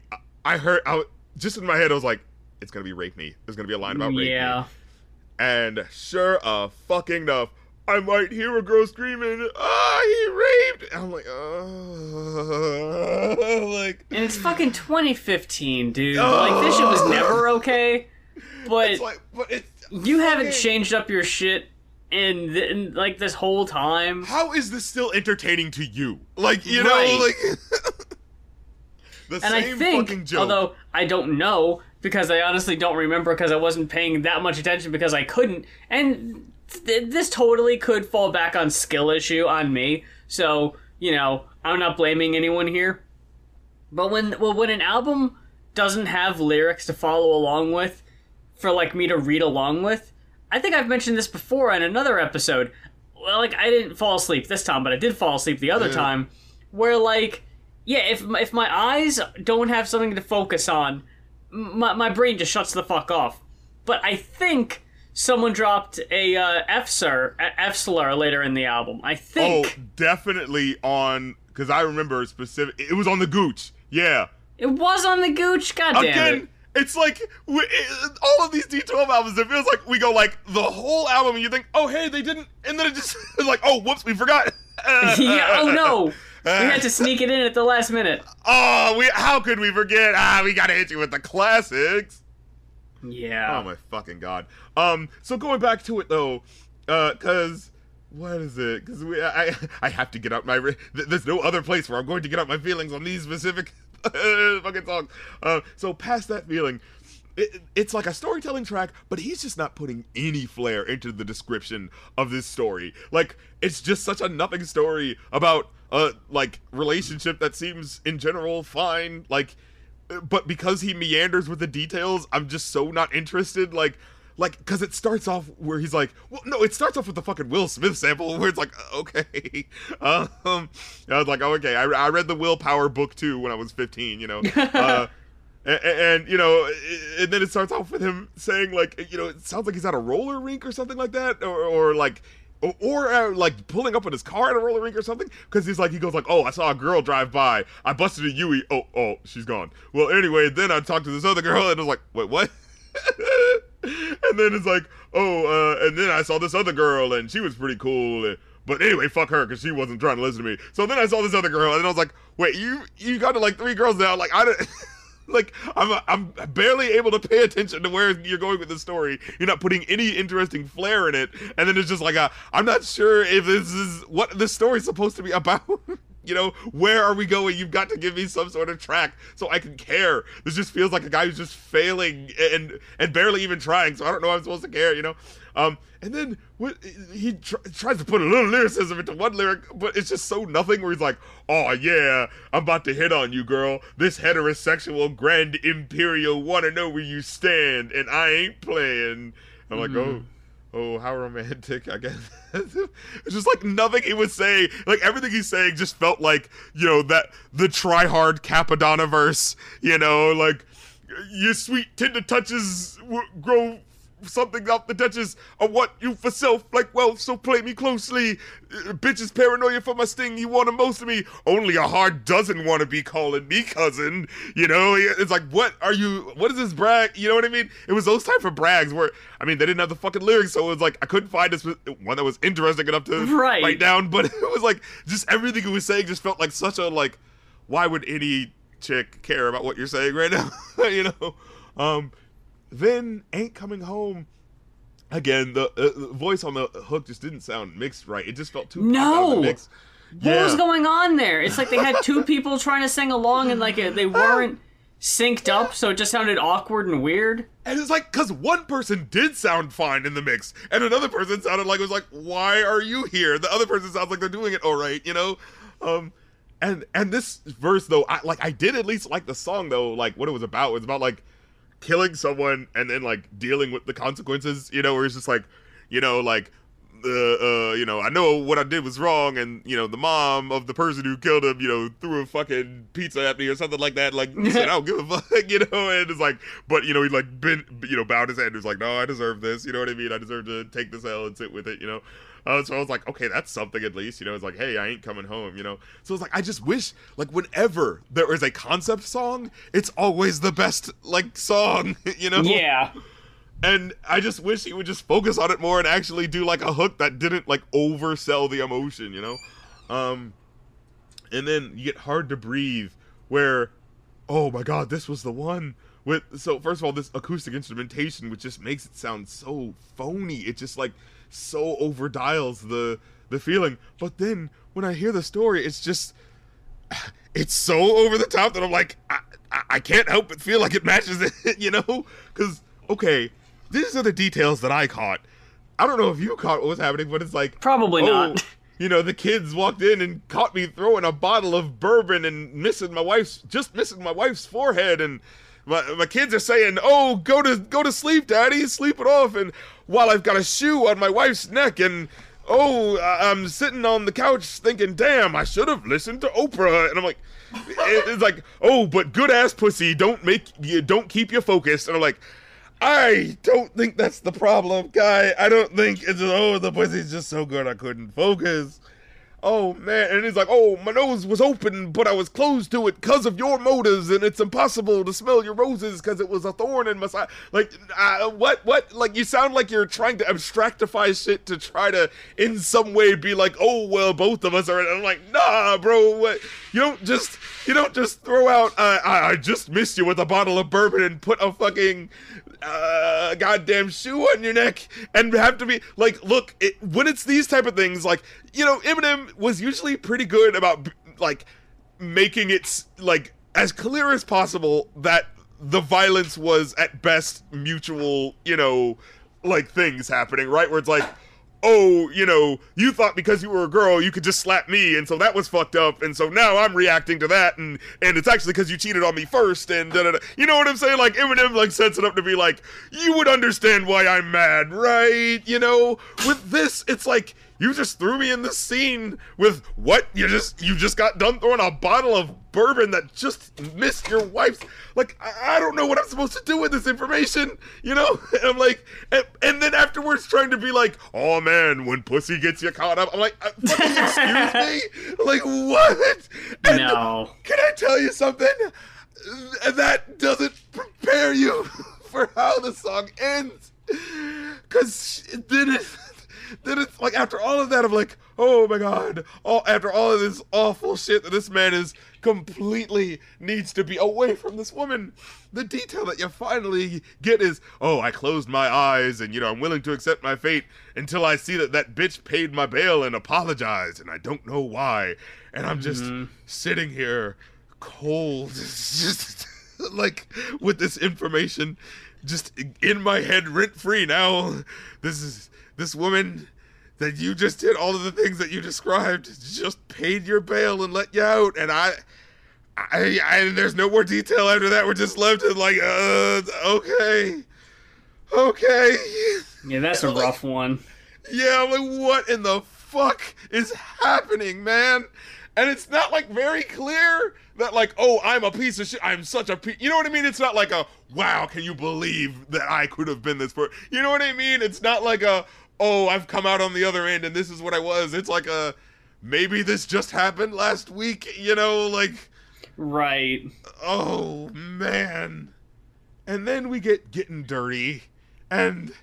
I- heard, I, just in my head, I was like, it's going to be rape me. There's going to be a line about rape me. Yeah. And sure a fucking enough, I might hear a girl screaming, "Ah, he raped!" And I'm like, oh, <laughs> like And it's fucking 2015, dude. Like, this shit was never okay. But it's like, but it's you haven't changed up your shit in, th- in like this whole time. How is this still entertaining to you? Like, you know, like <laughs> the And I same think, fucking joke. although I don't know because I honestly don't remember because I wasn't paying that much attention because I couldn't, and th- this totally could fall back on skill issue on me. So you know, I'm not blaming anyone here. But when well, when an album doesn't have lyrics to follow along with, for like me to read along with, I think I've mentioned this before in another episode. Well, like I didn't fall asleep this time, but I did fall asleep the other Yeah. time. Where like, yeah, if if my eyes don't have something to focus on, my my brain just shuts the fuck off. But I think someone dropped a uh, F slur F slur later in the album. I think. oh, definitely on because I remember specific. It was on the Gooch. Yeah. it was on the Gooch. God damn Again, it. it's like we, it, all of these D12 albums. It feels like we go like the whole album, and you think, oh hey, they didn't, and then it just <laughs> is like, oh whoops, we forgot. <laughs> yeah. Oh no. <laughs> We had to sneak it in at the last minute. Oh, we how could we forget? Ah, we gotta hit you with the classics. Yeah. Oh my fucking god. Um, so going back to it though, uh, cause what is it? Cause we, I, I have to get out my. re- There's no other place where I'm going to get out my feelings on these specific <laughs> fucking songs. Uh, so past that feeling. It, it's like a storytelling track, but he's just not putting any flair into the description of this story. Like it's just such a nothing story about a like relationship that seems in general fine. Like but because he meanders with the details, I'm just so not interested. Like, like, because it starts off where he's like, well, no, it starts off with the fucking Will Smith sample <laughs> where it's like, okay, <laughs> um, I was like, oh, okay, I, I read the Willpower book too when I was 15, you know, <laughs> uh, and, and you know, and then it starts off with him saying like, you know, it sounds like he's at a roller rink or something like that, or, or like. Or, or uh, like pulling up in his car at a roller rink or something, because he's like he goes like, oh, I saw a girl drive by. I busted a Yui. Oh, oh, she's gone. Well, anyway, then I talked to this other girl, and I was like, wait, what? <laughs> and then it's like, oh, uh, and then I saw this other girl, and she was pretty cool. and- But anyway, fuck her, because she wasn't trying to listen to me. So then I saw this other girl, and I was like, wait, you you got to like three girls now? Like I don't. <laughs> Like I'm, I'm barely able to pay attention to where you're going with the story. You're not putting any interesting flair in it, and then it's just like a, I'm not sure if this is what this story's supposed to be about. <laughs> you know, where are we going? You've got to give me some sort of track so I can care. This just feels like a guy who's just failing and and barely even trying. So I don't know I'm supposed to care. You know, um, and then what, he tr- tries to put a little lyricism into one lyric, but it's just so nothing. Where he's like, "Oh yeah, I'm about to hit on you, girl. This heterosexual grand imperial want to know where you stand, and I ain't playing." I'm like, "Oh." Oh, how romantic, I guess. <laughs> it's just like nothing he was saying. Like everything he's saying just felt like, you know, that the try hard Cappadonna verse, you know, like your sweet tender touches grow something off the Duchess. I want you for self like wealth, so play me closely. Uh, bitches paranoia for my sting, you want the most of me. Only a hard dozen want to be calling me cousin. You know, it's like, what are you, what is this brag? You know what I mean? It was those type of brags where, I mean, they didn't have the fucking lyrics, so it was like, I couldn't find this one that was interesting enough to <laughs> Right. write down, but <laughs> it was like, just everything he was saying just felt like such a, like, why would any chick care about what you're saying right now? <laughs> you know? Um, then Ain't Coming Home again, the, uh, the voice on the hook just didn't sound mixed right. It just felt too No! out of the mix. What was going on there? It's like they had two <laughs> people trying to sing along and like they weren't synced up, so it just sounded awkward and weird. And it's like, because one person did sound fine in the mix, and another person sounded like it was like, "Why are you here?" The other person sounds like they're doing it all right, you know. Um, and and this verse though, I like I did at least like the song though, like what it was about. It was about like killing someone and then like dealing with the consequences, you know, where it's just like, you know, like the uh, you know, I know what I did was wrong, and you know, the mom of the person who killed him, you know, threw a fucking pizza at me or something like that. Like, said, I don't give a fuck, <laughs> you know, and it's like, but you know, he like been, you know, bowed his head and was like, no, I deserve this, you know what I mean? I deserve to take this L and sit with it, you know. Uh, so I was like, okay, that's something at least, you know. It's like, hey, I ain't coming home, you know. So it's like, I just wish, like, whenever there is a concept song, it's always the best, like, song, <laughs> you know. Yeah. And I just wish he would just focus on it more and actually do like a hook that didn't like oversell the emotion, you know? Um and then you get hard to breathe where oh my god, this was the one with so first of all this acoustic instrumentation which just makes it sound so phony. It just like so overdials the the feeling. But then when I hear the story, it's just <sighs> it's so over the top that I'm like, I, I, I can't help but feel like it matches it, <laughs> you know? Because, okay, these are the details that I caught. I don't know if you caught what was happening, but it's like, Probably oh, not. You know, the kids walked in and caught me throwing a bottle of bourbon and missing my wife's, just missing my wife's forehead. And my, my kids are saying, oh, go to, go to sleep, daddy, sleep it off. And while I've got a shoe on my wife's neck and, oh, I'm sitting on the couch thinking, damn, I should have listened to Oprah. And I'm like, it's like, oh, but good ass pussy, don't make you, don't keep you focused. And I'm like, I don't think that's the problem, guy. I don't think it's oh the pussy's just so good I couldn't focus. Oh man, and he's like, oh my nose was open, but I was closed to it because of your motives, and it's impossible to smell your roses because it was a thorn in my side. Like, uh, what, what? Like, you sound like you're trying to abstractify shit to try to, in some way, be like, oh well, both of us are. I'm like, nah, bro, what? You don't just, you don't just throw out. Uh, I, I just missed you with a bottle of bourbon and put a fucking uh, goddamn shoe on your neck and have to be like, look, it, when it's these type of things, like you know, Eminem was usually pretty good about like making it like as clear as possible that the violence was at best mutual, you know, like things happening, right? Where it's like, oh, you know, you thought because you were a girl you could just slap me, and so that was fucked up, and so now I'm reacting to that, and and it's actually because you cheated on me first, and da, da, da. you know what I'm saying? Like Eminem like sets it up to be like, you would understand why I'm mad, right? You know, with this, it's like. You just threw me in the scene with what? You just you just got done throwing a bottle of bourbon that just missed your wife's. Like I, I don't know what I'm supposed to do with this information, you know? <laughs> And I'm like, and, and then afterwards trying to be like, oh man, when pussy gets you caught up, I'm like, uh, fucking excuse me, <laughs> like what? And No. Can I tell you something? That doesn't prepare you <laughs> for how the song ends, cause then it then it's like after all of that, I'm like, oh my god, all after all of this awful shit that this man is completely needs to be away from this woman. The detail that you finally get is, oh, I closed my eyes and you know I'm willing to accept my fate until I see that that bitch paid my bail and apologized, and I don't know why, and I'm just mm-hmm. sitting here cold, <laughs> just like with this information just in my head rent free now. This is this woman that you just did all of the things that you described just paid your bail and let you out and I I, I there's no more detail after that. We're just left in like uh okay. Okay. Yeah, that's a rough one. Yeah, I'm like, what in the fuck is happening, man? And it's not like very clear that like, oh, I'm a piece of shit. I'm such a piece. You know what I mean? It's not like a wow, can you believe that I could have been this for? You know what I mean? It's not like a oh, I've come out on the other end and this is what I was. It's like a maybe this just happened last week. You know, like Right. oh man. And then we get getting dirty, and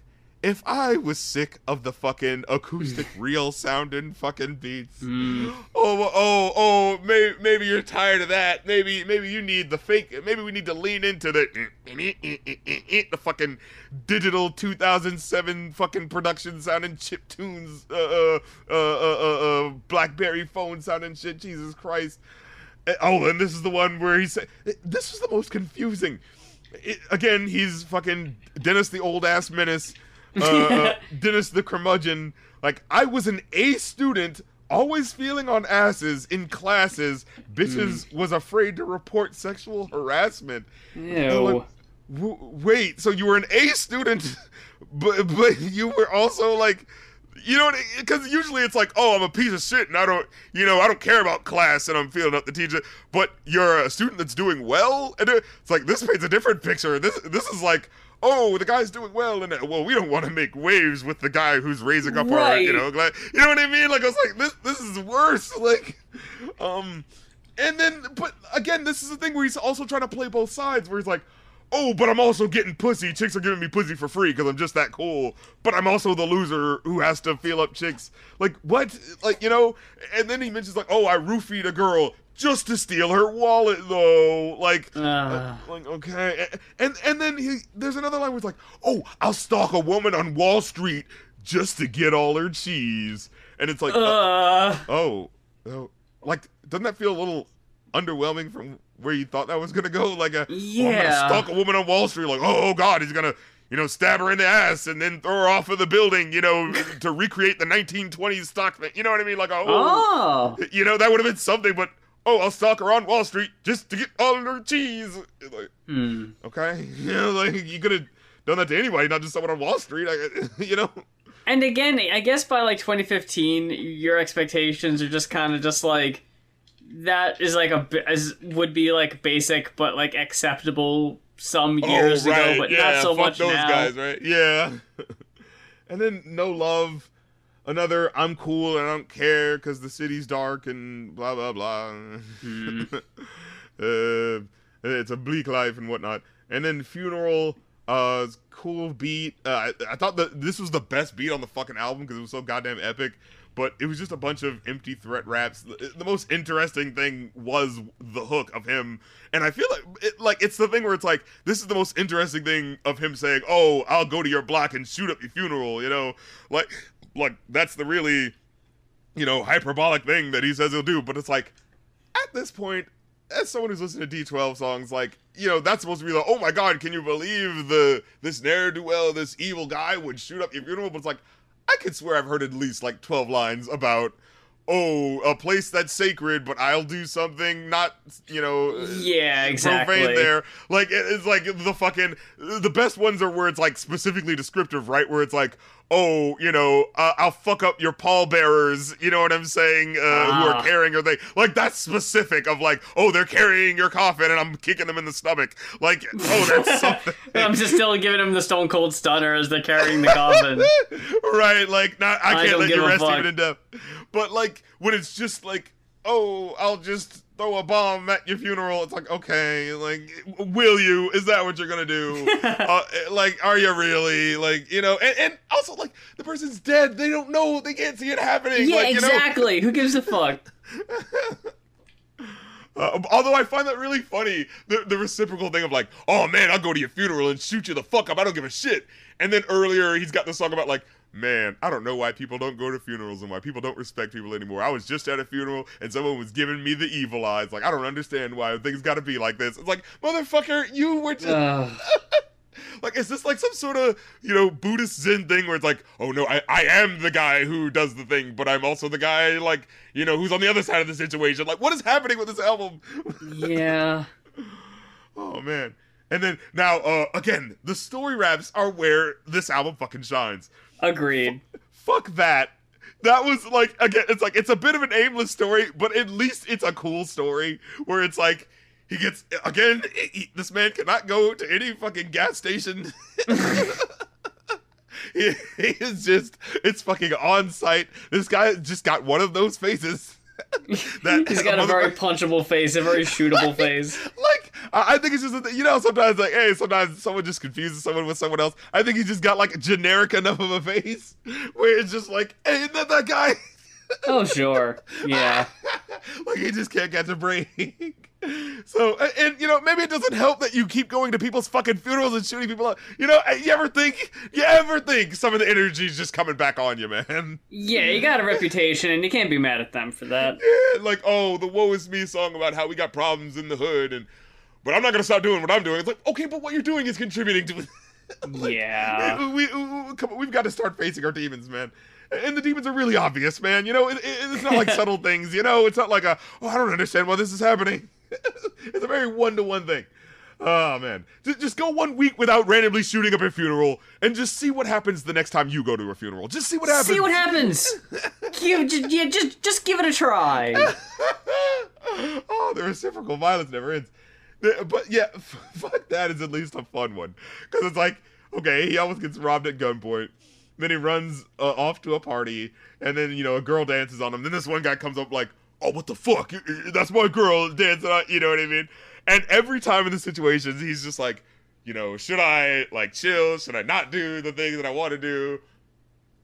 if I was sick of the fucking acoustic <laughs> real sounding fucking beats, <gasps> oh oh oh, maybe maybe you're tired of that. Maybe maybe you need the fake. Maybe we need to lean into the <laughs> the fucking digital 2007 fucking production sounding chip tunes, uh uh uh uh, uh, uh BlackBerry phone sounding shit. Jesus Christ. Uh, Oh, and this is the one where he said this was the most confusing. It, again, he's fucking Dennis the old ass menace, uh, uh, <laughs> Dennis the curmudgeon. Like I was an A student, always feeling on asses in classes. Bitches was afraid to report sexual harassment. Ew. like, w- wait, so you were an A student, <laughs> but but you were also like. You know, because usually it's like, oh, I'm a piece of shit, and I don't, you know, I don't care about class, and I'm feeling up the teacher. But you're a student that's doing well, and it's like this paints a different picture. This this is like, oh, the guy's doing well, and uh, well, we don't want to make waves with the guy who's raising up our, you know, like, you know what I mean? Like, I was like, this this is worse. <laughs> Like, um, and then, but again, this is the thing where he's also trying to play both sides, where he's like, oh, but I'm also getting pussy. Chicks are giving me pussy for free because I'm just that cool. But I'm also the loser who has to feel up chicks. Like, what? Like, you know? And then he mentions, like, oh, I roofied a girl just to steal her wallet, though. Like, Uh. like okay. And and then he there's another line where it's like, oh, I'll stalk a woman on Wall Street just to get all her cheese. And it's like, uh, Uh, oh, oh, like, doesn't that feel a little underwhelming from where you thought that was gonna go? Like a, oh, I'm Yeah. gonna stalk a woman on Wall Street. Like, oh, oh God, he's gonna, you know, stab her in the ass and then throw her off of the building, you know, <laughs> to recreate the 1920s stock thing. You know what I mean? Like, oh, oh. you know, that would have been something. But oh, I'll stalk her on Wall Street just to get all her cheese. Like, Hmm. okay, <laughs> you know, like you could have done that to anybody, not just someone on Wall Street. I, <laughs> you know. And again, I guess by like 2015, your expectations are just kind of just like that is like a as would be like basic but like acceptable some years oh, right. ago, but yeah, not so much those now. guys, right? Yeah. <laughs> and then no love. Another, I'm cool and I don't care because the city's dark and blah blah blah. Hmm. <laughs> uh, it's a bleak life and whatnot. And then funeral, uh, cool beat. Uh, I, I thought that this was the best beat on the fucking album because it was so goddamn epic. But it was just a bunch of empty threat raps. The, the most interesting thing was the hook of him, and I feel like it, like it's the thing where it's like this is the most interesting thing of him saying, "Oh, I'll go to your block and shoot up your funeral," you know, like like that's the really you know hyperbolic thing that he says he'll do. But it's like at this point, as someone who's listened to D12 songs, like, you know, that's supposed to be like, oh my god, can you believe the this ne'er do well, this evil guy would shoot up your funeral? But it's like, I could swear I've heard at least like 12 lines about, oh, a place that's sacred, but I'll do something not, you know, uh, Yeah, exactly. profane there. Like it's like the fucking the best ones are where it's like specifically descriptive, right? Where it's like, oh, you know, uh, I'll fuck up your pallbearers. You know what I'm saying? Uh, Who Ah. are carrying or they like that's specific of like, oh, they're carrying your coffin and I'm kicking them in the stomach. Like, oh, that's <laughs> something. I'm just still giving them the stone cold stunner as they're carrying the coffin. <laughs> right? Like, not I I can't let you rest even in death. But like when it's just like, oh, I'll just throw a bomb at your funeral. It's like, okay, like, will you? Is that what you're gonna do? <laughs> uh, like, are you really? Like, you know, and, and also like the person's dead. They don't know. They can't see it happening. yeah, like, you know? exactly. Who gives a fuck? <laughs> Uh, although I find that really funny, the, the reciprocal thing of like, oh man, I'll go to your funeral and shoot you the fuck up. I don't give a shit. And then earlier, he's got this song about like, man, I don't know why people don't go to funerals and why people don't respect people anymore. I was just at a funeral and someone was giving me the evil eyes. Like, I don't understand why things got to be like this. It's like, motherfucker, you were just. <laughs> Like, is this like some sort of, you know, Buddhist Zen thing where it's like, oh no, I, I am the guy who does the thing, but I'm also the guy, like, you know, who's on the other side of the situation? Like, what is happening with this album? <laughs> yeah. Oh man. And then now, uh, again, the story raps are where this album fucking shines. Agreed. Fuck that. That was like again, it's like it's a bit of an aimless story, but at least it's a cool story where it's like he gets again. He, this man cannot go to any fucking gas station. <laughs> he, he is just it's fucking on site. This guy just got one of those faces. <laughs> that He's <laughs> got a very punchable face, a very shootable face. like I think it's just that, you know sometimes like hey sometimes someone just confuses someone with someone else. I think he just got like generic enough of a face where it's just like hey isn't that that guy? Oh sure, yeah. <laughs> like he just can't catch a break. So and, you know maybe it doesn't help that you keep going to people's fucking funerals and shooting people up. You know you ever think you ever think some of the energy is just coming back on you, man? Yeah, you got a reputation, and you can't be mad at them for that. Yeah, like oh the woe is me song about how we got problems in the hood and but I'm not gonna stop doing what I'm doing. It's like okay, but what you're doing is contributing to. <laughs> Yeah. we, we, we- come on, we've got to start facing our demons, man. And the demons are really obvious, man. You know, it, it- it's not like <laughs> subtle things. You know, it's not like a oh, I don't understand why this is happening. <laughs> it's a very one to one thing. Oh man, just, just go one week without randomly shooting up a funeral, and just see what happens the next time you go to a funeral. Just see what happens. See what happens. <laughs> give, just, yeah, just just give it a try. <laughs> oh, the reciprocal violence never ends. But yeah, f- fuck that is at least a fun one because it's like okay, he almost gets robbed at gunpoint. Then he runs uh, off to a party, and then you know a girl dances on him. Then this one guy comes up like, "Oh, what the fuck? That's my girl dancing." On, you know what I mean? And every time in the situations, he's just like, you know, should I like chill? Should I not do the thing that I want to do?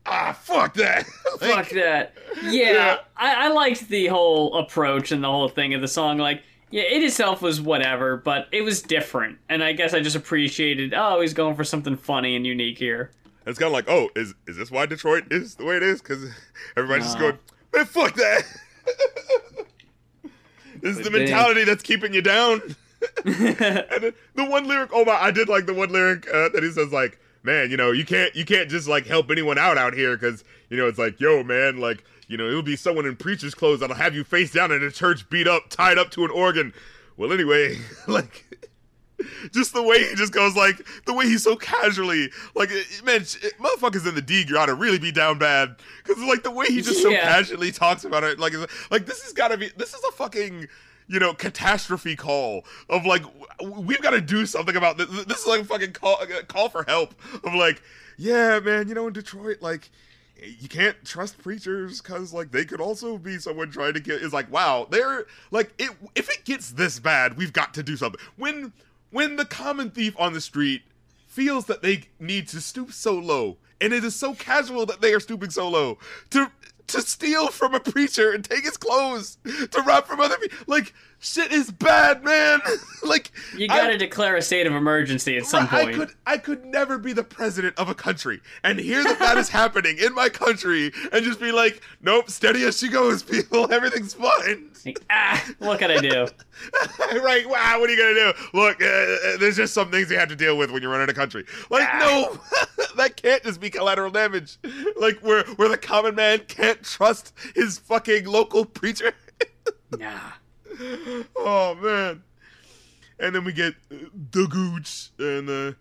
Ah, fuck that. <laughs> Like, Fuck that. Yeah, Yeah. I, I liked the whole approach and the whole thing of the song. Like, yeah, it itself was whatever, but it was different, and I guess I just appreciated. Oh, he's going for something funny and unique here. It's kind of like, oh, is is this why Detroit is the way it is? Because <laughs> everybody's just going, man, fuck that. <laughs> this is the mentality that's keeping you down. <laughs> and the one lyric, oh my, I did like the one lyric uh, that he says like, man, you know, you can't you can't just like help anyone out out here because you know it's like, yo, man, like. You know, it'll be someone in preacher's clothes that'll have you face down in a church, beat up, tied up to an organ. Well, anyway, <laughs> like, just the way he just goes like the way he's so casually like eh, man eh, motherfuckers in the D gotta really be down bad because like the way he just so Yeah. casually talks about it like like this has gotta be this is a fucking you know catastrophe call of like we've got to do something about this this is like a fucking call call for help of like yeah man you know in Detroit like eh, you can't trust preachers because like they could also be someone trying to get is like wow they're like it if it gets this bad we've got to do something when when the common thief on the street feels that they need to stoop so low and it is so casual that they are stooping so low to to steal from a preacher and take his clothes to rob from other people like shit is bad man <laughs> like You got to declare a state of emergency at some point. I could I could never be the president of a country and hear that that is <laughs> happening in my country and just be like, nope, steady as she goes, <laughs> people, everything's fine. Like, ah, what can I do? right? Wow, what are you gonna do? Look, uh, uh, there's just some things you have to deal with when you're running a country. Like, no, that can't just be collateral damage. Like, where where the common man can't trust his fucking local preacher. Nah. <laughs> oh man. And then we get uh, the gooch and the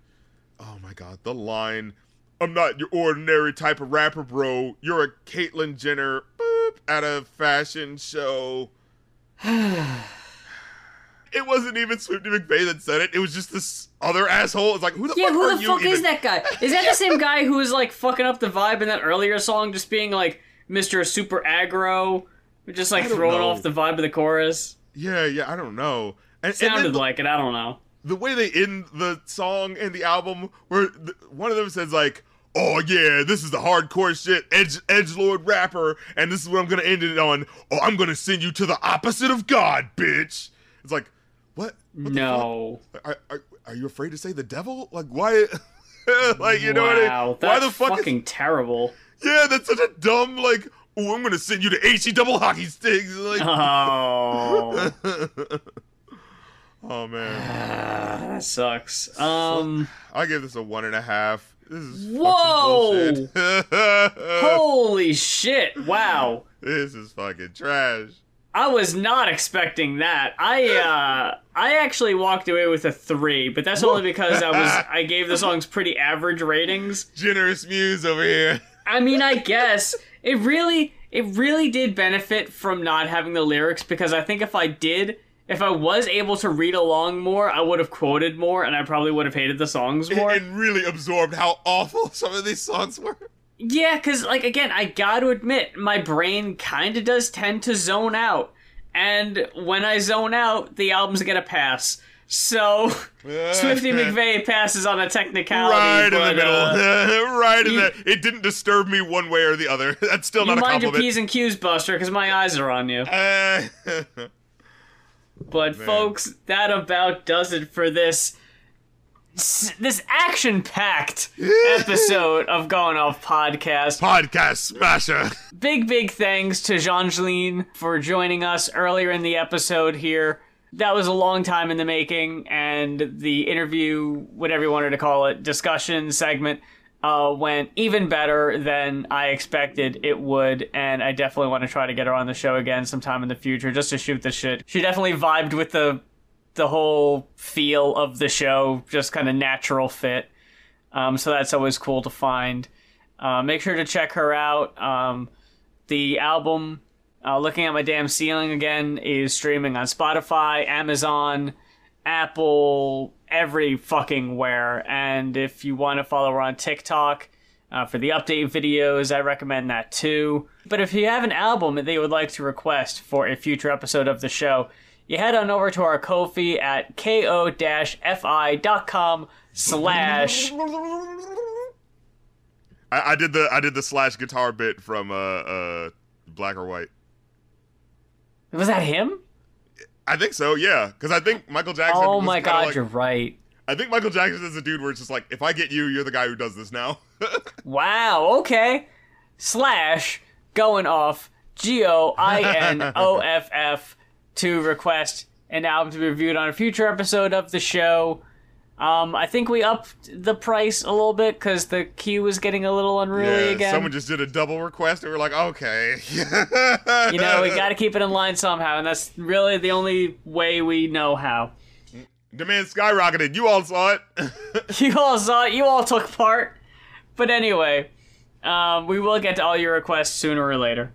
oh my god, the line. I'm not your ordinary type of rapper, bro. You're a Caitlyn Jenner boop, at a fashion show. <sighs> it wasn't even Swifty McVay that said it. It was just this other asshole. It's like, who the Yeah, fuck who are the you fuck is that guy? Is that the same guy who was like fucking up the vibe in that earlier song, just being like Mr. Super Aggro, just like throwing know. off the vibe of the chorus? Yeah, yeah, I don't know. And, and Sounded the- like it. I don't know. the way they end the song and the album, where th- one of them says like, "Oh yeah, this is the hardcore shit, edge edge lord rapper, and this is what I'm gonna end it on. Oh, I'm gonna send you to the opposite of God, bitch." It's like, what? What No. Are, are, are you afraid to say the devil? Like why? <laughs> like you know what I mean? Why that's the fuck? fucking Is, terrible. yeah, that's such a dumb like. Oh, I'm gonna send you to HE double hockey sticks. Like, Oh, <laughs> oh man, that sucks. Um, I give this a one and a half. This is Whoa! <laughs> holy shit! Wow. This is fucking trash. I was not expecting that. I uh I actually walked away with a 3, but that's only because I was <laughs> I gave the songs pretty average ratings. Generous muse over here. I mean, I guess it really it really did benefit from not having the lyrics because I think if I did if I was able to read along more, I would have quoted more and I probably would have hated the songs more. And really absorbed how awful <laughs> some of these songs were. Yeah, because, like, again, I gotta admit, my brain kinda does tend to zone out. And when I zone out, the albums get a pass. So Swifty <laughs> McVay passes on a technicality. right in the middle, uh, <laughs> right in you- the. It didn't disturb me one way or the other. <laughs> That's still not a compliment. mind your p's and q's, Buster, because my eyes are on you. Uh, But folks, that about does it for this this action-packed episode of Going Off Podcast. podcast smasher. Big big thanks to Changeline for joining us earlier in the episode here. That was a long time in the making, and the interview, whatever you wanted to call it, discussion segment uh, went even better than I expected it would, and I definitely want to try to get her on the show again sometime in the future just to shoot the shit. She definitely vibed with the the whole feel of the show, just kind of natural fit. Um, so that's always cool to find. Uh, make sure to check her out. Um, the album, uh, Looking at My Damn Ceiling Again, is streaming on Spotify, Amazon, Apple, every fucking where. And if you want to follow her on TikTok uh, for the update videos, I recommend that too. But if you have an album that you would like to request for a future episode of the show, you head on over to our Ko-fi at ko-fi.com slash I, I did the I did the slash guitar bit from uh uh Black or White. Was that him I think so, yeah. Because I think Michael Jackson. oh my god like- you're right I think Michael Jackson is a dude where it's just like, if I get you, you're the guy who does this now. <laughs> Wow, okay. Slash going off G O I N O F F to request an album to be reviewed on a future episode of the show. Um, I think we upped the price a little bit because the queue was getting a little unruly yeah, again. someone just did a double request, and we're like, okay. you know, we <laughs> got to keep it in line somehow, and that's really the only way we know how. Demand skyrocketed. You all saw it. <laughs> You all saw it. You all took part. But anyway, um, we will get to all your requests sooner or later.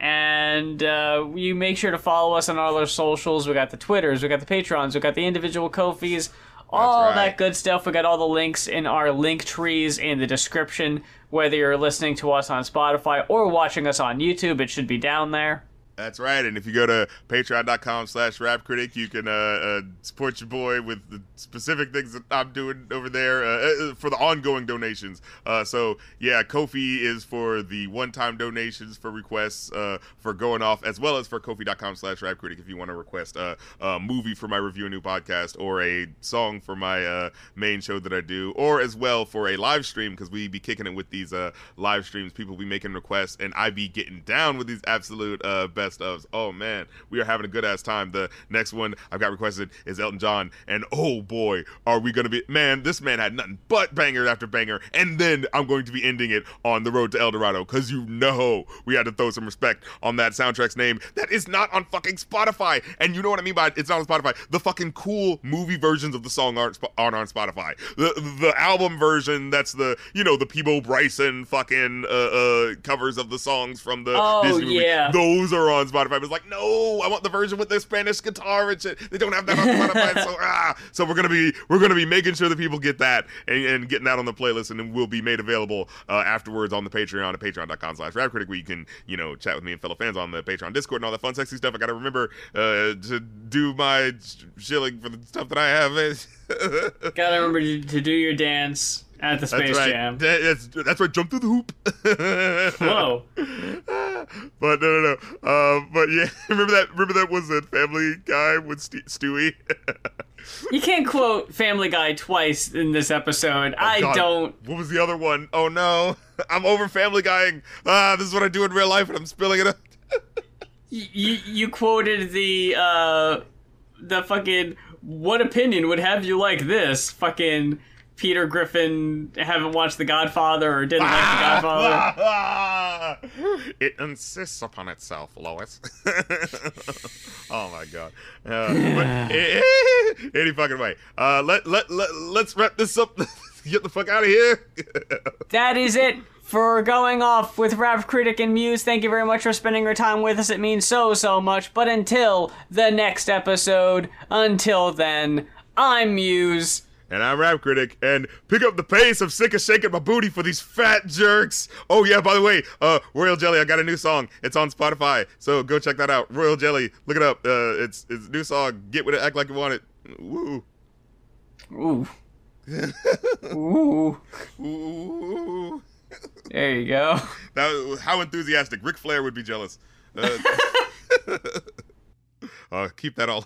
And uh, you make sure to follow us on all our socials. We got the Twitters, we got the Patrons, we got the individual Ko-Fis, all right. that good stuff. We got all the links in our link trees in the description. Whether you're listening to us on Spotify or watching us on YouTube, it should be down there. That's right. And if you go to patreon.com slash rap critic, you can uh, uh, support your boy with the specific things that I'm doing over there uh, uh, for the ongoing donations. Uh, so, yeah, Ko-fi is for the one time donations for requests uh, for going off, as well as for ko-fi.com slash rap critic if you want to request a, a movie for my review a new podcast or a song for my uh, main show that I do, or as well for a live stream because we be kicking it with these uh, live streams. People be making requests, and I be getting down with these absolute uh, best ofs. Oh man, we are having a good ass time. The next one I've got requested is Elton John, and oh boy, are we gonna be man? This man had nothing but banger after banger, and then I'm going to be ending it on the road to El Dorado because you know we had to throw some respect on that soundtrack's name that is not on fucking Spotify, and you know what I mean by it's not on Spotify. The fucking cool movie versions of the song aren't aren't on Spotify. The the album version that's the you know the Peabo Bryson fucking uh, uh covers of the songs from the Oh, Disney movie. yeah. Those are on Spotify. But it's like, no, I want the version with the Spanish guitar and shit. They don't have that on Spotify. so <laughs> ah, so we're gonna be we're gonna be making sure that people get that and, and getting that on the playlist, and then will be made available uh, afterwards on the Patreon at patreon.com/slash Rap Critic, where you can you know chat with me and fellow fans on the Patreon Discord and all that fun, sexy stuff. I gotta remember uh, to do my shilling for the stuff that I have. <laughs> Gotta remember to, to do your dance at the Space that's right. Jam. That- That's, that's right. Jump through the hoop. <laughs> Whoa. but no, no, no. Uh, but yeah, <laughs> remember that? Remember that was a Family Guy with St- Stewie. <laughs> You can't quote Family Guy twice in this episode. I Oh, God, don't. What was the other one? Oh no, I'm over Family Guying. Ah, this is what I do in real life, and I'm spilling it. out. You you quoted the uh the fucking what opinion would have you like this? Fucking Peter Griffin haven't watched The Godfather or didn't like The Godfather. Ah, <laughs> it insists upon itself, Lois. <laughs> oh my god. Uh, but, <sighs> <laughs> any fucking way. Uh, let let let let's wrap this up. Get the fuck out of here. That is it for going off with Rap Critic and Muse. Thank you very much for spending your time with us. It means so so much. But until the next episode, until then, I'm Muse and I'm Rap Critic, and pick up the pace. I'm sick of shaking my booty for these fat jerks. Oh yeah, by the way, uh, Royal Jelly, I got a new song. It's on Spotify, so go check that out. Royal Jelly, look it up. Uh, it's it's new song. Get with it, act like you want it. Woo. Ooh. <laughs> Ooh. Ooh. There you go. That how enthusiastic. Ric Flair would be jealous. Uh, <laughs> <laughs> uh keep that all.